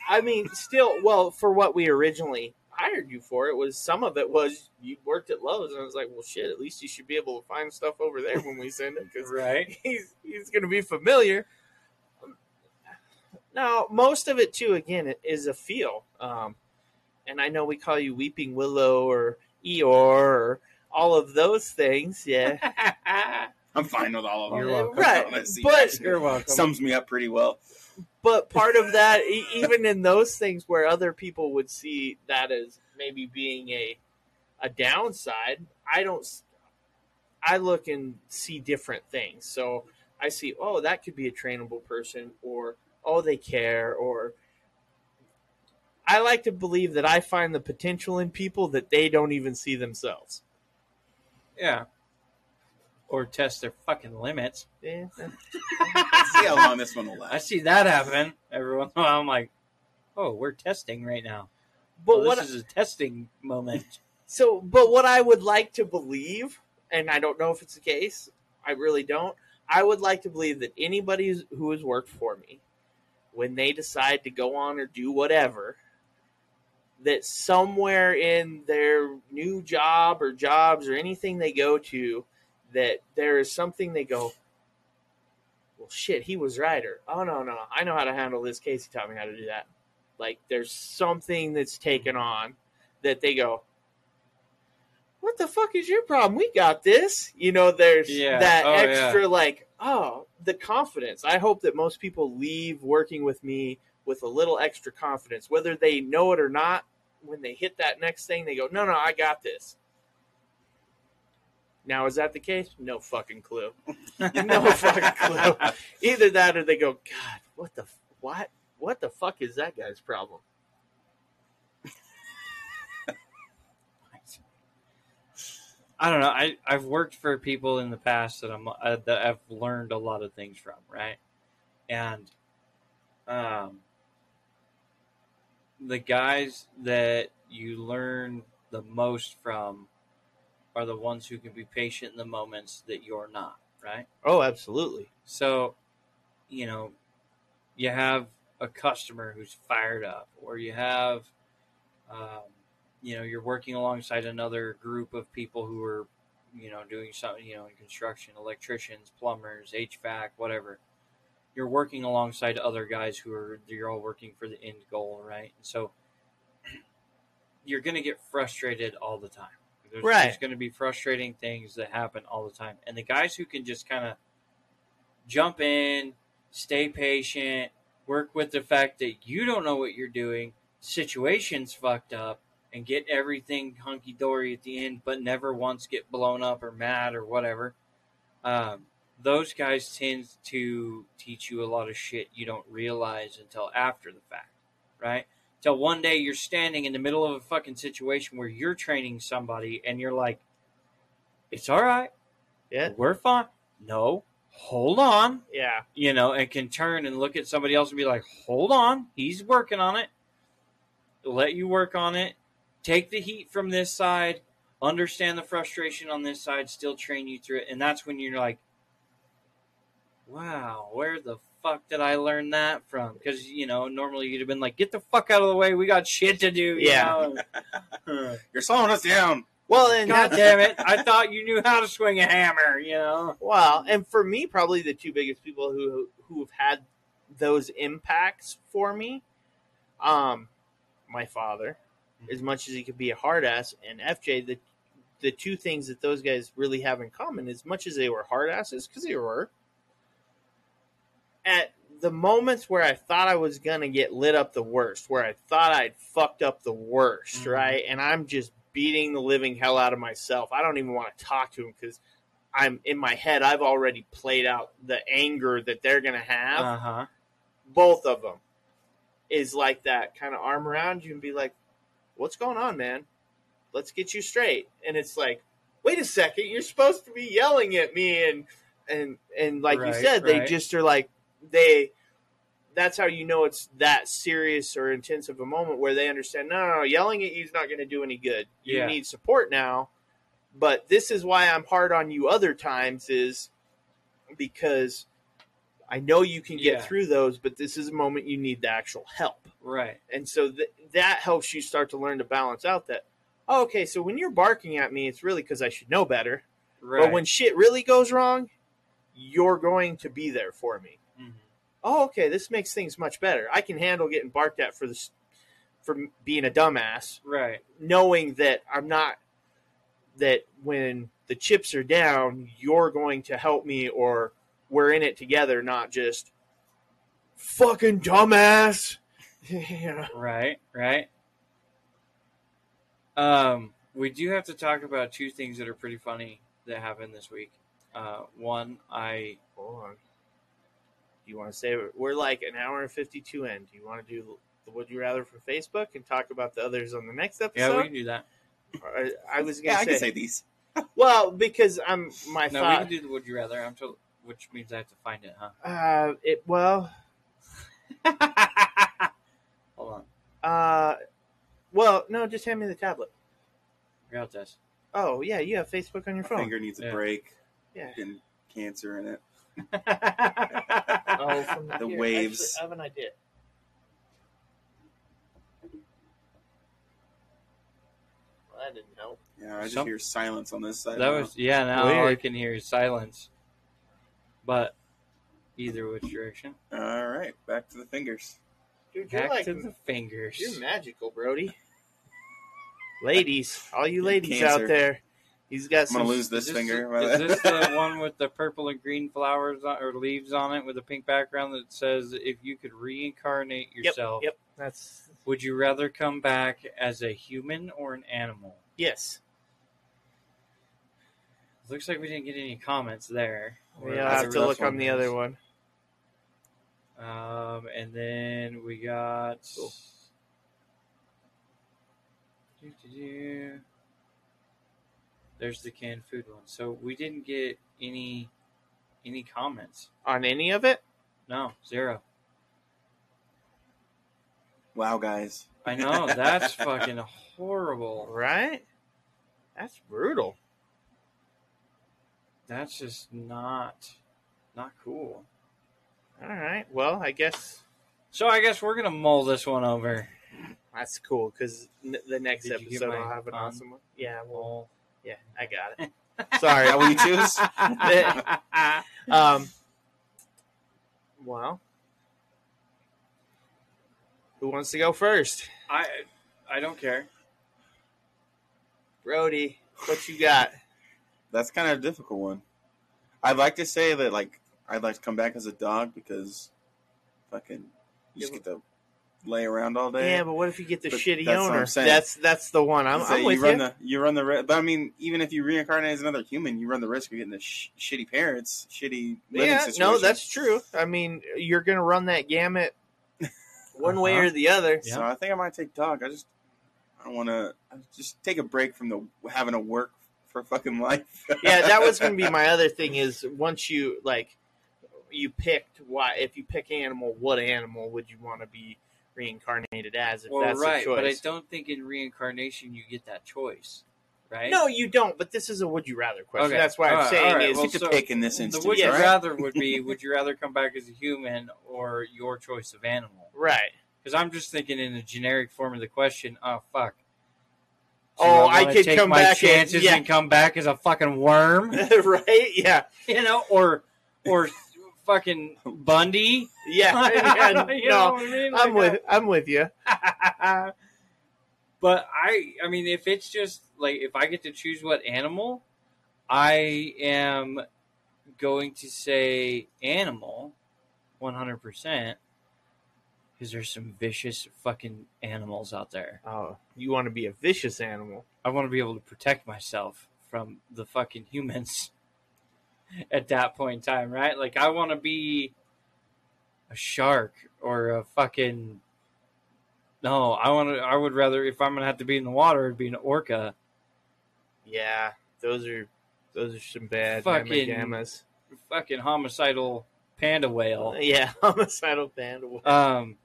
I mean, still, well, for what we originally hired you for, it was some of it was you worked at Lowe's, and I was like, well, shit, at least you should be able to find stuff over there when we send him because Right. he's he's going to be familiar. Now, most of it too, again, it is a feel, um, and I know we call you Weeping Willow or Eeyore or all of those things, yeah. I'm fine with all of them. You're welcome. Right, but- actually, You're welcome. sums me up pretty well. But part of that even in those things where other people would see that as maybe being a a downside i don't i look and see different things so i see oh that could be a trainable person or oh they care or i like to believe that i find the potential in people that they don't even see themselves yeah. Or test their fucking limits. yeah. See how long this one will last. I see that happen every once in a while. I'm like, oh, we're testing right now. but Oh, what this is a testing moment. So, but what I would like to believe, and I don't know if it's the case, I really don't. I would like to believe that anybody who has worked for me, when they decide to go on or do whatever, that somewhere in their new job or jobs or anything they go to, that there is something they go, well, shit, he was right, or oh no, no, I know how to handle this. Casey taught me how to do that. Like, there's something that's taken on that they go, what the fuck is your problem? We got this. You know, there's Yeah. that Oh, extra, like, oh, the confidence. I hope that most people leave working with me with a little extra confidence, whether they know it or not. When they hit that next thing, they go, no, no, I got this. Now, is that the case? No fucking clue. No fucking clue. Either that or they go, God, what the, what? What the fuck is that guy's problem? I don't know. I I've worked for people in the past that I'm uh, that I've learned a lot of things from, right? And um, the guys that you learn the most from are the ones who can be patient in the moments that you're not, right? Oh, absolutely. So, you know, you have a customer who's fired up, or you have, um, you know, you're working alongside another group of people who are, you know, doing something, you know, in construction, electricians, plumbers, HVAC, whatever. You're working alongside other guys who are, you're all working for the end goal, right? And so, you're going to get frustrated all the time. There's, Right. there's going to be frustrating things that happen all the time. And the guys who can just kind of jump in, stay patient, work with the fact that you don't know what you're doing, situation's fucked up, and get everything hunky dory at the end, but never once get blown up or mad or whatever. Um, those guys tend to teach you a lot of shit you don't realize until after the fact, right? Till one day you're standing in the middle of a fucking situation where you're training somebody and you're like, it's all right. Yeah. We're fine. No, hold on. Yeah. You know, and can turn and look at somebody else and be like, hold on. He's working on it. Let you work on it. Take the heat from this side. Understand the frustration on this side. Still train you through it. And that's when you're like, wow, where the fuck did I learn that from? Because, you know, normally you'd have been like, get the fuck out of the way. We got shit to do. You yeah, you're slowing us down. Well, and God damn it. I thought you knew how to swing a hammer, you know? Well, and for me, probably the two biggest people who who have had those impacts for me, um, my father, as much as he could be a hard ass, and FJ, the the two things that those guys really have in common, as much as they were hard asses, because they were, at the moments where I thought I was gonna get lit up the worst, where I thought I'd fucked up the worst, Mhm. right, and I'm just beating the living hell out of myself. I don't even want to talk to him because I'm in my head. I've already played out the anger that they're gonna have. Uh huh. Both of them is like that kind of arm around you and be like, "What's going on, man? Let's get you straight." And it's like, "Wait a second, you're supposed to be yelling at me," and and and like you Right, said, they just are like they. That's how you know it's that serious or intense of a moment where they understand. No, no, no yelling at you is not going to do any good. You Yeah. need support now. But this is why I'm hard on you other times is because I know you can get Yeah. through those, but this is a moment you need the actual help. Right. And so th- that helps you start to learn to balance out that, oh, okay, so when you're barking at me, it's really because I should know better. Right. But when shit really goes wrong, you're going to be there for me. Oh, okay, this makes things much better. I can handle getting barked at for this, for being a dumbass Right. knowing that I'm not that when the chips are down, you're going to help me or we're in it together, not just fucking dumbass. know? Right. Right. Um, we do have to talk about two things that are pretty funny that happened this week. Uh, one, I Hold on. Do you want to say we're like an hour and fifty two in? Do you want to do the Would You Rather for Facebook and talk about the others on the next episode? yeah, we can do that. I, I was gonna I say, can say these. well because I'm my No, we can do the would you rather. I'm told, which means I have to find it, huh? uh, it well, Hold on. uh, well, no, just hand me the tablet. Got this. Oh yeah, you have Facebook on your My phone. finger needs a Yeah. break. Yeah. And cancer in it. Oh, from The here. waves. Actually, I have an idea. Well, that didn't help. Yeah, I just Some- hear silence on this side. that now. was yeah. Now all I can hear is silence. But either which direction, All right, back to the fingers. Dude, you're back like to the fingers. you're magical, Brody. ladies, all you ladies Cancer. out there, he's got I'm some. gonna lose this, Is finger. Is this the one with the purple and green flowers on, or leaves on it with a pink background that says, "If you could reincarnate yourself, yep. yep. That's would you rather come back as a human or an animal?" yes. Looks like we didn't get any comments there. We'll that's have to look on the other one. Um, and then we got. Cool. Doo-doo-doo. There's the canned food one. So we didn't get any any comments. On any of it? No, zero. Wow, guys. I know that's fucking horrible. Right? That's brutal. That's just not not cool. All right. Well, I guess So I guess we're gonna mull this one over. that's cool because n- the next Did episode my I'll have an phone? awesome one. Yeah. Well, Mull. Yeah, I got it. Sorry. How will you choose? Um. Well, who wants to go first? I I don't care. Brody, what you got? That's kind of a difficult one. I'd like to say that like I'd like to come back as a dog because fucking you just get to lay around all day. Yeah, but what if you get the But shitty that's what I'm owner? saying. That's that's the one. I'm, Say I'm with you run you. the you run the ri- but I mean even if you reincarnate as another human, you run the risk of getting the sh- shitty parents, shitty living yeah, situation. no, that's true. I mean, you're gonna run that gamut one way Uh-huh. or the other. Yeah. So I think I might take dog. I just I don't want to just take a break from the having to work for fucking life. yeah, that was going to be my other thing. Is once you like, you picked why if you pick animal, what animal would you want to be reincarnated as? If Well, that's right, the but I don't think in reincarnation you get that choice, right? no, you don't. But this is a would you rather question. Okay. That's why I'm Alright, saying alright, is well, get to so pick in this The instance, would you right? rather would be would you rather come back as a human or your choice of animal? right. Because I'm just thinking in a generic form of the question. Oh fuck. Oh, I wanna could take come my back and- chances yeah. and come back as a fucking worm, right? Yeah, you know, or or fucking Bundy. yeah. yeah You know no, what I mean? I'm Like, with I'm with you. but I, I mean, if it's just like if I get to choose what animal, I am going to say animal, one hundred percent, because there's some vicious fucking animals out there. Oh, you want to be a vicious animal? I want to be able to protect myself from the fucking humans at that point in time, right? Like I want to be a shark or a fucking no, I want to I would rather if I'm going to have to be in the water, it'd be an orca. Yeah, those are those are some bad Fucking- gammas. Fucking homicidal panda whale. Yeah, homicidal panda. whale. Um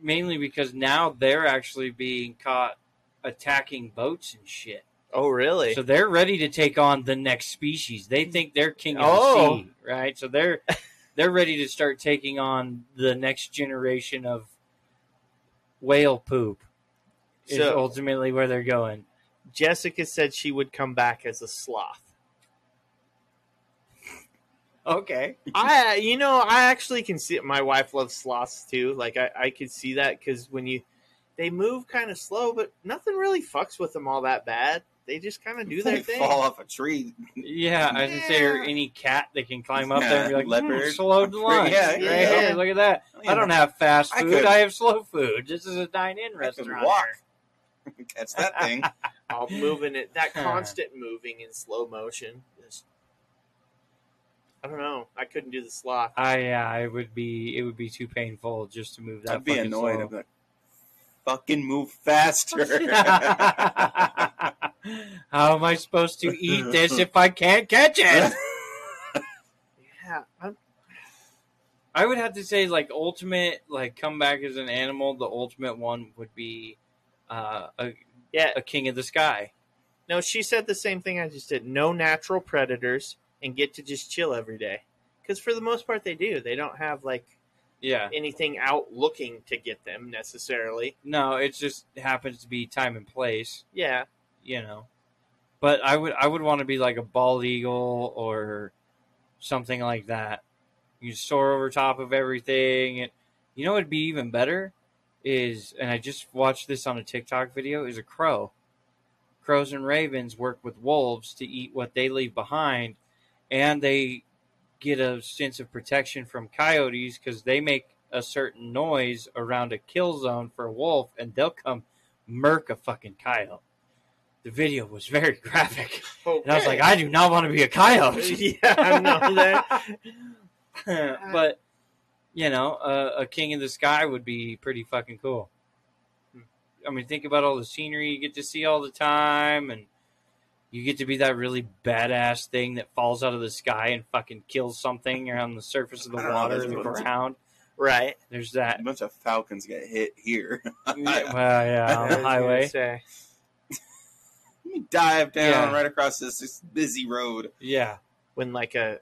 mainly because now they're actually being caught attacking boats and shit. Oh, really? So they're ready to take on the next species. They think they're king of Oh. the sea, right? So they're they're ready to start taking on the next generation of whale poop. Is So- ultimately where they're going. Jessica said she would come back as a sloth. Okay. I, you know, I actually can see it. My wife loves sloths too. Like I, I could see that because when you, they move kind of slow, but nothing really fucks with them all that bad. They just kind of do their They thing. fall off a tree. Yeah, I was gonna say or any cat that can climb up there and be like, Yeah, "Hmm, slow to lunch. Yeah, right? yeah. Look at that. I don't have fast I food. could- I, have slow food. This is a dine-in I could restaurant. walk. Catch that thing. All moving it, that constant moving in slow motion. Just, I don't know. I couldn't do the sloth. I yeah, it would be it would be too painful just to move that. I'd be fucking annoyed. slow. I'd be like, fucking move faster. How am I supposed to eat this if I can't catch it? Yeah, I'm, I would have to say, like, ultimate, like, come back as an animal. The ultimate one would be uh, a, yeah. a king of the sky. No, she said the same thing I just did. No natural predators and get to just chill every day. Because for the most part, they do. They don't have like Yeah. anything out looking to get them necessarily. No, it just happens to be time and place, Yeah, you know. But I would I would want to be like a bald eagle or something like that. You soar over top of everything. And you know what'd be even better is, and I just watched this on a TikTok video, is a crow. Crows and ravens work with wolves to eat what they leave behind, and they get a sense of protection from coyotes because they make a certain noise around a kill zone for a wolf, and they'll come murk a fucking coyote. The video was very graphic, and I was like, I do not want to be a coyote. yeah, I know that. but you know, uh, a king in the sky would be pretty fucking cool. I mean, think about all the scenery you get to see all the time, and you get to be that really badass thing that falls out of the sky and fucking kills something on the surface of the I know, water, there's the a of- ground. Right. There's that. a that. bunch of falcons get hit here. Yeah, well, yeah, on the highway. say. Let me dive down Yeah. right across this, this busy road. Yeah, when like a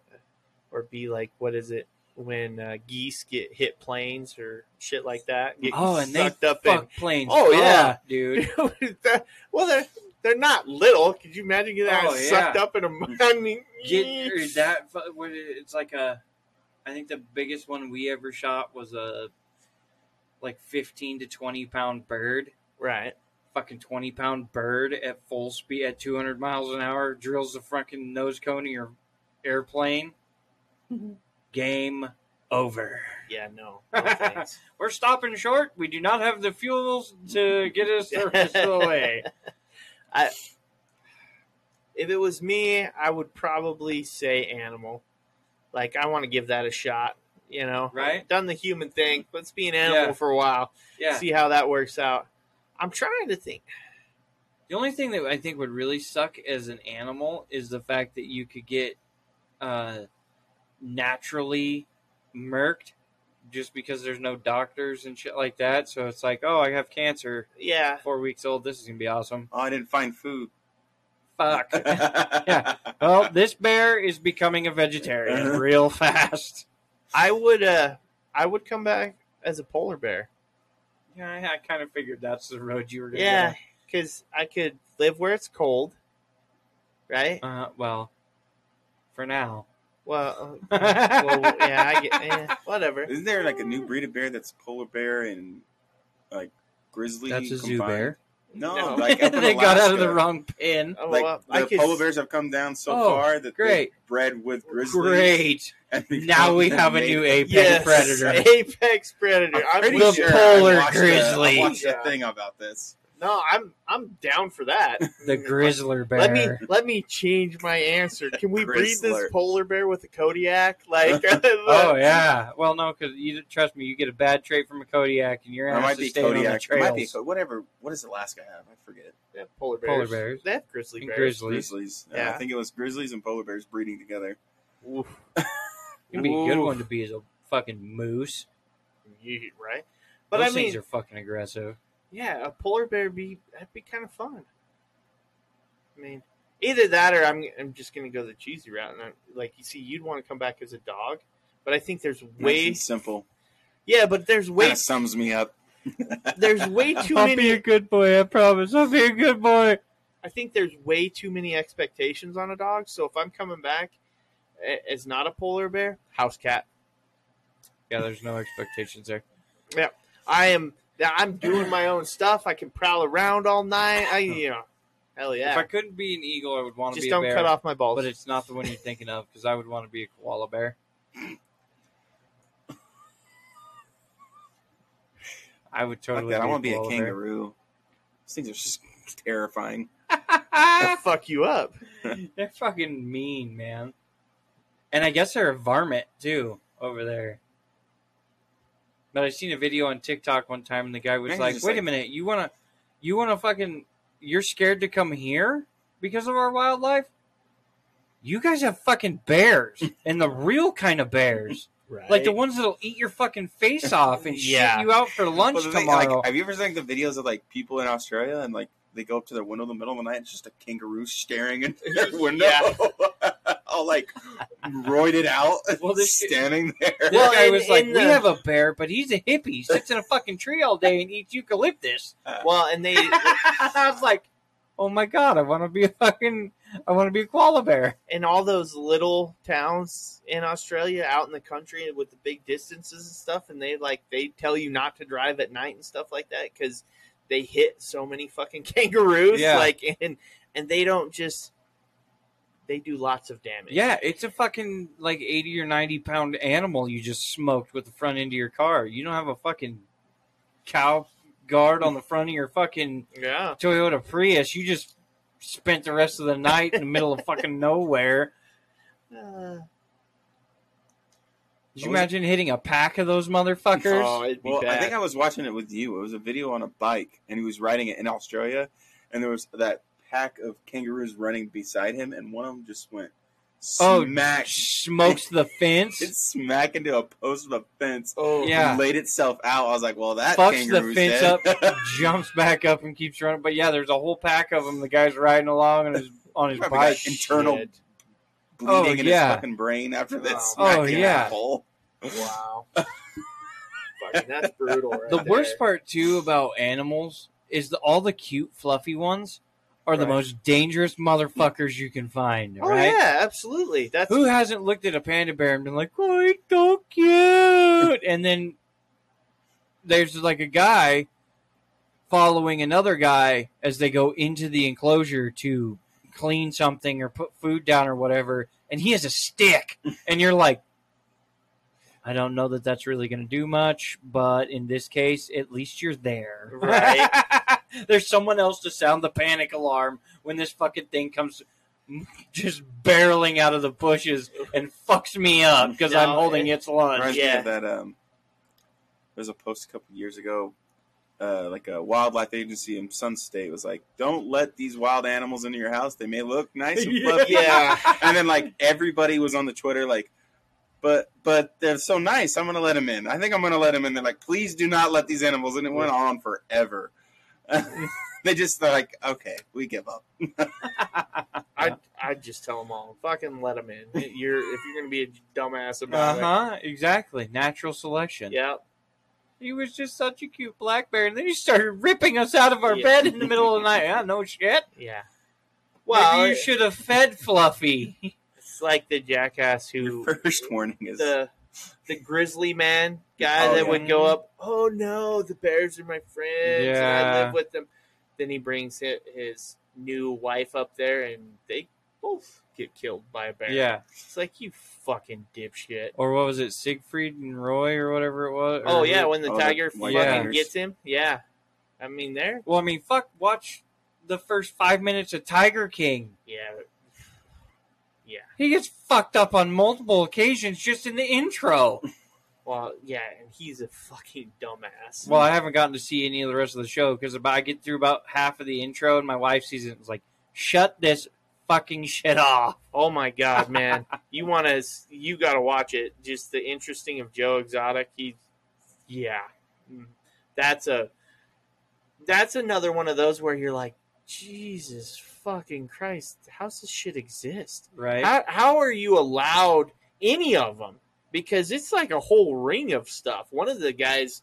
or be like what is it when uh, geese get hit planes or shit like that get Oh, and they up fuck planes. Oh, yeah. up, dude. in That- well they're they're not little could you imagine getting that Oh, sucked up in a i mean Get that. what It's like a. I think the biggest one we ever shot was a like fifteen to twenty pound bird. right fucking twenty pound bird at full speed at two hundred miles an hour drills the fucking nose cone of your airplane. Mm-hmm. Game over. Yeah, no. no thanks. We're stopping short. We do not have the fuels to get us the rest of the way. If it was me, I would probably say animal. Like I want to give that a shot. You know, Right. I've done the human thing. Let's be an animal Yeah. for a while. Yeah. See how that works out. I'm trying to think. The only thing that I think would really suck as an animal is the fact that you could get uh, naturally murked just because there's no doctors and shit like that. So it's like, oh, I have cancer. Yeah, Four weeks old. This is gonna be awesome. Oh, I didn't find food. Fuck. yeah. Well, this bear is becoming a vegetarian real fast. I would. uh I would come back as a polar bear. Yeah, I, I kind of figured that's the road you were gonna Yeah, because I could live where it's cold. Right. Uh, well, for now. Well, uh, well, yeah, I get. Eh, whatever. Isn't there like a new breed of bear that's polar bear and like grizzly? That's a zoo bear. No, No. like they got out of the Alaska. wrong pin. Oh, Like well, the polar bears have come down so Oh, far that great. they bred with grizzlies. Great. and Now we have a new apex Yes, predator. apex predator. I'm I'm pretty The sure polar I watched a- grizzly. I watched Yeah. a thing about this. No, I'm I'm down for that. The grizzler bear. Let me let me change my answer. Can we breed this Grizzler. polar bear with a Kodiak? Like, Oh yeah. Well, no, because you trust me, you get a bad trait from a Kodiak, and your Or it ass might is be staying on the Kodiak. It might be trails. whatever. What does Alaska have? I forget. They have polar bears. Polar bears. bears. They have grizzly And bears. grizzlies. Grizzlies. Yeah. Yeah. I think it was grizzlies and polar bears breeding together. Oof. It'd be a good Oof. one to be as a fucking moose. Yeah, right? But Those I mean, things are fucking aggressive. Yeah, a polar bear be that'd be kind of fun. I mean, either that or I'm I'm just gonna go the cheesy route. And I'm, like you see, you'd want to come back as a dog, but I think there's way and simple. yeah, but there's way Kind of sums me up. there's way too I'll many. be a good boy. I promise. I'll be a good boy. I think there's way too many expectations on a dog. So if I'm coming back a- as not a polar bear, house cat. Yeah, there's no expectations there. Yeah, I am. I'm doing my own stuff. I can prowl around all night. I, you know, hell yeah. If. I couldn't be an eagle, I would want to Just be a kangaroo. Just don't bear. cut off my balls. But it's not the one you're thinking of because I would want to be a koala bear. I would Like totally. that. I want to be a koala bear. kangaroo. These things are just terrifying. They'll fuck you up. They're fucking mean, man. And I guess they're a varmint too over there. But I seen a video on TikTok one time, and the guy was Man, like, "Wait a minute, you wanna, you wanna fucking, you're scared to come here because of our wildlife? You guys have fucking bears, and the real kind of bears, Right. like the ones that'll eat your fucking face off and Yeah. shit you out for lunch Well, thing, tomorrow." like, have you ever seen the videos of like people in Australia and like they go up to their window in the middle of the night and it's just a kangaroo staring into their window, all like roided out, Well, this shit- standing there. Well, I was like, in "We have a bear, but he's a hippie. He sits in a fucking tree all day and eats eucalyptus." Uh. well, and they I was like, "Oh my god, I want to be a fucking, I want to be a koala bear." in all those little towns in Australia, out in the country with the big distances and stuff, and they like they tell you not to drive at night and stuff like that because they hit so many fucking kangaroos. Yeah. Like and and they don't just they do lots of damage. Yeah, it's a fucking like eighty or ninety pound animal you just smoked with the front end of your car. You don't have a fucking cow guard on the front of your fucking yeah. Toyota Prius. You just spent the rest of the night in the middle of fucking nowhere. Uh, Did you was imagine hitting a pack of those motherfuckers? oh, it'd be Well, bad. I think I was watching it with you. It was a video on a bike, and he was riding it in Australia, and there was that pack of kangaroos running beside him, and one of them just went Oh, smack, Smokes the fence. it smack into a post of a fence, oh Yeah. laid itself out. I was like, well, that fucks the fence dead. up, jumps back up, and keeps running. But yeah, there's a whole pack of them. The guy's riding along on his on his Probably got bike. internal Shit. bleeding Oh, in yeah. his fucking brain after that Oh. smack Oh, yeah. the hole. Wow. Fucking, that's brutal. Right The there. worst part too about animals is the, all the cute, fluffy ones are the most dangerous motherfuckers you can find. Oh right? yeah, absolutely. That's Who hasn't looked at a panda bear and been like, "Oh, he's so cute," and then there's like a guy following another guy as they go into the enclosure to clean something or put food down or whatever, and he has a stick, and you're like, I don't know that that's really going to do much, but in this case, at least you're there. Right. There's someone else to sound the panic alarm when this fucking thing comes just barreling out of the bushes and fucks me up because I'm holding it- its lunch. Yeah. that. Um, there was a post a couple years ago, uh, like a wildlife agency in Sun State was like, "Don't let these wild animals into your house. They may look nice and fluffy." Yeah. and then like everybody was on the Twitter like, "But but they're so nice. I'm gonna let them in. I think I'm gonna let them in." They're like, "Please do not let these animals." And it went on forever. they just they're like, "Okay, we give up." I I just tell them all, fucking let them in. You're if you're gonna be a dumbass about it. Uh about huh. Exactly. Natural selection. it. Yeah. He was just such a cute black bear, and then he started ripping us out of our Yeah. bed in the middle of the night. Yeah, no shit. Yeah. Well, Well, you should have fed Fluffy. it's like the jackass Your who first warning is the the grizzly man guy Oh, that yeah. would go up. Oh no, the bears are my friends, and I live with them. Then he brings his new wife up there, and they both get killed by a bear. yeah. it's like you fucking dipshit. Or what was it, Siegfried and Roy, or whatever it was? Oh yeah, when the Oh, tiger white fucking tigers. gets him. Yeah, I mean they're Well, I mean, fuck. Watch the first five minutes of Tiger King. yeah, yeah. He gets fucked up on multiple occasions just in the intro. Well, yeah, and he's a fucking dumbass. Well, I haven't gotten to see any of the rest of the show because I get through about half of the intro, and my wife sees it and is like, "Shut this fucking shit off." Oh my god, man! you want to? You got to watch it. Just the interesting of Joe Exotic. He, yeah, Mm. that's a that's another one of those where you're like, Jesus fucking Christ, how's this shit exist? Right? How how are you allowed any of them? Because it's like a whole ring of stuff. One of the guys,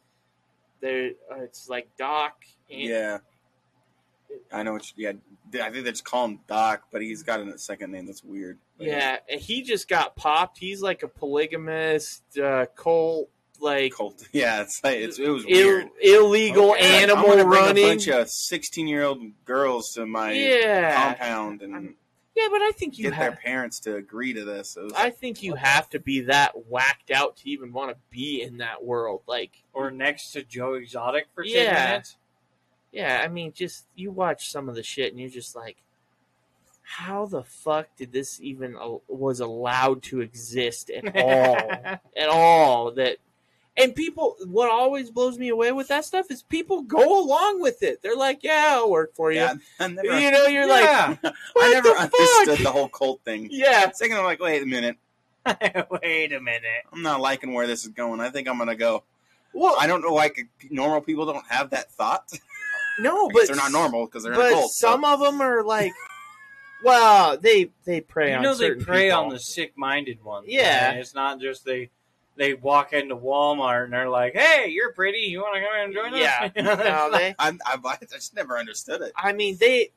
there, uh, it's like Doc. And, Yeah. I know what you, yeah, I think they just call him Doc, but he's got a second name that's weird. But Yeah, and he just got popped. He's like a polygamist, uh, cult, like Cult. Yeah, it's like it's, it was Ill, weird. illegal Okay, I'm animal gonna bring running. a bunch of sixteen-year-old girls to my yeah, compound and yeah, but I think you get their parents to agree to this. It was, I think you have to be that whacked out to even want to be in that world. Like, or next to Joe Exotic for ten minutes. yeah, I mean, just you watch some of the shit and you're just like, how the fuck did this even al- was allowed to exist at all? at all that and people what always blows me away with that stuff is people go along with it they're like yeah i'll work for you yeah, never, you know you're like yeah. I never the understood fuck? the whole cult thing. yeah Second, I'm like, wait a minute, Wait a minute. I'm not liking where this is going. I think I'm gonna go. well I don't know why could- normal people don't have that thought. no but they're not normal because they're in a but cult. so- some of them are like well they they prey You on know they prey people. on the sick-minded ones. Yeah. right? it's not just they they walk into Walmart and they're like, "Hey, you're pretty. You want to come in and join us?" yeah You know, no, not- they I, I, I just never understood it. i mean they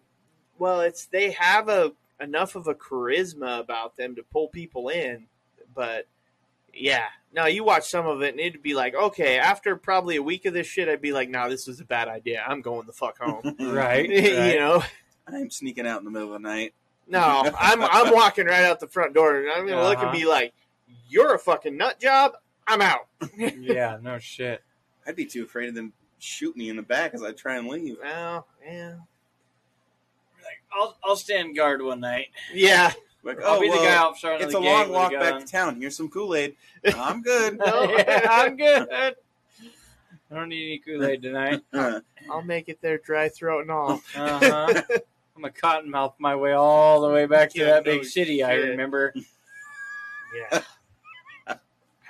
well it's they have a enough of a charisma about them to pull people in but yeah no you watch some of it and it'd be like okay after probably a week of this shit i'd be like no this was a bad idea i'm going the fuck home right, you know I'm sneaking out in the middle of the night. no i'm i'm walking right out the front door and i'm gonna look and Uh-huh. be like you're a fucking nut job i'm out yeah, no shit. I'd be too afraid of them shoot me in the back as I try and leave. well yeah Like, I'll I'll stand guard one night. yeah Like, I'll oh, be the well, guy outside of it's the a long walk back to town. Here's some Kool Aid. I'm good. No. Yeah, I'm good. I don't need any Kool Aid tonight. i'll make it there dry throat and all Uh-huh. I'm a cottonmouth my way all the way back to Yeah, that no big city. I remember. yeah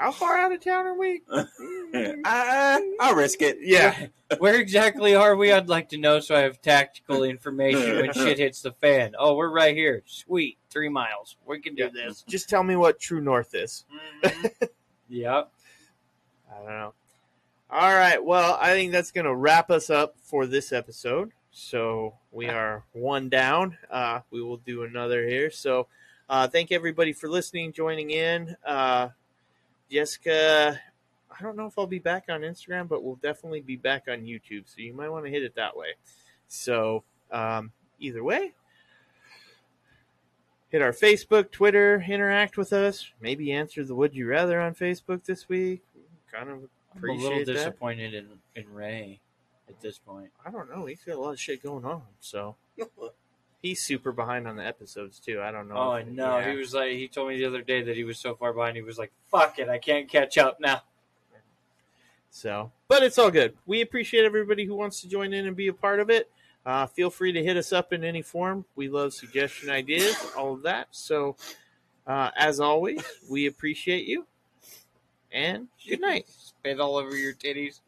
how far out of town are we I, I'll risk it. yeah Where exactly are we? I'd like to know so I have tactical information when shit hits the fan. Oh, we're right here. Sweet. Three miles. We can do Yeah. this. just tell me what true north is yep. I don't know. All right. Well, I think that's going to wrap us up for this episode. So we are one down. Uh, we will do another here. So uh, thank everybody for listening, joining in. Uh, Jessica I don't know if I'll be back on Instagram, but we'll definitely be back on YouTube. So you might want to hit it that way. So um, either way, hit our Facebook, Twitter, interact with us. Maybe answer the Would You Rather on Facebook this week. Kind of I'm a little that. disappointed in, in Ray at this point. I don't know. He's got a lot of shit going on. So he's super behind on the episodes too. I don't know. Oh, if- I know. yeah. He was like, he told me the other day that he was so far behind. He was like, "Fuck it, I can't catch up now." So, but it's all good. We appreciate everybody who wants to join in and be a part of it. Uh, feel free to hit us up in any form. We love suggestion ideas, all of that. So, uh, as always, we appreciate you. And good night. Spit all over your titties.